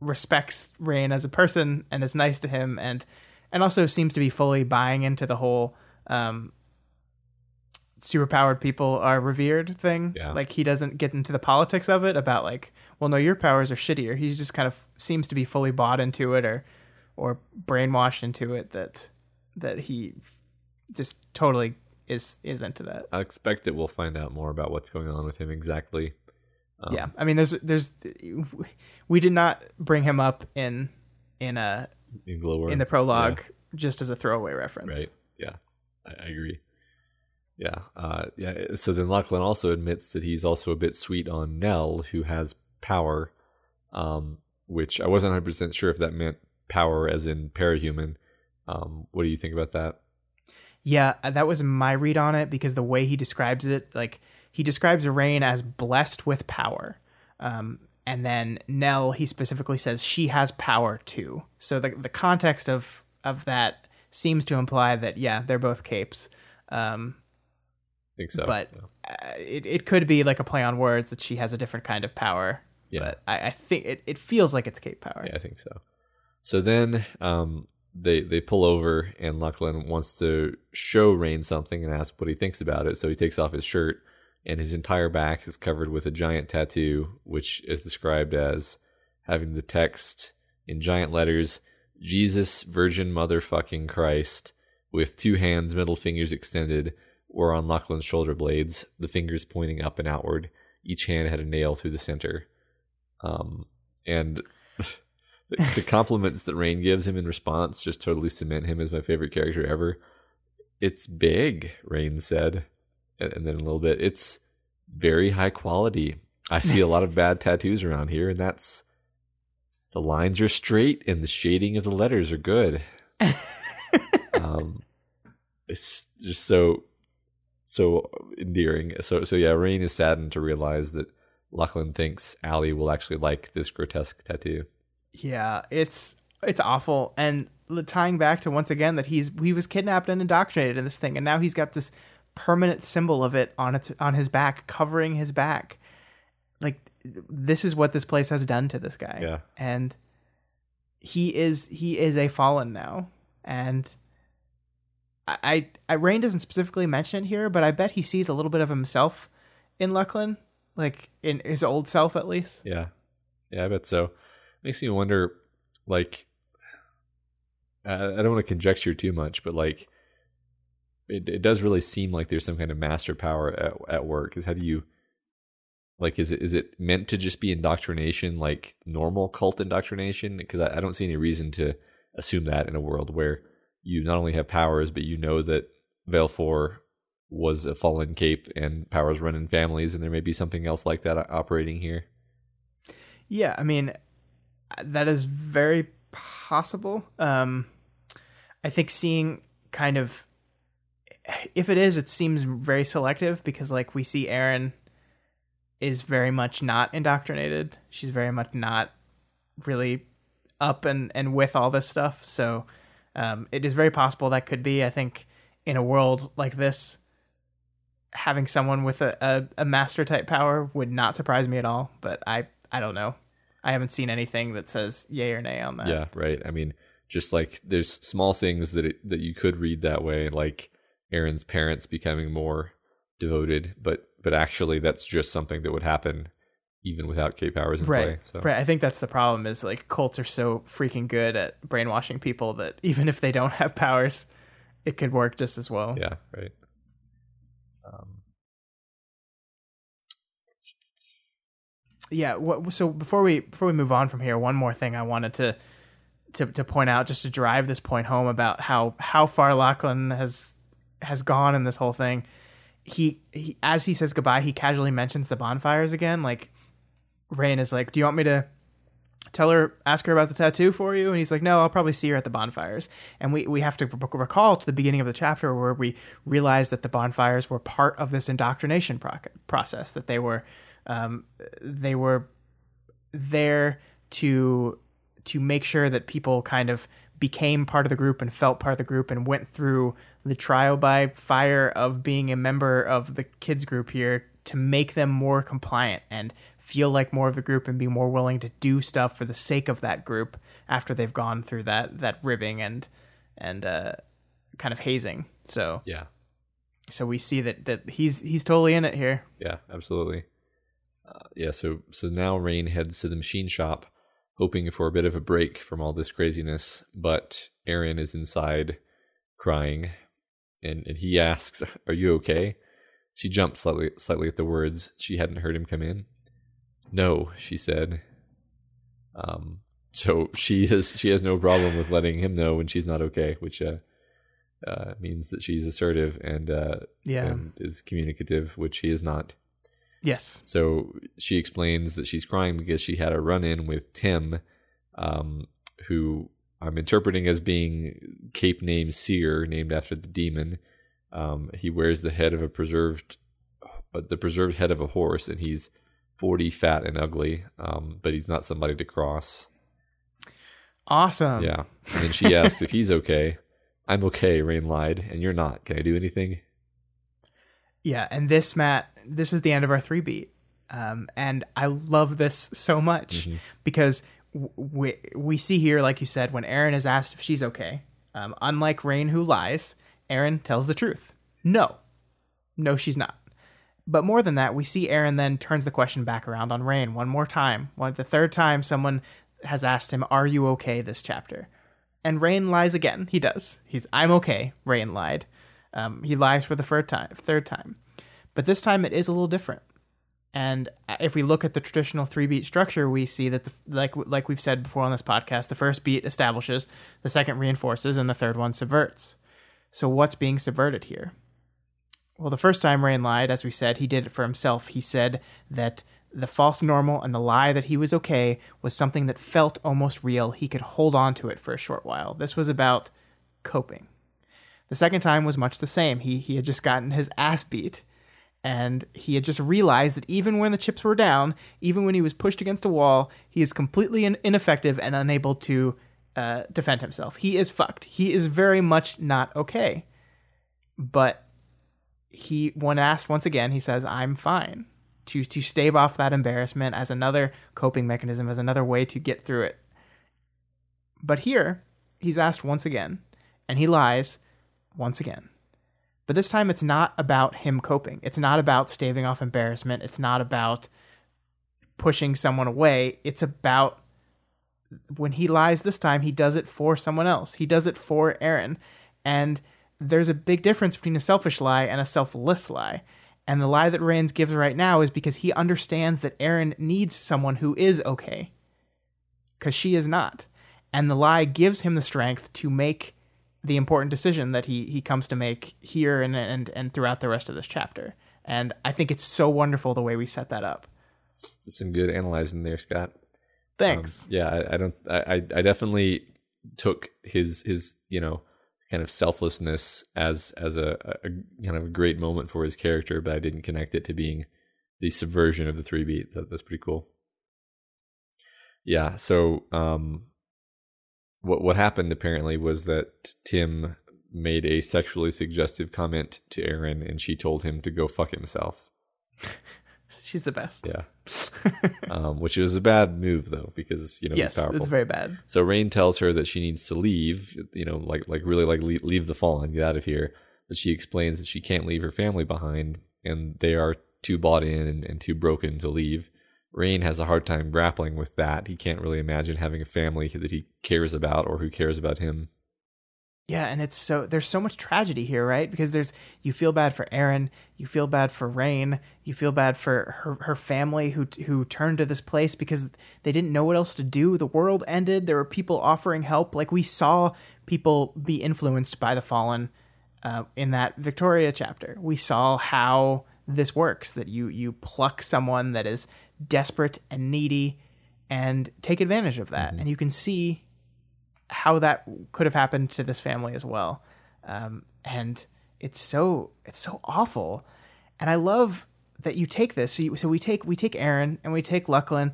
respects Rain as a person and is nice to him, and and also seems to be fully buying into the whole. Um, superpowered people are revered thing. Yeah. Like he doesn't get into the politics of it about like, well, no, your powers are shittier. He just kind of seems to be fully bought into it or or brainwashed into it that that he just totally is is into that. I expect that we'll find out more about what's going on with him exactly. Um, yeah. I mean there's there's we did not bring him up in in a in Glowworm. in the prologue just as a throwaway reference. Right. Yeah, I, I agree. Yeah, uh, yeah. So then Lachlan also admits that he's also a bit sweet on Nell, who has power, um, which I wasn't 100 percent sure if that meant power as in parahuman. Um, what do you think about that? Yeah, that was my read on it because the way he describes it, like he describes Rain as blessed with power. Um, and then Nell, he specifically says she has power too. So the the context of of that seems to imply that yeah, they're both capes. Um, I think so. but Yeah. uh, it it could be like a play on words that she has a different kind of power. Yeah. But I, I think it, it feels like it's cape power. Yeah, I think so. So then um, they they pull over, and Lachlan wants to show Rain something and ask what he thinks about it. So he takes off his shirt, and his entire back is covered with a giant tattoo, which is described as having the text in giant letters Jesus Virgin Motherfucking Christ with two hands, middle fingers extended, were on Lachlan's shoulder blades, the fingers pointing up and outward. Each hand had a nail through the center. Um, and the, the compliments that Rain gives him in response just totally cement him as my favorite character ever. It's big, Rain said. And, then a little bit, it's very high quality. I see a lot of bad tattoos around here, and that's the lines are straight and the shading of the letters are good. um, it's just so so endearing. So so yeah, Rain is saddened to realize that Lachlan thinks Allie will actually like this grotesque tattoo. Yeah, it's it's awful, and tying back to once again that he's he was kidnapped and indoctrinated in this thing, and now he's got this permanent symbol of it on its on his back, covering his back. Like this is what this place has done to this guy. Yeah. and he is he is a fallen now, and I I, I Rain doesn't specifically mention it here, but I bet he sees a little bit of himself in Lachlan, like in his old self at least. Yeah, yeah, I bet so. Makes me wonder, like, I don't want to conjecture too much, but like, it it does really seem like there's some kind of master power at at work. Is how do you, like, is it is it meant to just be indoctrination, like normal cult indoctrination? Because I, I don't see any reason to assume that in a world where you not only have powers, but you know that Valefor was a fallen cape and powers run in families, and there may be something else like that operating here. Yeah, I mean, that is very possible. Um, I think seeing kind of, if it is, it seems very selective because, like, we see Erin is very much not indoctrinated. She's very much not really up and, and with all this stuff. So um, it is very possible that could be. I think in a world like this, having someone with a, a, a master type power would not surprise me at all. But I I don't know. I haven't seen anything that says yay or nay on that. Yeah, right. I mean, just like there's small things that it, that you could read that way, like Erin's parents becoming more devoted, but but actually that's just something that would happen even without cape powers in Right, play. So right. I think that's the problem. Is like cults are so freaking good at brainwashing people that even if they don't have powers, it could work just as well. yeah, right. Um, yeah what, so before we before we move on from here one more thing i wanted to to to point out just to drive this point home about how how far lachlan has has gone in this whole thing he, he as he says goodbye he casually mentions the bonfires again like rain is like do you want me to tell her, ask her about the tattoo for you. And he's like, no, I'll probably see her at the bonfires. And we, we have to recall to the beginning of the chapter where we realize that the bonfires were part of this indoctrination pro- process, that they were, um, they were there to, to make sure that people kind of became part of the group and felt part of the group and went through the trial by fire of being a member of the kids group here to make them more compliant and feel like more of the group and be more willing to do stuff for the sake of that group after they've gone through that that ribbing and and uh, kind of hazing. So Yeah. so we see that that he's he's totally in it here. Yeah, absolutely. Uh, yeah, so so now Rain heads to the machine shop, hoping for a bit of a break from all this craziness. But Erin is inside, crying, and and he asks, "Are you okay?" She jumps slightly slightly at the words. She hadn't heard him come in. No, she said. Um, so she has she has no problem with letting him know when she's not okay, which uh, uh means that she's assertive and uh Yeah. and is communicative, which he is not. Yes. So she explains that she's crying because she had a run in with Tim, um, who I'm interpreting as being Cape name Seir, named after the demon. Um, he wears the head of a preserved, uh, the preserved head of a horse, and he's 40, fat and ugly. Um, but he's not somebody to cross. Awesome. Yeah. And then she asks if he's okay. I'm okay, Rain lied, and you're not. Can I do anything? Yeah, and this Matt, this is the end of our three beat, um, and I love this so much because w- we we see here, like you said, when Erin is asked if she's okay. Um, unlike Rain, who lies, Erin tells the truth. No, no, she's not. But more than that, we see Erin then turns the question back around on Rain one more time. One the third time someone has asked him, "Are you okay?" This chapter, and Rain lies again. He does. He's, "I'm okay." Rain lied. Um, he lies for the third time. Third time, but this time it is a little different. And if we look at the traditional three beat structure, we see that the, like like we've said before on this podcast, the first beat establishes, the second reinforces, and the third one subverts. So what's being subverted here? Well, the first time Rain lied, as we said, he did it for himself. He said that the false normal and the lie that he was okay was something that felt almost real. He could hold on to it for a short while. This was about coping. The second time was much the same. He he had just gotten his ass beat and he had just realized that even when the chips were down, even when he was pushed against a wall, he is completely in- ineffective and unable to uh, defend himself. He is fucked. He is very much not okay. But he, when asked once again, he says, "I'm fine." To to stave off that embarrassment as another coping mechanism, as another way to get through it. But here, he's asked once again, and he lies once again. But this time it's not about him coping. It's not about staving off embarrassment. It's not about pushing someone away. It's about when he lies this time, he does it for someone else. He does it for Erin. And there's a big difference between a selfish lie and a selfless lie. And the lie that Rains gives right now is because he understands that Erin needs someone who is okay. Because she is not. And the lie gives him the strength to make the important decision that he he comes to make here and and and throughout the rest of this chapter. And I think it's so wonderful the way we set that up. Some good analyzing there, Scott. Thanks. Um, yeah, I, I don't. I, I definitely took his his you know kind of selflessness as as a, a kind of a great moment for his character, but I didn't connect it to being the subversion of the three beat. That, that's pretty cool. Yeah. So um, what what happened apparently was that Tim made a sexually suggestive comment to Erin, and she told him to go fuck himself. She's the best. Yeah. um, which was a bad move though, because you know yes, he's powerful. it's very bad. So Rain tells her that she needs to leave, you know, like like really like leave, leave the fallen, get out of here. But she explains that she can't leave her family behind, and they are too bought in and, and too broken to leave. Rain has a hard time grappling with that. He can't really imagine having a family that he cares about or who cares about him. Yeah, and it's so there's so much tragedy here, right? Because there's you feel bad for Erin, you feel bad for Rain, you feel bad for her her family who who turned to this place because they didn't know what else to do. The world ended. There were people offering help. Like we saw people be influenced by the fallen uh, in that Victoria chapter. We saw how this works. That you you pluck someone that is desperate and needy and take advantage of that. And you can see how that could have happened to this family as well. Um, and it's so it's so awful. And I love that you take this. So, you, so we take we take Erin and we take Lachlan,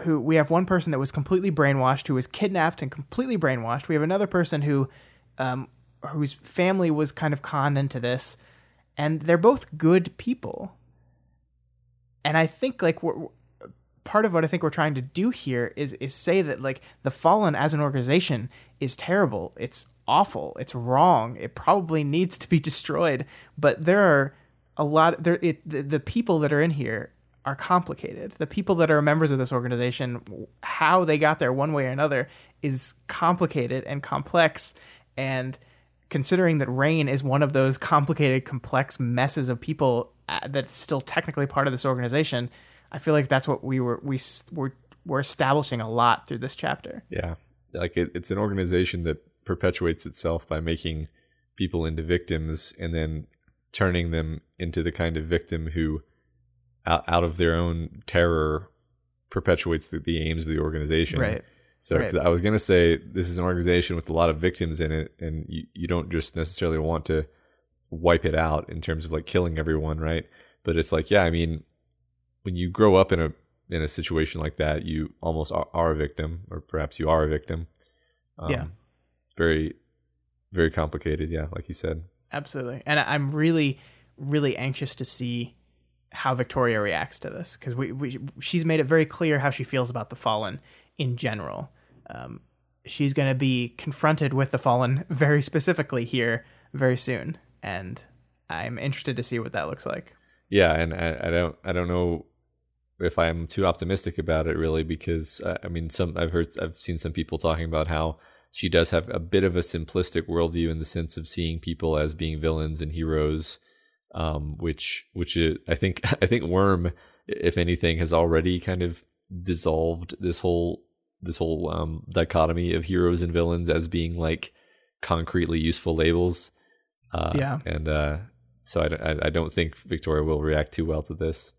who we have one person that was completely brainwashed, who was kidnapped and completely brainwashed. We have another person who, um, whose family was kind of conned into this, and they're both good people. And I think like we're, part of what I think we're trying to do here is is say that like the Fallen as an organization is terrible. It's awful. It's wrong. It probably needs to be destroyed. But there are a lot. There, it, the, the people that are in here are complicated. The people that are members of this organization, how they got there one way or another, is complicated and complex. And considering that Rain is one of those complicated, complex messes of people Uh, that's still technically part of this organization, I feel like that's what we were we were we're establishing a lot through this chapter. Yeah, like it, it's an organization that perpetuates itself by making people into victims and then turning them into the kind of victim who, out, out of their own terror, perpetuates the, the aims of the organization. Right. So Right. I was gonna say this is an organization with a lot of victims in it, and you, you don't just necessarily want to wipe it out in terms of like killing everyone, right? But it's like, yeah, I mean, when you grow up in a in a situation like that, you almost are, are a victim, or perhaps you are a victim. Um, Yeah. very, very complicated. Yeah, like you said. Absolutely. And I'm really, really anxious to see how Victoria reacts to this because we, we she's made it very clear how she feels about the Fallen in general. Um, she's going to be confronted with the Fallen very specifically here very soon, and I'm interested to see what that looks like. Yeah, and I, I don't I don't know if I'm too optimistic about it really because uh, I mean some I've heard I've seen some people talking about how she does have a bit of a simplistic worldview in the sense of seeing people as being villains and heroes, um, which which is, I think I think Worm, if anything, has already kind of dissolved this whole this whole um, dichotomy of heroes and villains as being like concretely useful labels. Uh, Yeah. and uh, so I, I, I don't think Victoria will react too well to this.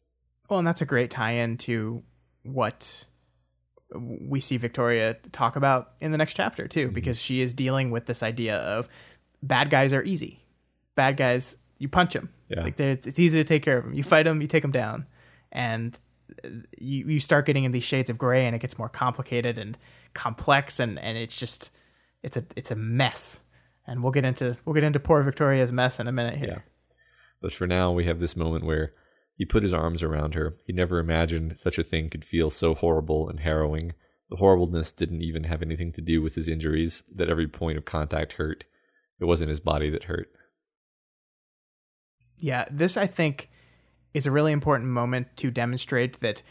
Well, and that's a great tie-in to what we see Victoria talk about in the next chapter too, because she is dealing with this idea of bad guys are easy. Bad guys, you punch them. Yeah. Like it's, it's easy to take care of them. You fight them, you take them down, and uh, you you start getting in these shades of gray, and it gets more complicated and complex, and and it's just it's a it's a mess. And we'll get into we'll get into poor Victoria's mess in a minute here. Yeah. But for now, we have this moment where he put his arms around her. He never imagined such a thing could feel so horrible and harrowing. The horribleness didn't even have anything to do with his injuries, that every point of contact hurt. It wasn't his body that hurt. Yeah, this I think is a really important moment to demonstrate that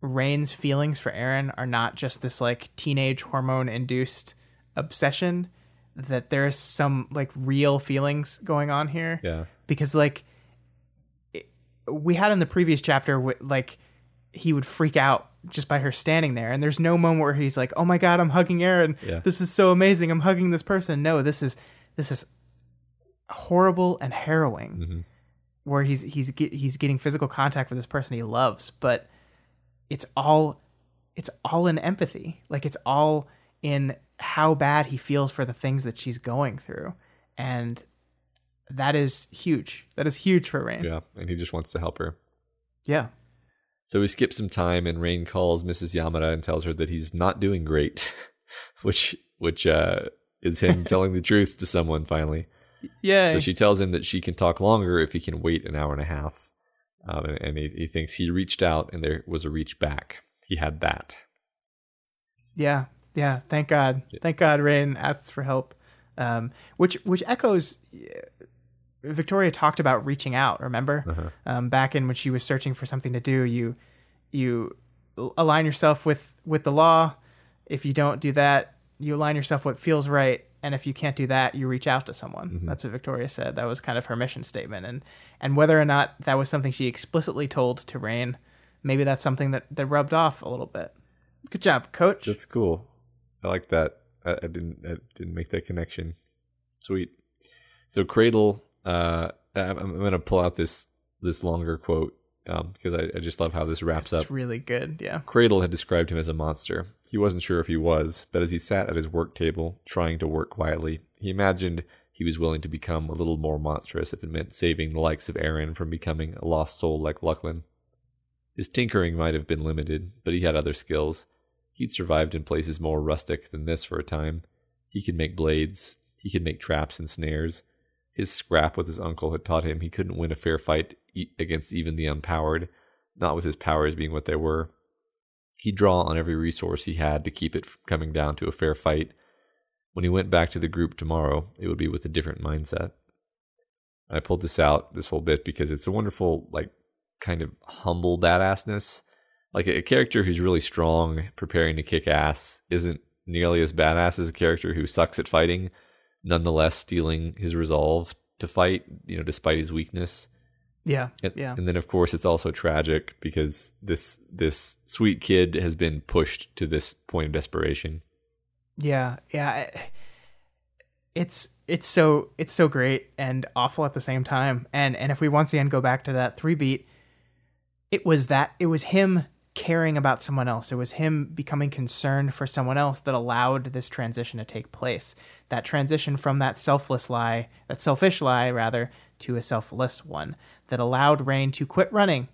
Rain's feelings for Erin are not just this like teenage hormone induced obsession that there's some like real feelings going on here. Yeah. because like it, we had in the previous chapter wh- like he would freak out just by her standing there. And there's no moment where he's like oh my god i'm hugging erin. Yeah. this is so amazing. I'm hugging this person. No this is this is horrible and harrowing Mhm. where he's he's get, he's getting physical contact with this person he loves. But it's all it's all in empathy. Like it's all in how bad he feels for the things that she's going through and that is huge that is huge for rain Yeah. And he just wants to help her. yeah So we skip some time, and Rain calls Mrs. Yamada and tells her that he's not doing great, which which uh, is him telling the truth to someone finally. yeah So she tells him that she can talk longer if he can wait an hour and a half, um, and, and he, he thinks he reached out and there was a reach back. He had that. Yeah, yeah. Thank God. Thank God. Rain asks for help, um, which which echoes. uh, Victoria talked about reaching out. Remember, Uh-huh. um, back in when she was searching for something to do, you you align yourself with with the law. If you don't do that, you align yourself what feels right, and if you can't do that, you reach out to someone. That's what Victoria said. That was kind of her mission statement, and and whether or not that was something she explicitly told to Rain, maybe that's something that that rubbed off a little bit. Good job, Coach. That's cool. I like that. I, I didn't I didn't make that connection. Sweet. So Cradle, uh, I'm, I'm gonna pull out this this longer quote because I, I just love how this wraps up. It's really good. Yeah. Cradle had described him as a monster. He wasn't sure if he was, but as he sat at his work table, trying to work quietly, he imagined he was willing to become a little more monstrous if it meant saving the likes of Erin from becoming a lost soul like Lachlan. His tinkering might have been limited, but he had other skills. He'd survived in places more rustic than this for a time. He could make blades, he could make traps and snares. His scrap with his uncle had taught him he couldn't win a fair fight against even the unpowered, not with his powers being what they were. He'd draw on every resource he had to keep it from coming down to a fair fight. When he went back to the group tomorrow, it would be with a different mindset. I pulled this out, this whole bit, because it's a wonderful, like, kind of humble badassness. Like a, character who's really strong, preparing to kick ass, isn't nearly as badass as a character who sucks at fighting, nonetheless stealing his resolve to fight, you know, despite his weakness. Yeah. And, yeah. and then of course it's also tragic because this this sweet kid has been pushed to this point of desperation. Yeah. Yeah. It's it's so it's so great and awful at the same time. And and if we once again go back to that three beat, it was that it was him caring about someone else. It was him becoming concerned for someone else that allowed this transition to take place. That transition from that selfless lie, that selfish lie rather, to a selfless one that allowed Rain to quit running.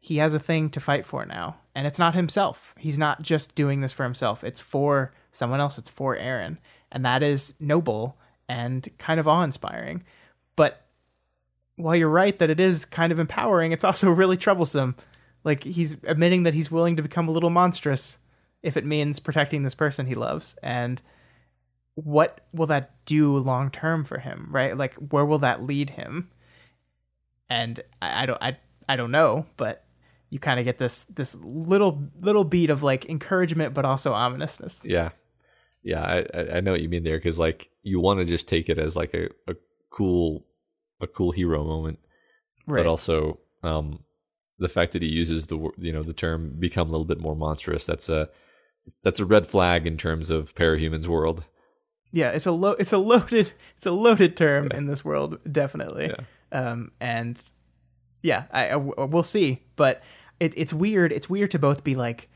He has a thing to fight for now, and it's not himself. He's not just doing this for himself. It's for someone else. It's for Erin, and that is noble and kind of awe-inspiring. But while you're right that it is kind of empowering, it's also really troublesome like he's admitting that he's willing to become a little monstrous if it means protecting this person he loves. And what will that do long term for him, right? Like where will that lead him? And I, I don't I I don't know, but you kind of get this this little little beat of like encouragement but also ominousness. Yeah. Yeah, I I know what you mean there cuz like you want to just take it as like a, a cool a cool hero moment. Right. But also um the fact that he uses the you know the term become a little bit more monstrous that's a that's a red flag in terms of parahumans world yeah it's a lo- it's a loaded it's a loaded term yeah. in this world definitely yeah. um and yeah I, I we'll see but it, it's weird it's weird to both be like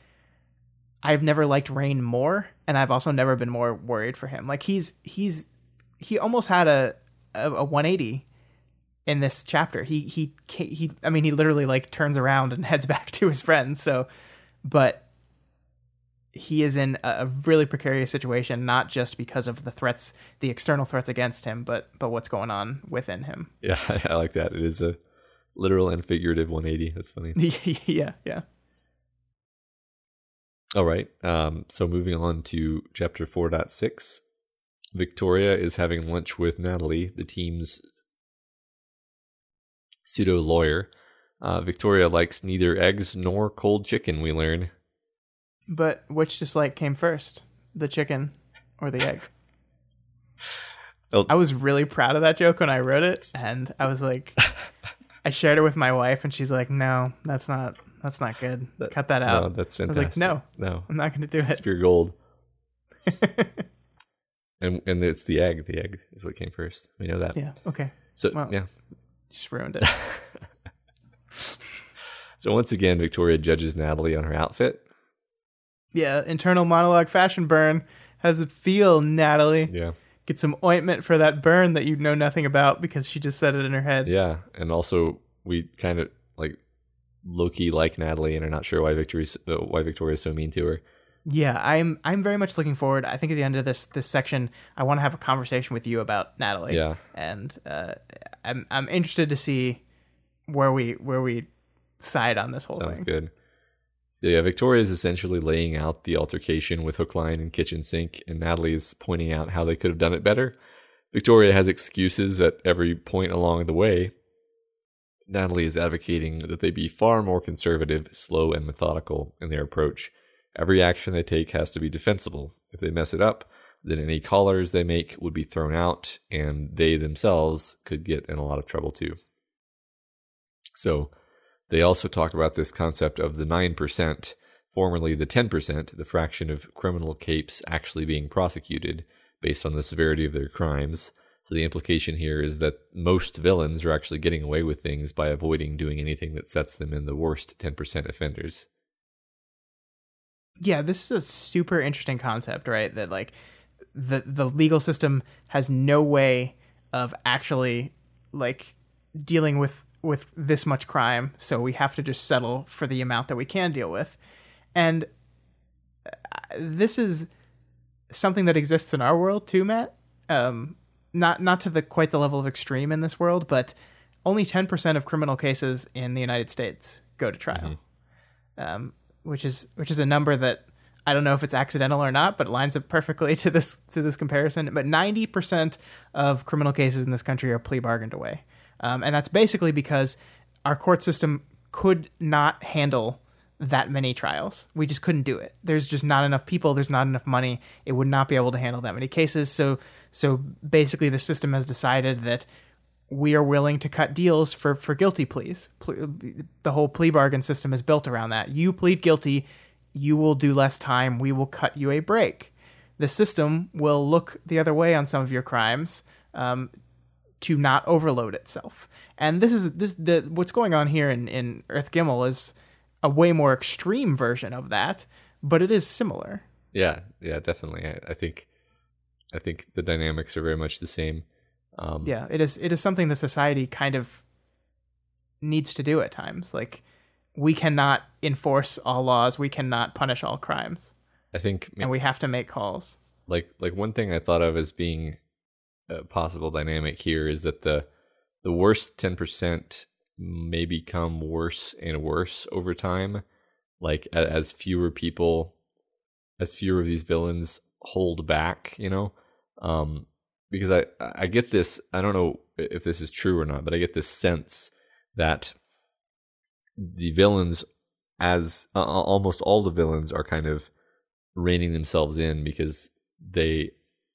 I've never liked Rain more and I've also never been more worried for him like he's he's he almost had a a, a 180 in this chapter. He he he I mean he literally like turns around and heads back to his friends. So but he is in a really precarious situation not just because of the threats the external threats against him but but what's going on within him. Yeah i like that. It is a literal and figurative 180 that's funny. Yeah yeah. All right um so moving on to chapter 4.6 victoria is having lunch with natalie the team's pseudo lawyer. Uh, Victoria likes neither eggs nor cold chicken, we learn. But which dislike came first, the chicken or the egg? I was really proud of that joke when I wrote it, and I was like, I shared it with my wife, and she's like, "No, that's not that's not good. That, Cut that out." No, that's fantastic. I was like, "No, no, I'm not going to do it." It's pure gold. and and it's the egg. The egg is what came first. We know that. Yeah. Okay. So well, yeah, just ruined it. so once again, Victoria judges Natalie on her outfit. Yeah, internal monologue fashion burn. How does it feel, Natalie? Yeah. Get some ointment for that burn that you know nothing about because she just said it in her head. Yeah, and also we kind of like Loki like Natalie and are not sure why Victoria uh, why Victoria's so mean to her. Yeah, I'm I'm very much looking forward. I think at the end of this this section, I want to have a conversation with you about Natalie. Yeah, and uh, I'm I'm interested to see where we where we side on this whole Sounds thing. good. Yeah, Victoria is essentially laying out the altercation with hook, line, and kitchen sink, and Natalie is pointing out how they could have done it better. Victoria has excuses at every point along the way. Natalie is advocating that they be far more conservative, slow, and methodical in their approach Every action they take has to be defensible. If they mess it up, then any callers they make would be thrown out, and they themselves could get in a lot of trouble too. So, they also talk about this concept of the 9%, formerly the 10%, the fraction of criminal capes actually being prosecuted based on the severity of their crimes. So the implication here is that most villains are actually getting away with things by avoiding doing anything that sets them in the worst 10% offenders. Yeah, this is a super interesting concept, right? That like the the legal system has no way of actually like dealing with with this much crime, so we have to just settle for the amount that we can deal with. And uh, this is something that exists in our world too, Matt. Um, not not to the quite the level of extreme in this world, but only ten percent of criminal cases in the United States go to trial, um, which is which is a number that I don't know if it's accidental or not, but it lines up perfectly to this to this comparison. But ninety percent of criminal cases in this country are plea bargained away, um, and that's basically because our court system could not handle that many trials. We just couldn't do it. There's just not enough people. There's not enough money. It would not be able to handle that many cases. So so basically, the system has decided that we are willing to cut deals for for guilty pleas. The whole plea bargain system is built around that. You plead guilty, you will do less time. We will cut you a break. The system will look the other way on some of your crimes um, to not overload itself. And this is this the what's going on here in in Earth Gimel is a way more extreme version of that, but it is similar. Yeah, yeah, definitely. I, I think, I think the dynamics are very much the same. Um, yeah, it is. It is something that society kind of needs to do at times. Like we cannot enforce all laws. We cannot punish all crimes. I think, and we have to make calls. Like, like one thing I thought of as being a possible dynamic here is that the the worst ten percent may become worse and worse over time like as fewer people as fewer of these villains hold back you know um because i i get this i don't know if this is true or not but i get this sense that the villains as uh, almost all the villains are kind of reining themselves in because they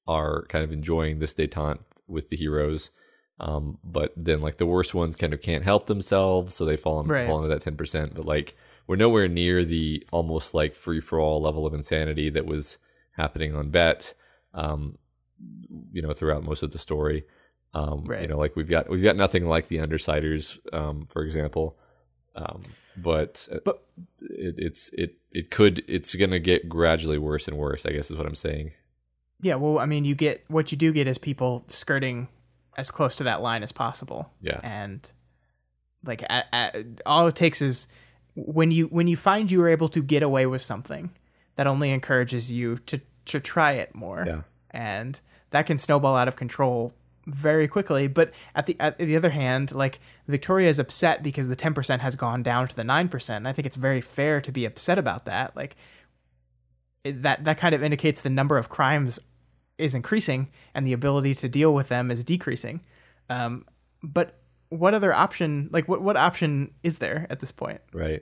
are kind of enjoying this detente with the heroes um, but then like the worst ones kind of can't help themselves, so they fall, in, right. fall into that ten percent. But like we're nowhere near the almost like free for all level of insanity that was happening on Bet. Um, you know, throughout most of the story. Um, right. You know, like we've got we've got nothing like the Undersiders, um, for example. Um, but uh, but it, it's it it could it's gonna get gradually worse and worse. I guess is what I'm saying. Yeah, well, I mean, you get what you do get is people skirting as close to that line as possible. Yeah. And like all it takes is when you when you find you are able to get away with something, that only encourages you to to try it more. Yeah. And that can snowball out of control very quickly. But at the at the other hand, like Victoria is upset because the ten percent has gone down to the nine percent. I think it's very fair to be upset about that. Like that that kind of indicates the number of crimes is increasing and the ability to deal with them is decreasing. Um, but what other option, like what, what option is there at this point? Right.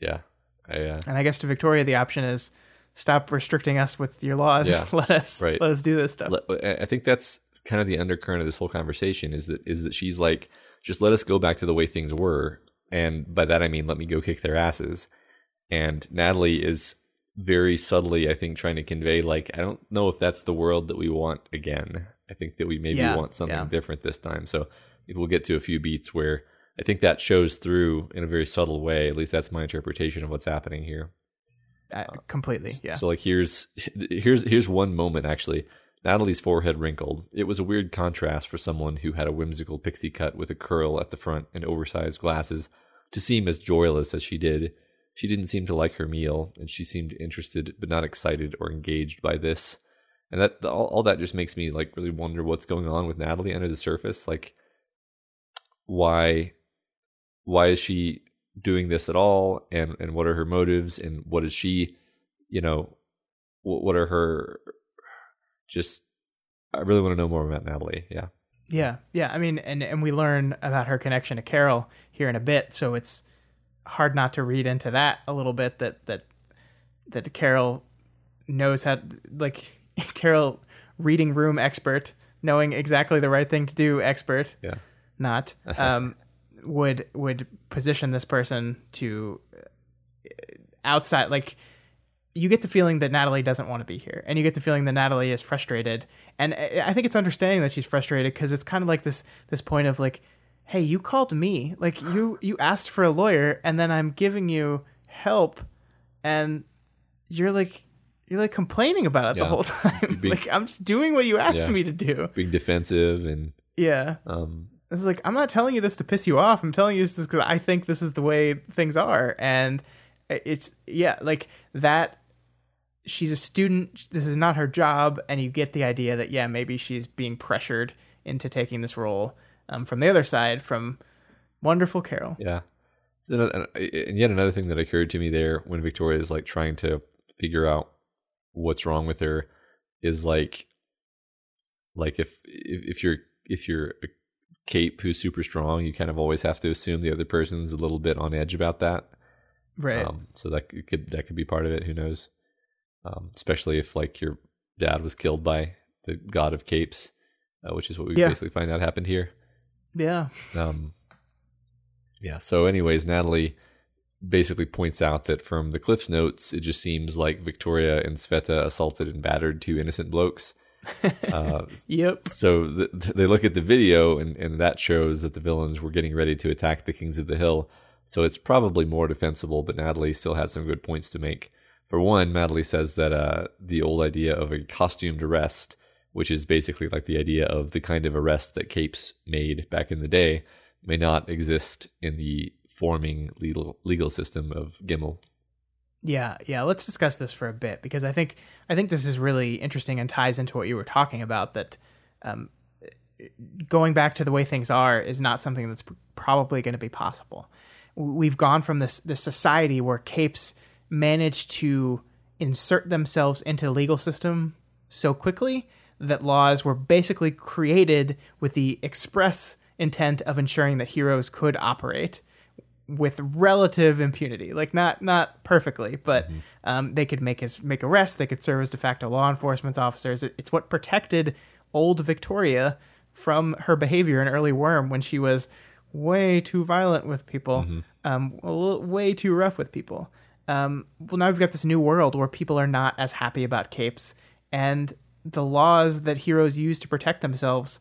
Yeah. I, uh... And I guess to Victoria, the option is stop restricting us with your laws. Yeah. let us, right. let us do this stuff. Uh, I think that's kind of the undercurrent of this whole conversation is that, is that she's like, just let us go back to the way things were. And by that, I mean, let me go kick their asses. And Natalie is very subtly, I think, trying to convey like I don't know if that's the world that we want again. I think that we maybe yeah, want something yeah. different this time. So we'll get to a few beats where I think that shows through in a very subtle way. At least that's my interpretation of what's happening here. Uh, completely, yeah. So like here's here's here's one moment actually. Natalie's forehead wrinkled. It was a weird contrast for someone who had a whimsical pixie cut with a curl at the front and oversized glasses to seem as joyless as she did. She didn't seem to like her meal, and she seemed interested but not excited or engaged by this. And that all, all that just makes me like really wonder what's going on with Natalie under the surface. Like, why, why is she doing this at all? And and what are her motives? And what is she, you know, what, what are her? Just, I really want to know more about Natalie. Yeah. Yeah, yeah. I mean, and and we learn about her connection to Carol here in a bit, so it's hard not to read into that a little bit that that that Carol knows how like Carol reading room expert, knowing exactly the right thing to do expert. Yeah. Not um would would position this person to uh, outside like you get the feeling that Natalie doesn't want to be here, and you get the feeling that Natalie is frustrated. And I I think it's understanding that she's frustrated because it's kind of like this this point of like, hey, you called me, like you you asked for a lawyer, and then I'm giving you help, and you're like you're like complaining about it the whole time. being- like I'm just doing what you asked Yeah. me to do. being defensive and Yeah. um This is like I'm not telling you this to piss you off. I'm telling you this because I think this is the way things are, and it's yeah, like that. She's a student. This is not her job, and you get the idea that yeah, maybe she's being pressured into taking this role um, from the other side from wonderful Carol. yeah. Another- and yet another thing that occurred to me there when Victoria is like trying to figure out what's wrong with her is like like if if, if you're if you're a cape who's super strong, you kind of always have to assume the other person's a little bit on edge about that. Right. Um, so that could that could be part of it. Who knows? Um, especially if like your dad was killed by the god of capes, uh, which is what we Yeah. basically find out happened here. yeah. Um, yeah. So, anyways, Natalie basically points out that from the Cliff's notes, it just seems like Victoria and Sveta assaulted and battered two innocent blokes. Uh, Yep. so th- th- they look at the video, and, and that shows that the villains were getting ready to attack the Kings of the Hill. So it's probably more defensible, but Natalie still had some good points to make. For one, Natalie says that uh, the old idea of a costumed arrest, which is basically like the idea of the kind of arrest that capes made back in the day, may not exist in the forming legal legal system of Gimel. Yeah, yeah. Let's discuss this for a bit because I think I think this is really interesting and ties into what you were talking about. That um, going back to the way things are is not something that's probably going to be possible. We've gone from this this society where capes manage to insert themselves into the legal system so quickly that laws were basically created with the express intent of ensuring that heroes could operate with relative impunity. Like not not perfectly but um, they could make his make arrests. They could serve as de facto law enforcement officers. It, it's what protected old victoria from her behavior in early worm when she was way too violent with people um, a little, way too rough with people. Um, well now we've got this new world where people are not as happy about capes and the laws that heroes use to protect themselves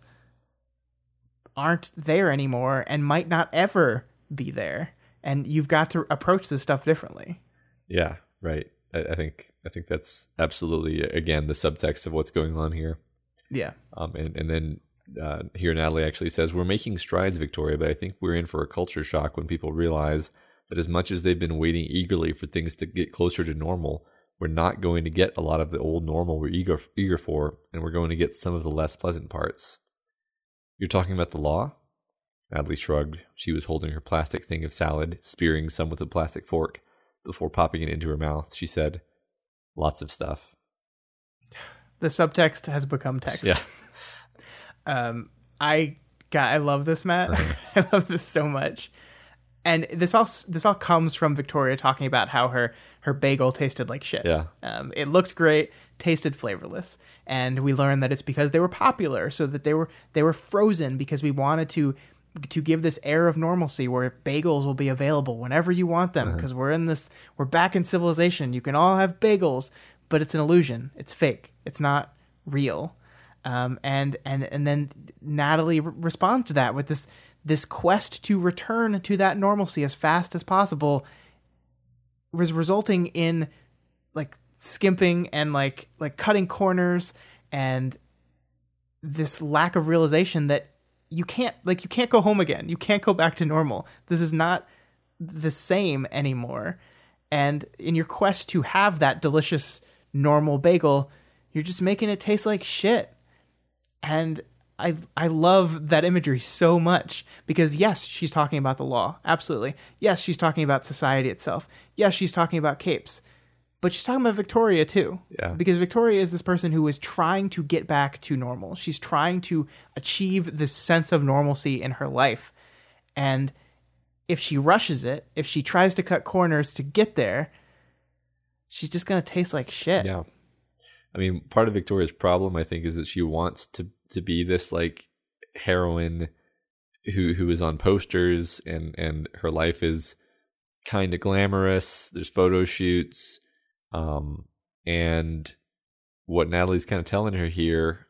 aren't there anymore and might not ever be there and you've got to approach this stuff differently Yeah, right. I, I think I think that's absolutely again the subtext of what's going on here. yeah Um, and and then uh, here Natalie actually says we're making strides, Victoria, but I think we're in for a culture shock when people realize that as much as they've been waiting eagerly for things to get closer to normal, we're not going to get a lot of the old normal we're eager eager for, and we're going to get some of the less pleasant parts. You're talking about the law? Natalie shrugged. She was holding her plastic thing of salad, spearing some with a plastic fork. Before popping it into her mouth, she said, Lots of stuff. the subtext has become text Yeah. um i got i love this matt i love this so much and this all this all comes from victoria talking about how her her bagel tasted like shit Yeah. um, it looked great tasted flavorless and we learned that it's because they were popular so that they were they were frozen because we wanted to to give this air of normalcy where bagels will be available whenever you want them because we're in this we're back in civilization. You can all have bagels but it's an illusion. It's fake. It's not real. Um, and and and then Natalie re- responds to that with this this quest to return to that normalcy as fast as possible was resulting in like skimping and like like cutting corners and this lack of realization that you can't like you can't go home again you can't go back to normal this is not the same anymore and in your quest to have that delicious normal bagel you're just making it taste like shit and I I love that imagery so much because yes, she's talking about the law. Absolutely. Yes, she's talking about society itself. Yes, she's talking about capes. But she's talking about Victoria too. Yeah. Because Victoria is this person who is trying to get back to normal. She's trying to achieve this sense of normalcy in her life. And if she rushes it, if she tries to cut corners to get there, she's just going to taste like shit. Yeah. I mean, part of Victoria's problem, I think, is that she wants to to be this like heroine who who is on posters and and her life is kind of glamorous. There's photo shoots. Um, and what Natalie's kind of telling her here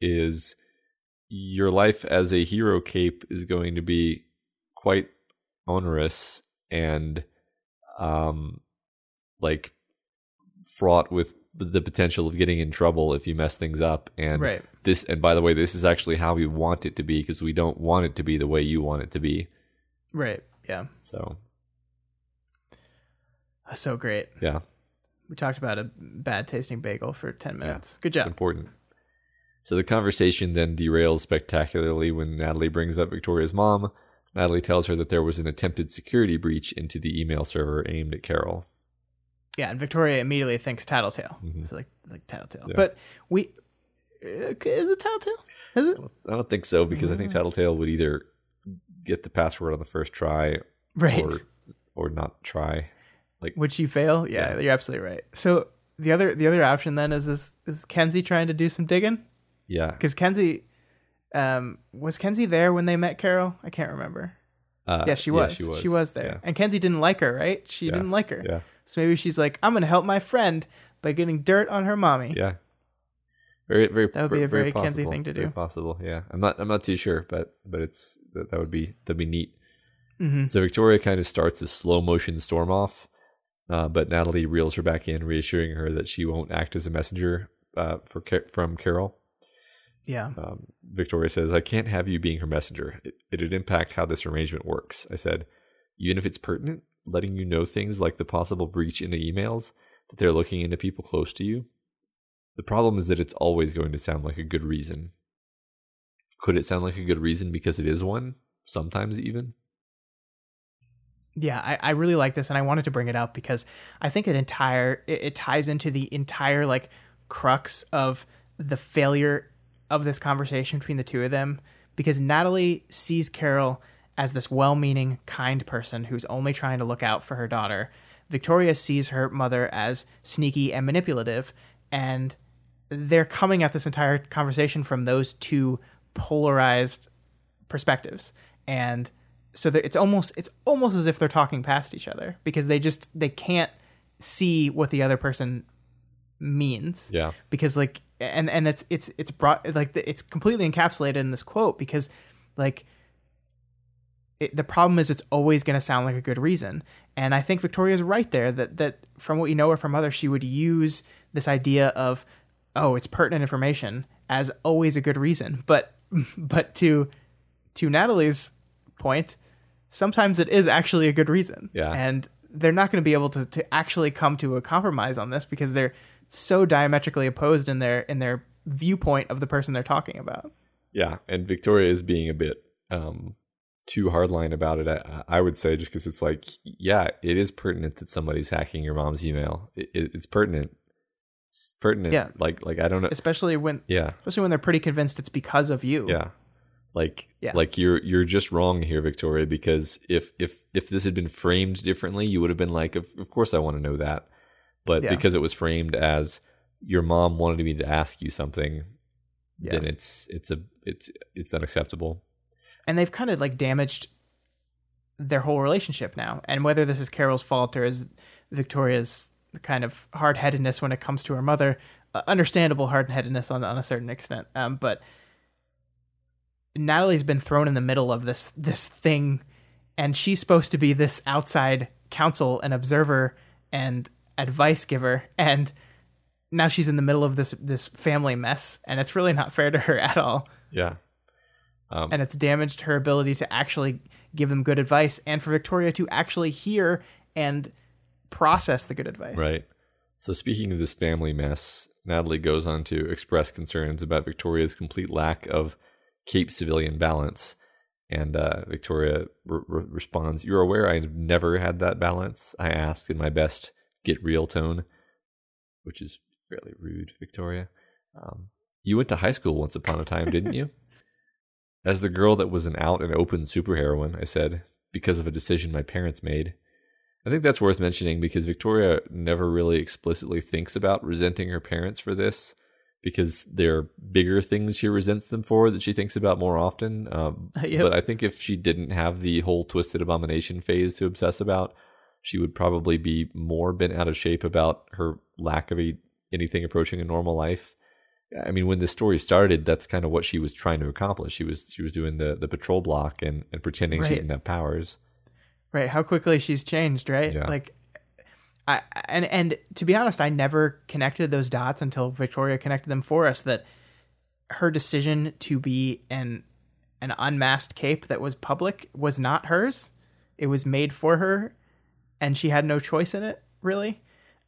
is your life as a hero cape is going to be quite onerous and um like fraught with the potential of getting in trouble if you mess things up and Right. this and by the way this is actually how we want it to be because we don't want it to be the way you want it to be Right. Yeah. so So great. yeah We talked about a bad tasting bagel for 10 minutes. Good job. it's important so the conversation then derails spectacularly when natalie brings up victoria's mom natalie tells her that there was an attempted security breach into the email server aimed at carol Yeah, and Victoria immediately thinks Tattletale. Mhm. It's like like Tattletale. Yeah. But we uh, is it Tattletale? Is it? I don't think so because I think Mm. Tattletale would either get the password on the first try Right. or or not try. Would she fail? Yeah, Yeah. you're absolutely right. So the other the other option then is is, is Kenzie trying to do some digging? Yeah. Because Kenzie um was Kenzie there when they met Carol? I can't remember. Uh, yeah, she was. she was. She was there. Yeah. And Kenzie didn't like her, right? She Yeah. didn't like her. Yeah. So maybe she's like, I'm gonna help my friend by getting dirt on her mommy. Yeah. Very very That would be a very Kenzie thing to Very do. possible. Yeah. I'm not I'm not too sure, but but it's that, that would be that'd be neat. hmm So Victoria kind of starts a slow motion storm off, uh, but Natalie reels her back in, reassuring her that she won't act as a messenger uh, for from Carol. Yeah. Um, Victoria says, I can't have you being her messenger. It, it'd impact how this arrangement works. I said, even if it's pertinent, letting you know things like the possible breach in the emails, that they're looking into people close to you. The problem is that it's always going to sound like a good reason. Could it sound like a good reason because it is one? Sometimes even. Yeah, I, I really like this, and I wanted to bring it up because I think it entire it, it ties into the entire like crux of the failure of this conversation between the two of them. Because Natalie sees Carol as this well-meaning, kind person who's only trying to look out for her daughter. Victoria sees her mother as sneaky and manipulative, and they're coming at this entire conversation from those two polarized perspectives and so it's almost it's almost as if they're talking past each other because they just they can't see what the other person means. Yeah. because like and and it's it's it's brought like it's completely encapsulated in this quote because like it, the problem is it's always going to sound like a good reason. And i think victoria's right there that that from what you know of her mother she would use this idea of oh it's pertinent information as always a good reason. But but to to natalie's point sometimes it is actually a good reason Yeah. and they're not going to be able to, to actually come to a compromise on this because they're so diametrically opposed in their in their viewpoint of the person they're talking about Yeah. And Victoria is being a bit um, too hardline about it, I, I would say, just because it's like, yeah, it is pertinent that somebody's hacking your mom's email. It, it, it's pertinent. It's pertinent. Yeah. Like, like I don't know. especially when Yeah. especially when they're pretty convinced it's because of you Yeah. Like Yeah. like you're you're just wrong here, Victoria, because if if if this had been framed differently, you would have been like, of, of course I want to know that. But Yeah. because it was framed as your mom wanted me to ask you something, Yeah. then it's it's a it's it's unacceptable. and they've kind of like damaged their whole relationship now. And whether this is Carol's fault or is Victoria's kind of hard headedness when it comes to her mother, uh, understandable hard headedness on on a certain extent. Um, but Natalie's been thrown in the middle of this this thing, and she's supposed to be this outside counsel and observer and advice giver, and now she's in the middle of this this family mess, and it's really not fair to her at all Yeah. Um, and it's damaged her ability to actually give them good advice and for Victoria to actually hear and process the good advice. Right. So speaking of this family mess, Natalie goes on to express concerns about Victoria's complete lack of Cape civilian balance. And uh, Victoria re- re- responds, You're aware I've never had that balance? I asked in my best get real tone, which is fairly rude, Victoria. Um, you went to high school once upon a time, didn't you? As the girl that was an out and open superheroine, I said, because of a decision my parents made. I think that's worth mentioning because Victoria never really explicitly thinks about resenting her parents for this because there are bigger things she resents them for that she thinks about more often. Um, Yep. But I think if she didn't have the whole twisted abomination phase to obsess about, she would probably be more bent out of shape about her lack of a, anything approaching a normal life. I mean, when the story started, that's kind of what she was trying to accomplish. She was she was doing the the patrol block and and pretending she didn't have powers. right how quickly she's changed right Yeah. like i and and to be honest i never connected those dots until victoria connected them for us that her decision to be an an unmasked cape that was public was not hers. It was made for her and she had no choice in it really.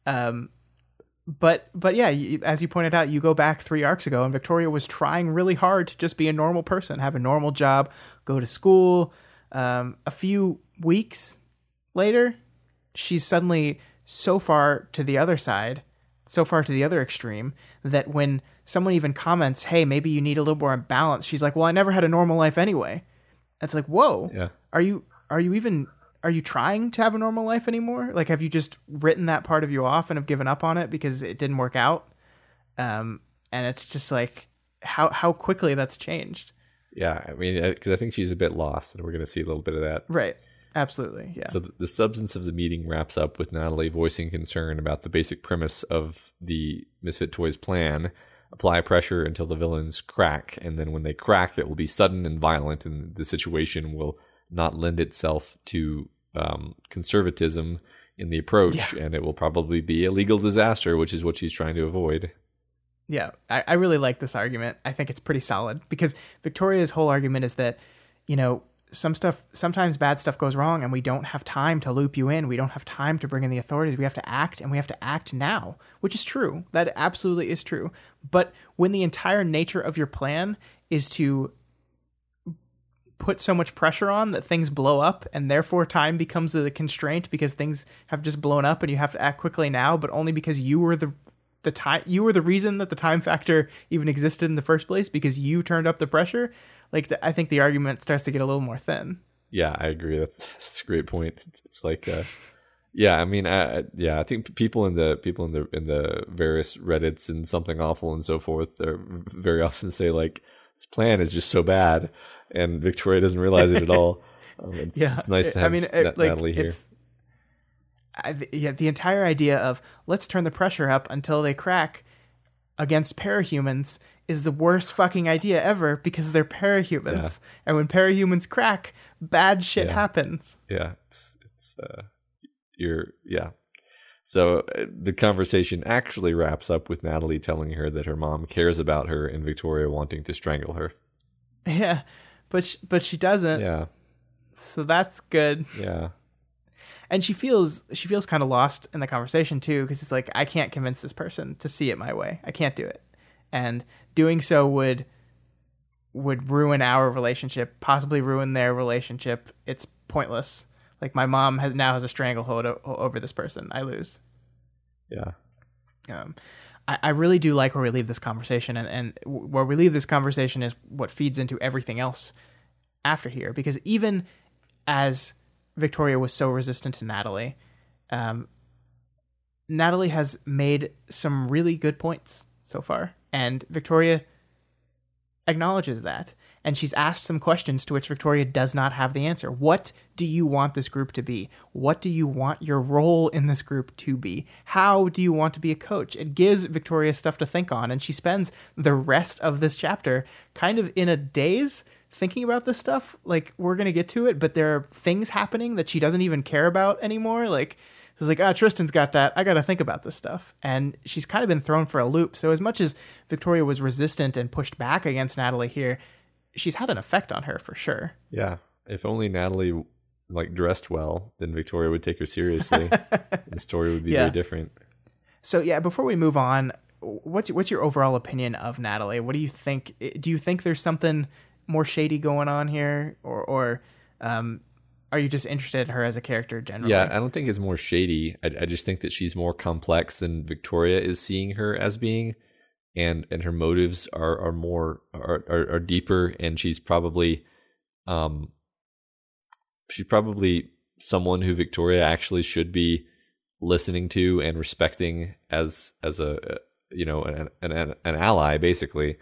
Um but but yeah you, as you pointed out you go back three arcs ago and victoria was trying really hard to just be a normal person have a normal job go to school. Um, a few weeks later she's suddenly so far to the other side so far to the other extreme that when someone even comments hey maybe you need a little more balance she's like well i never had a normal life anyway. It's like whoa. Yeah. are you are you even are you trying to have a normal life anymore? Like have you just written that part of you off and have given up on it because it didn't work out? Um and it's just like how how quickly that's changed. Yeah, I mean, because I think she's a bit lost, and we're going to see a little bit of that. right absolutely yeah So the, substance of the meeting wraps up with Natalie voicing concern about the basic premise of the Misfit Toys plan. Apply pressure until the villains crack, and then when they crack, it will be sudden and violent, and the situation will not lend itself to um, conservatism in the approach, and it will probably be a legal disaster, which is what she's trying to avoid. Yeah, I, I really like this argument. I think it's pretty solid because Victoria's whole argument is that, you know, some stuff, sometimes bad stuff goes wrong and we don't have time to loop you in. We don't have time to bring in the authorities. We have to act and we have to act now, which is true. That absolutely is true. But when the entire nature of your plan is to put so much pressure on that things blow up and therefore time becomes a constraint because things have just blown up and you have to act quickly now but only because you were the the time you were the reason that the time factor even existed in the first place because you turned up the pressure like the, i think the argument starts to get a little more thin Yeah, I agree. That's, that's a great point. It's, it's like, uh, yeah, I mean, I, yeah, I think people in the people in the in the various Reddits and something awful and so forth, are very often say like, this plan is just so bad, and Victoria doesn't realize it at all. Um, it's, it's nice to have i mean it, like, Natalie here. it's I, yeah the entire idea of let's turn the pressure up until they crack against parahumans is the worst fucking idea ever because they're parahumans. And when parahumans crack bad shit Yeah. happens. Yeah, it's it's uh, you're yeah. So uh, the conversation actually wraps up with Natalie telling her that her mom cares about her and Victoria wanting to strangle her. yeah but sh- but she doesn't. Yeah, so that's good. Yeah, and she feels she feels kind of lost in the conversation too because it's like i can't convince this person to see it my way. I can't do it and doing so would would ruin our relationship possibly ruin their relationship. It's pointless. Like my mom has now has a stranglehold o- over this person. I lose. Yeah. um, I, I really do like where we leave this conversation, and, and where we leave this conversation is what feeds into everything else after here. Because even as Victoria was so resistant to Natalie, um, Natalie has made some really good points so far, and Victoria acknowledges that. And she's asked some questions to which Victoria does not have the answer. What do you want this group to be? What do you want your role in this group to be? How do you want to be a coach? It gives Victoria stuff to think on, and she spends the rest of this chapter kind of in a daze thinking about this stuff. Like, we're going to get to it, but there are things happening that she doesn't even care about anymore. Like, it's like, ah, Tristan's got that. I got to think about this stuff. And she's kind of been thrown for a loop. So, as much as Victoria was resistant and pushed back against Natalie here, she's had an effect on her for sure. Yeah. If only Natalie like dressed well, then Victoria would take her seriously. the story would be Yeah. very different. So, yeah, before we move on, what's what's your overall opinion of Natalie? What do you think? Do you think there's something more shady going on here, or or um, are you just interested in her as a character generally? Yeah, I don't think it's more shady. I, I just think that she's more complex than Victoria is seeing her as being, and and her motives are are more are are, are deeper, and she's probably, um, she's probably someone who Victoria actually should be listening to and respecting as as a you know an an, an ally basically.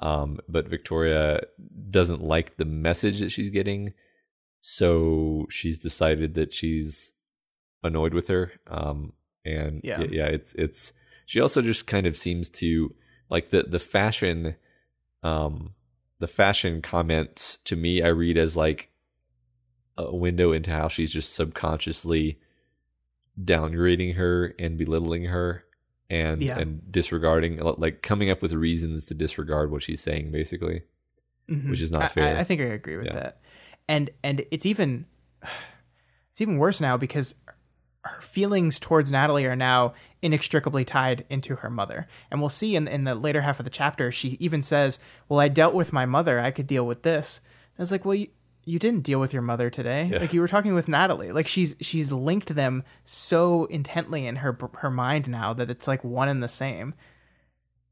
Um, but Victoria doesn't like the message that she's getting, so she's decided that she's annoyed with her. Um, and Yeah. yeah. it's it's she also just kind of seems to like the the fashion, um, the fashion comments to me I read as like a window into how she's just subconsciously downgrading her and belittling her and Yeah. and disregarding like coming up with reasons to disregard what she's saying basically Mhm. which is not fair. I, I think I agree with Yeah. that. And and it's even it's even worse now because her feelings towards Natalie are now inextricably tied into her mother. And we'll see in, in the later half of the chapter, she even says, Well, I dealt with my mother, I could deal with this. And it's like, Well, you, you didn't deal with your mother today. Yeah. Like you were talking with Natalie. Like she's she's linked them so intently in her her mind now that it's like one and the same.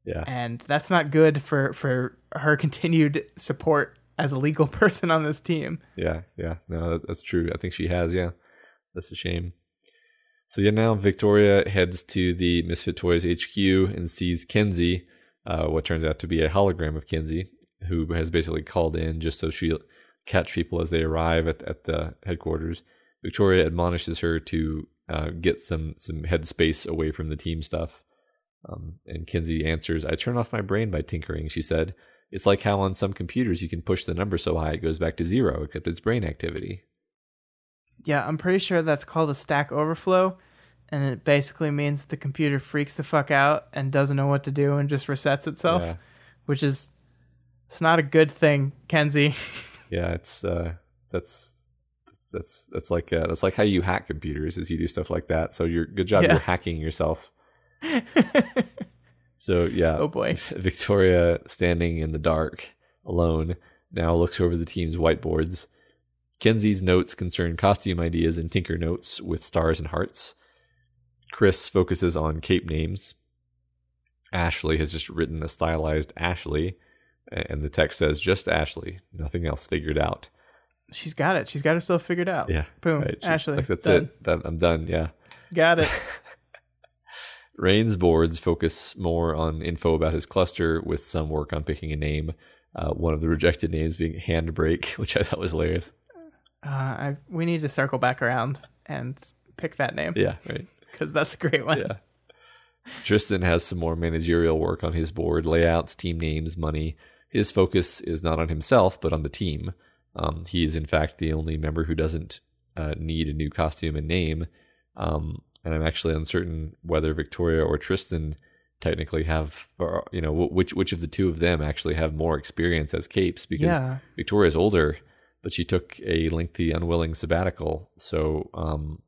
yeah And that's not good for for her continued support as a legal person on this team. Yeah, yeah, no, that, that's true. I think she has. Yeah, that's a shame. So yeah, now Victoria heads to the Misfit Toys HQ and sees Kenzie, uh, what turns out to be a hologram of Kenzie, who has basically called in just so she'll catch people as they arrive at at the headquarters. Victoria admonishes her to uh, get some some headspace away from the team stuff. Um, and Kenzie answers, "I turn off my brain by tinkering." She said. It's like how on some computers you can push the number so high it goes back to zero, except it's brain activity. Yeah, I'm pretty sure that's called a stack overflow. And it basically means the computer freaks the fuck out and doesn't know what to do and just resets itself, Yeah. which is it's not a good thing, Kenzie. Yeah, it's uh, that's that's that's that's like uh, that's like how you hack computers is you do stuff like that. So you're good job Yeah. you're hacking yourself. So yeah, oh boy. Victoria standing in the dark alone now looks over the team's whiteboards. Kenzie's notes concern costume ideas and Tinker notes with stars and hearts. Chris focuses on cape names. Ashley has just written a stylized Ashley, and the text says just Ashley, nothing else figured out. She's got it. She's got herself figured out. Yeah, Boom. right. Ashley. like that's done. it. I'm done. Yeah. Got it. Rain's boards focus more on info about his cluster with some work on picking a name. Uh, one of the rejected names being Handbrake, which I thought was hilarious. Uh, I, we need to circle back around and pick that name Yeah, right. because that's a great one. Yeah. Tristan has some more managerial work on his board layouts, team names, money. His focus is not on himself, but on the team. Um, he is, in fact, the only member who doesn't uh, need a new costume and name. Um, and I'm actually uncertain whether Victoria or Tristan technically have, or you know, which which of the two of them actually have more experience as capes because Yeah. Victoria's older, but she took a lengthy, unwilling sabbatical. So um,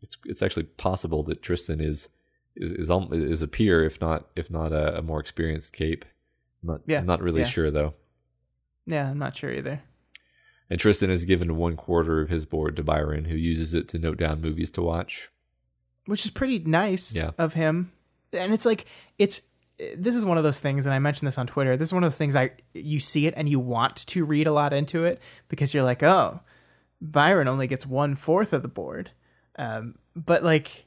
it's it's actually possible that Tristan is is is, is a peer, if not if not a, a more experienced cape. I'm not Yeah, I'm not really yeah. sure though. Yeah, I'm not sure either. And Tristan has given one quarter of his board to Byron, who uses it to note down movies to watch. Which is pretty nice Yeah. of him. And it's like it's this is one of those things, and I mentioned this on Twitter. This is one of those things I you see it and you want to read a lot into it because you're like, oh, Byron only gets one fourth of the board, um, but like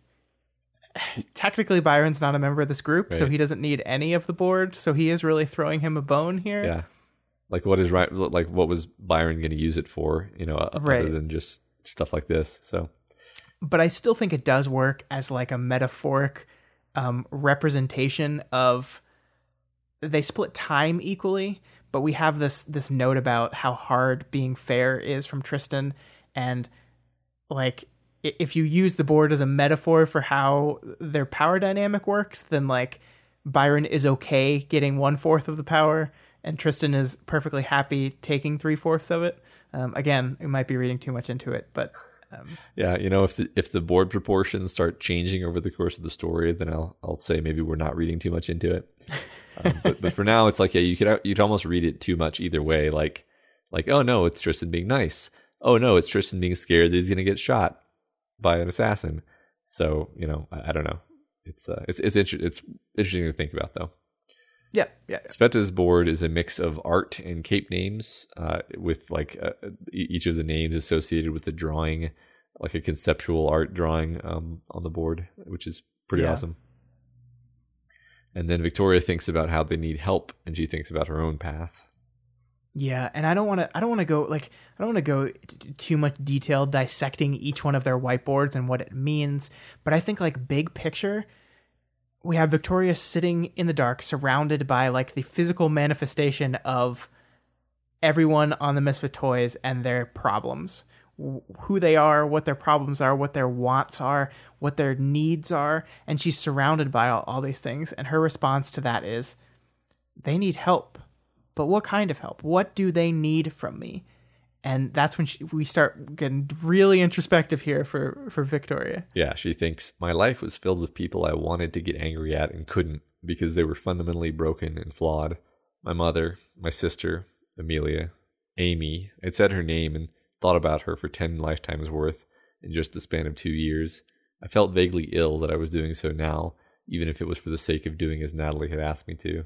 technically Byron's not a member of this group, so he doesn't need any of the board. So he is really throwing him a bone here. Yeah, like what is right? Like what was Byron going to use it for? You know, Right. other than just stuff like this. So but I still think it does work as like a metaphoric um, representation of they split time equally, but we have this this note about how hard being fair is from Tristan, and like if you use the board as a metaphor for how their power dynamic works, then like Byron is okay getting one fourth of the power, and Tristan is perfectly happy taking three fourths of it. Um, again, it might be reading too much into it, but um, yeah, you know, if the if the board proportions start changing over the course of the story, then I'll I'll say maybe we're not reading too much into it. Um, but but for now, it's like yeah, you could you'd almost read it too much either way. Like like oh no, it's Tristan being nice. Oh no, it's Tristan being scared that he's gonna get shot by an assassin. So you know, I, I don't know. It's uh, it's it's inter- it's interesting to think about though. Yeah, yeah, Sveta's board is a mix of art and cape names, uh, with like uh, each of the names associated with the drawing, like a conceptual art drawing um, on the board, which is pretty Yeah. awesome. And then Victoria thinks about how they need help, and she thinks about her own path. Yeah, and I don't want to. I don't want to go like I don't want to go t- too much detail dissecting each one of their whiteboards and what it means. But I think like big picture, we have Victoria sitting in the dark, surrounded by like the physical manifestation of everyone on the Misfit Toys and their problems, wh- who they are, what their problems are, what their wants are, what their needs are, and she's surrounded by all, all these things. And her response to that is, they need help but what kind of help? What do they need from me? And that's when she, we start getting really introspective here for for Victoria. Yeah, she thinks my life was filled with people I wanted to get angry at and couldn't because they were fundamentally broken and flawed. My mother, my sister, Amelia, Amy. I'd said her name and thought about her for 10 lifetimes worth in just the span of two years. I felt vaguely ill that I was doing so now, even if it was for the sake of doing as Natalie had asked me to.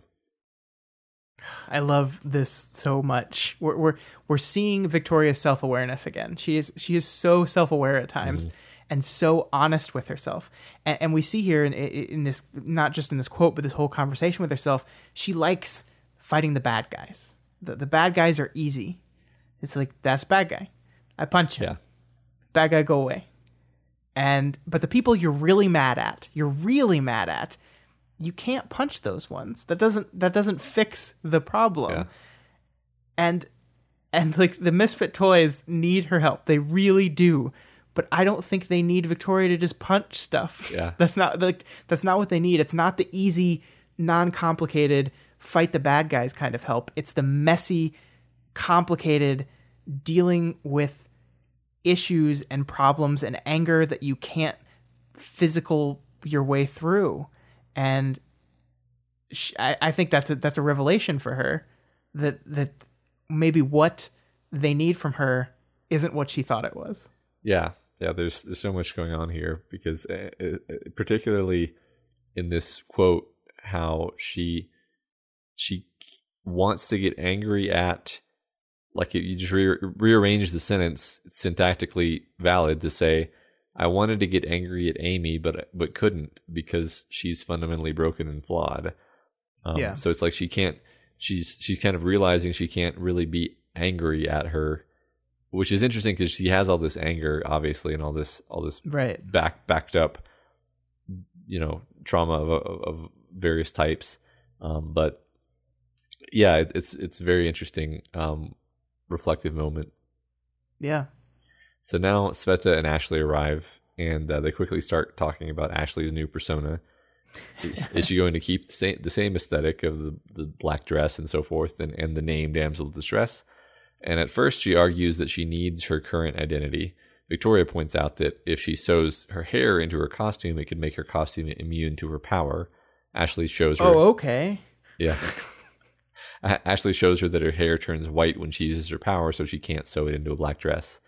I love this so much. We're we're, we're seeing Victoria's self awareness again. She is she is so self aware at times. Mm-hmm. And so honest with herself, and, and we see here in, in this not just in this quote, but this whole conversation with herself. She likes fighting the bad guys. The the bad guys are easy. It's like that's bad guy. I punch him. Yeah. Bad guy, go away. And but the people you're really mad at, you're really mad at, you can't punch those ones. That doesn't that doesn't fix the problem. Yeah. And and like the misfit toys need her help. They really do. But I don't think they need Victoria to just punch stuff. Yeah. That's not like that's not what they need. It's not the easy, non-complicated fight the bad guys kind of help. It's the messy, complicated dealing with issues and problems and anger that you can't physical your way through and she, I, I think that's a that's a revelation for her that that maybe what they need from her isn't what she thought it was. Yeah, yeah. There's there's so much going on here because uh, uh, particularly in this quote, how she she wants to get angry at like you just re- rearrange the sentence it's syntactically valid to say I wanted to get angry at Amy, but but couldn't because she's fundamentally broken and flawed. Um, yeah. So it's like she can't. She's she's kind of realizing she can't really be angry at her, which is interesting because she has all this anger, obviously, and all this all this right back backed up, you know, trauma of of, of various types. Um, but yeah, it's it's very interesting, um, reflective moment. Yeah, so now Sveta and Ashley arrive, and uh, they quickly start talking about Ashley's new persona. is, is, she going to keep the same, the same aesthetic of the, the black dress and so forth, and, and the name Damsel of Distress? And at first, she argues that she needs her current identity. Victoria points out that if she sews her hair into her costume, it could make her costume immune to her power. Ashley shows her. Oh, okay. Yeah. Ashley shows her that her hair turns white when she uses her power, so she can't sew it into a black dress.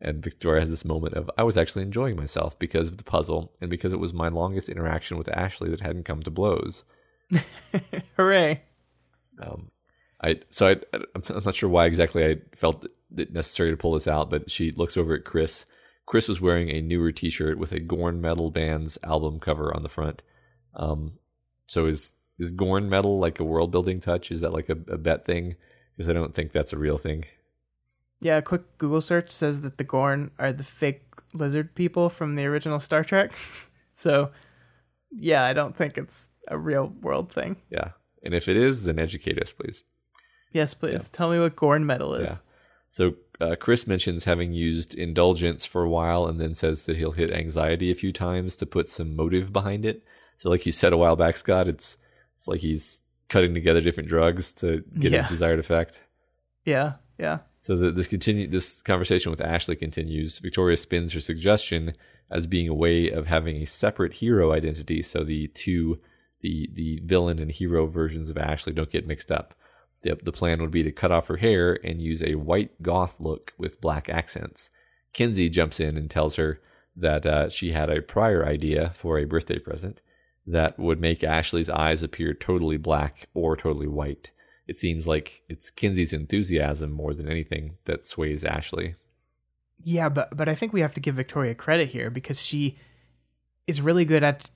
And Victoria has this moment of, I was actually enjoying myself because of the puzzle and because it was my longest interaction with Ashley that hadn't come to blows. Hooray. Um, I so I I'm not sure why exactly I felt it necessary to pull this out, but she looks over at Chris. Chris was wearing a newer T-shirt with a Gorn Metal Band's album cover on the front. Um, so is is Gorn Metal like a world building touch? Is that like a, a bet thing? Because I don't think that's a real thing. Yeah, a quick Google search says that the Gorn are the fake lizard people from the original Star Trek. so, yeah, I don't think it's a real world thing. Yeah. And if it is, then educate us, please. Yes, please. Yeah. Tell me what Gorn metal is. Yeah. So, uh, Chris mentions having used indulgence for a while and then says that he'll hit anxiety a few times to put some motive behind it. So, like you said a while back, Scott, it's it's like he's cutting together different drugs to get yeah. his desired effect. Yeah, yeah. So the, this continue this conversation with Ashley continues. Victoria spins her suggestion as being a way of having a separate hero identity, so the two the the villain and hero versions of Ashley don't get mixed up. The, the plan would be to cut off her hair and use a white goth look with black accents. Kenzie jumps in and tells her that uh, she had a prior idea for a birthday present that would make Ashley's eyes appear totally black or totally white it seems like it's Kenzie's enthusiasm more than anything that sways Ashley. Yeah, but but I think we have to give Victoria credit here because she is really good at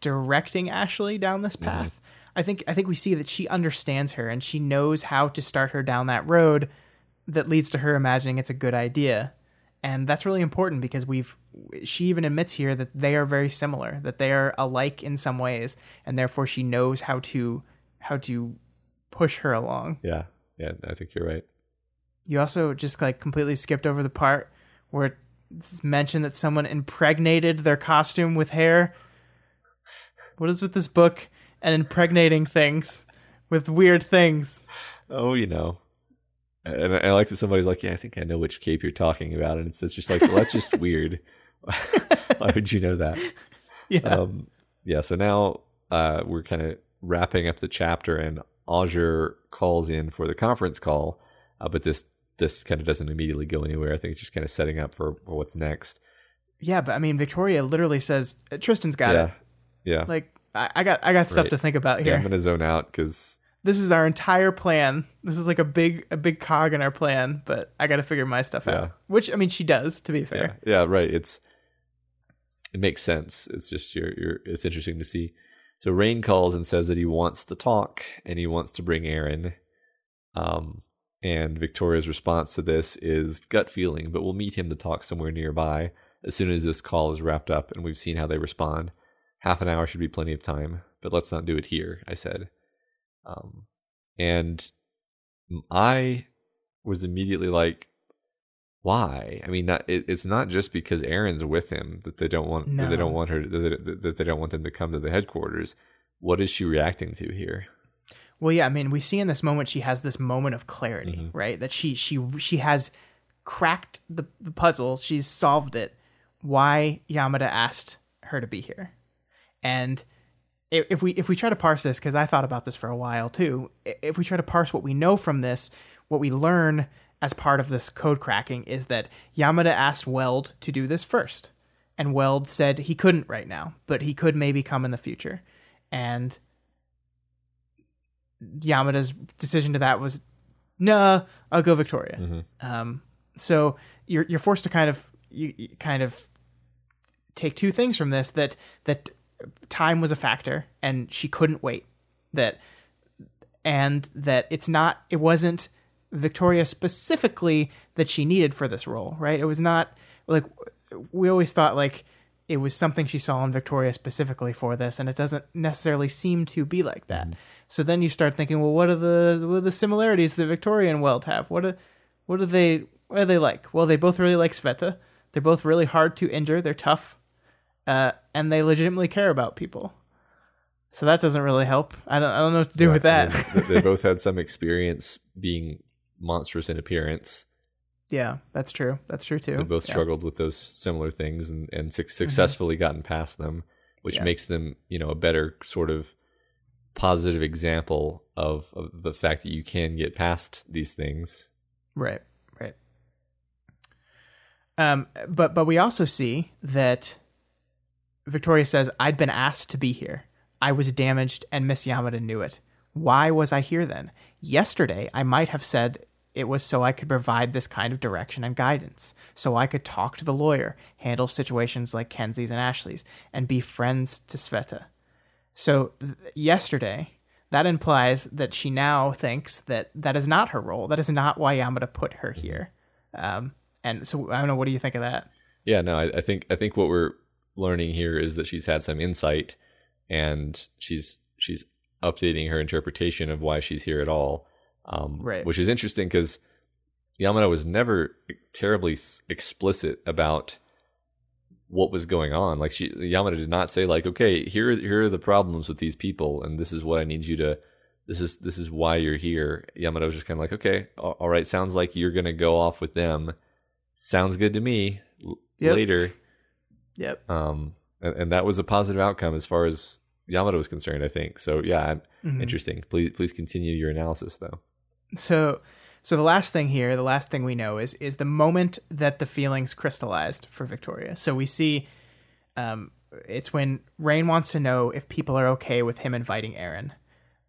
directing Ashley down this mm-hmm. path. Mm-hmm. I think I think we see that she understands her and she knows how to start her down that road that leads to her imagining it's a good idea. And that's really important because we've she even admits here that they are very similar, that they are alike in some ways, and therefore she knows how to how to push her along. Yeah, yeah, I think you're right. You also just like completely skipped over the part where it's mentioned that someone impregnated their costume with hair. What is with this book and impregnating things with weird things? Oh, you know. And I, I like that somebody's like, "Yeah, I think I know which cape you're talking about," and it's, it's just like, well, that's just weird. Why would you know that? Yeah. Um, yeah. So now uh, we're kind of wrapping up the chapter, and Auger calls in for the conference call, uh, but this this kind of doesn't immediately go anywhere. I think it's just kind of setting up for, for what's next. yeah, but I mean Victoria literally says Tristan's got yeah. it. Yeah. Like I, I got I got stuff to think about yeah. here. I'm gonna zone out because this is our entire plan. This is like a big a big cog in our plan, but I got to figure my stuff Yeah. out. Which I mean, she does. To be yeah, fair, yeah, right. It's it makes sense. It's just you're you're. It's interesting to see. So Rain calls and says that he wants to talk and he wants to bring Erin. Um, and Victoria's response to this is gut feeling, but we'll meet him to talk somewhere nearby as soon as this call is wrapped up and we've seen how they respond. Half an hour should be plenty of time, but let's not do it here, I said. Um, and I was immediately like, why? I mean, not, it, it's not just because Erin's with him that they don't want that they don't want her that, that, that they don't want them to come to the headquarters. What is she reacting to here? Well, yeah, I mean, we see in this moment she has this moment of clarity, Mm-hmm. right? That she she she has cracked the, the puzzle. She's solved it. Why Yamada asked her to be here, and if we if we try to parse this, because I thought about this for a while too. If we try to parse what we know from this, what we learn as part of this code cracking is that Yamada asked Weld to do this first, and Weld said he couldn't right now, but he could maybe come in the future, and Yamada's decision to that was, nah, I'll go Victoria. Um, so you're you're forced to kind of you, you kind of take two things from this that that time was a factor and she couldn't wait. That and that it's not it wasn't Victoria specifically that she needed for this role, right? It was not like we always thought like it was something she saw in Victoria specifically for this, and it doesn't necessarily seem to be like that. So then you start thinking, well, what are the what are the similarities that Victoria and Weld have? What are what are they what are they like? Well, they both really like Sveta. They're both really hard to injure. They're tough, uh, and they legitimately care about people. So that doesn't really help. I don't I don't know what to do with that. They both had some experience being monstrous in appearance. yeah, that's true. That's true too. They both Yeah. struggled with those similar things and, and suc successfully gotten past them, which Yeah. makes them, you know, a better sort of positive example of, of the fact that you can get past these things. Right, right. Um, but but we also see that Victoria says, "I'd been asked to be here. I was damaged, and Miss Yamada knew it. Why was I here then? Yesterday, I might have said." It was so I could provide this kind of direction and guidance, so I could talk to the lawyer, handle situations like Kenzie's and Ashley's, and be friends to Sveta. So th- yesterday, that implies that she now thinks that that is not her role. That is not why Yamada put her here. Um, and so I don't know. What do you think of that? Yeah, no, I, I think I think what we're learning here is that she's had some insight and she's she's updating her interpretation of why she's here at all. Um, Right. Which is interesting because Yamada was never terribly explicit about what was going on. Like she Yamada did not say like, okay, here here are the problems with these people, and this is what I need you to. This is this is why you're here. Yamada was just kind of like, okay, all right, sounds like you're gonna go off with them. Sounds good to me. L- Yep. Later, Yep. um, and, and that was a positive outcome as far as Yamada was concerned. I think so. Yeah, Mhm. interesting. Please please continue your analysis though. So, so the last thing here, the last thing we know is is the moment that the feelings crystallized for Victoria. So we see, um, it's when Rain wants to know if people are okay with him inviting Erin.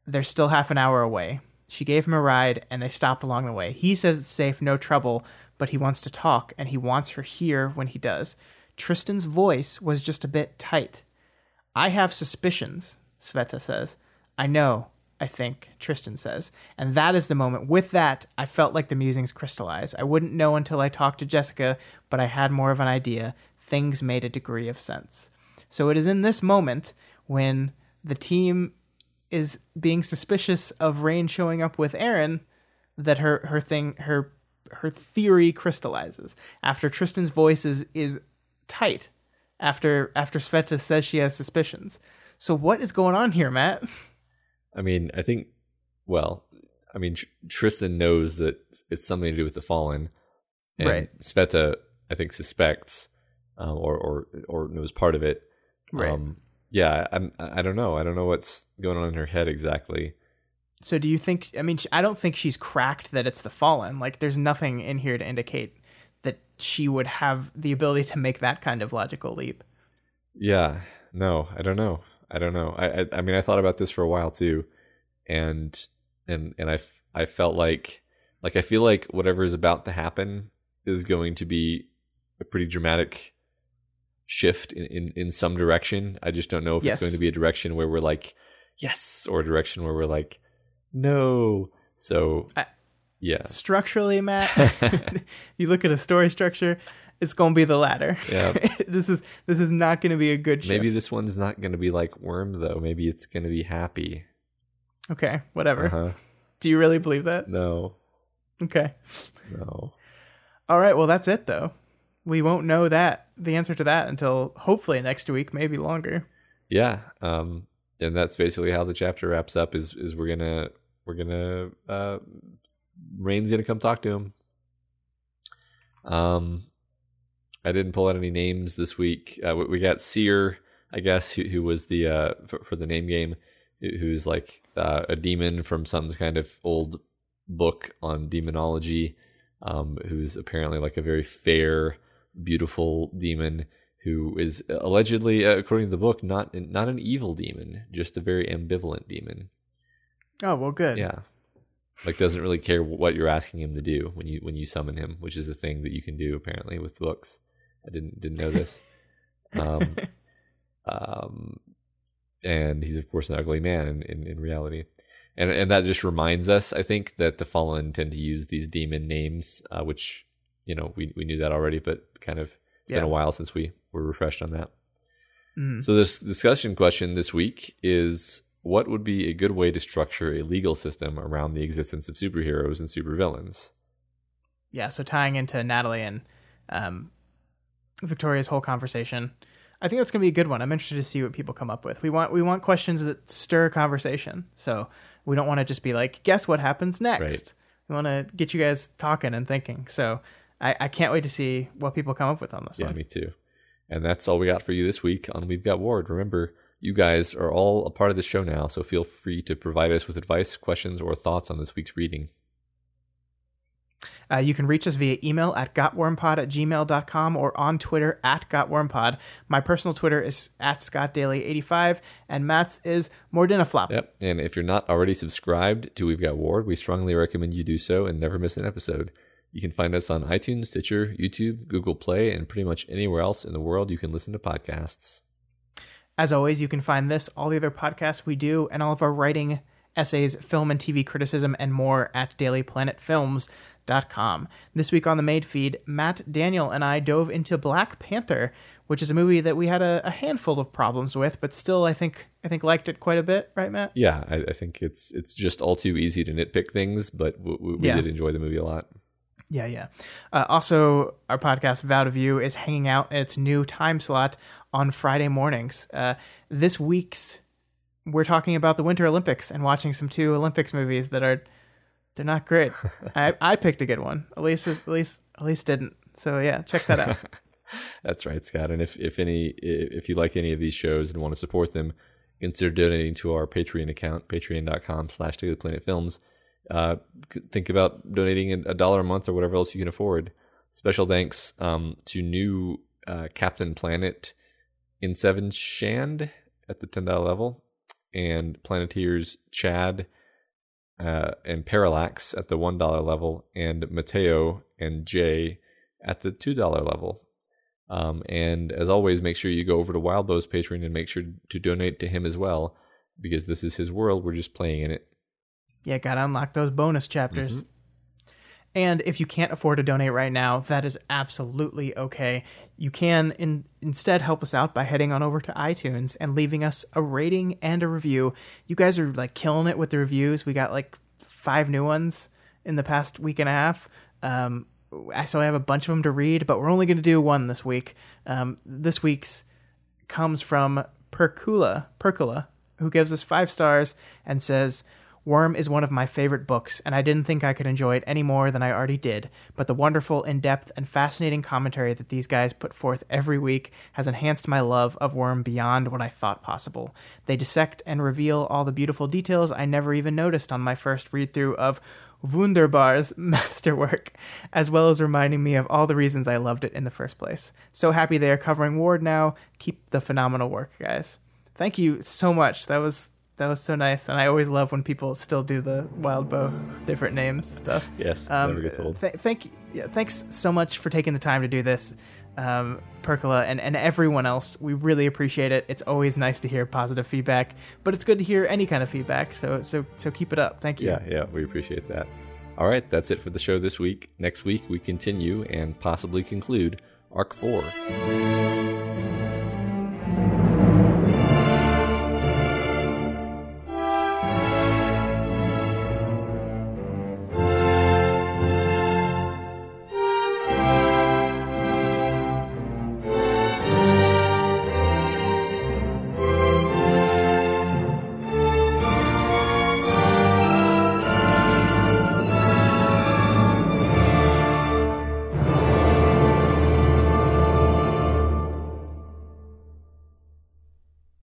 They're still half an hour away. She gave him a ride, and they stopped along the way. He says it's safe, no trouble, but he wants to talk, and he wants her here when he does. Tristan's voice was just a bit tight. I have suspicions, Sveta says. I know, I think, Tristan says. And that is the moment. With that, I felt like the musings crystallized. I wouldn't know until I talked to Jessica, but I had more of an idea. Things made a degree of sense. So it is in this moment when the team is being suspicious of Rain showing up with Erin that her her thing her her theory crystallizes. After Tristan's voice is is tight. After after Sveta says she has suspicions. So what is going on here, Matt? I mean, I think, well, I mean, Tr- Tristan knows that it's something to do with the fallen, and Right. Sveta, I think, suspects um, or or or knows part of it. Right. Um, yeah, I'm. I don't know. I don't know what's going on in her head exactly. So do you think I mean I don't think she's cracked that it's the fallen. Like there's nothing in here to indicate that she would have the ability to make that kind of logical leap. Yeah, no, I don't know. I don't know. I, I, I mean, I thought about this for a while too, and and and I, f- I felt like, like I feel like whatever is about to happen is going to be a pretty dramatic shift in in, in some direction. I just don't know if Yes. it's going to be a direction where we're like, yes, or a direction where we're like, no. So, I- yeah, Structurally, Matt, you look at a story structure, it's going to be the latter. Yeah. this is this is not going to be a good shift. maybe this one's not going to be like Worm though. Maybe it's going to be happy. Okay, whatever. Uh-huh. Do you really believe that? No, Okay. no. All right, well that's it though. We won't know that the answer to that until hopefully next week, maybe longer. yeah um and that's basically how the chapter wraps up is is we're gonna we're gonna uh rain's gonna come talk to him um i didn't pull out any names this week uh, we- got Seir i guess who, who was the uh for, for the name game who's like uh, a demon from some kind of old book on demonology um who's apparently like a very fair beautiful demon who is allegedly, uh, according to the book, not not an evil demon, just a very ambivalent demon. Oh well, good. Yeah, like doesn't really care what you're asking him to do when you when you summon him, which is a thing that you can do apparently with books. I didn't didn't know this. Um, um, and he's of course an ugly man in, in, in reality. And and that just reminds us, I think, that the fallen tend to use these demon names, uh, which you know we we knew that already, but kind of it's been a while since we were refreshed on that. Mhm. So this discussion question this week is what would be a good way to structure a legal system around the existence of superheroes and supervillains? yeah, so tying into Natalie and um, Victoria's whole conversation, I think that's gonna be a good one. I'm interested to see what people come up with. We want we want questions that stir conversation. So we don't want to just be like, guess what happens next. Right. We want to get you guys talking and thinking. So I, I can't wait to see what people come up with on this Yeah, one. Yeah, me too. And that's all we got for you this week on We've Got Ward. Remember, you guys are all a part of the show now, so feel free to provide us with advice, questions, or thoughts on this week's reading. Uh, you can reach us via email at gotwormpod at gmail.com or on Twitter at gotwormpod. My personal Twitter is at scottdaily85 and Matt's is Mordinaflop. Yep. And if you're not already subscribed to We've Got Ward, we strongly recommend you do so and never miss an episode. You can find us on iTunes, Stitcher, YouTube, Google Play, and pretty much anywhere else in the world you can listen to podcasts. As always, you can find this, all the other podcasts we do, and all of our writing, essays, film and TV criticism, and more at dailyplanetfilms.com. This week on the Made feed, Matt, Daniel, and I dove into Black Panther, which is a movie that we had a, a handful of problems with, but still, I think, I think liked it quite a bit, right, Matt? Yeah, I, I think it's it's just all too easy to nitpick things, but w- w- we Yeah. did enjoy the movie a lot. Yeah, yeah. Uh, also, our podcast Vow to View is hanging out its new time slot on Friday mornings. Uh, this week's we're talking about the Winter Olympics and watching some two Olympics movies that are they're not great. I, I picked a good one. Elise is, Elise Elise didn't. So yeah, check that out. That's right, Scott. And if if any if you like any of these shows and want to support them, consider donating to our Patreon account, patreon.com slash Planet Films. Uh, think about donating a dollar a month or whatever else you can afford. Special thanks um, to new uh, Captain Planet in Seven Shand at the ten dollar level, and Planeteers Chad uh, and Parallax at the one dollar level, and Mateo and Jay at the two dollar level. Um, and as always, make sure you go over to Wildbow's Patreon and make sure to donate to him as well. because this is his world. We're just playing in it. Yeah, gotta unlock those bonus chapters. And if you can't afford to donate right now, that is absolutely okay. You can in, instead help us out by heading on over to iTunes and leaving us a rating and a review. You guys are like killing it with the reviews. We got like five new ones in the past week and a half. Um, so I have a bunch of them to read, but we're only going to do one this week. Um, this week's comes from Percula, Percula, who gives us five stars and says, Worm is one of my favorite books, and I didn't think I could enjoy it any more than I already did. But the wonderful, in depth, and fascinating commentary that these guys put forth every week has enhanced my love of Worm beyond what I thought possible. They dissect and reveal all the beautiful details I never even noticed on my first read through of Wunderbar's masterwork, as well as reminding me of all the reasons I loved it in the first place. So happy they are covering Ward now. Keep the phenomenal work, guys. Thank you so much. That was that was so nice, and I always love when people still do the Wildbow different names stuff. Yes, Um, never gets old. Th- thank yeah, thanks so much for taking the time to do this, um, Percola, and, and everyone else. We really appreciate it. It's always nice to hear positive feedback, but it's good to hear any kind of feedback. So so so keep it up. Thank you. Yeah, yeah, we appreciate that. All right, that's it for the show this week. Next week, we continue and possibly conclude Arc 4.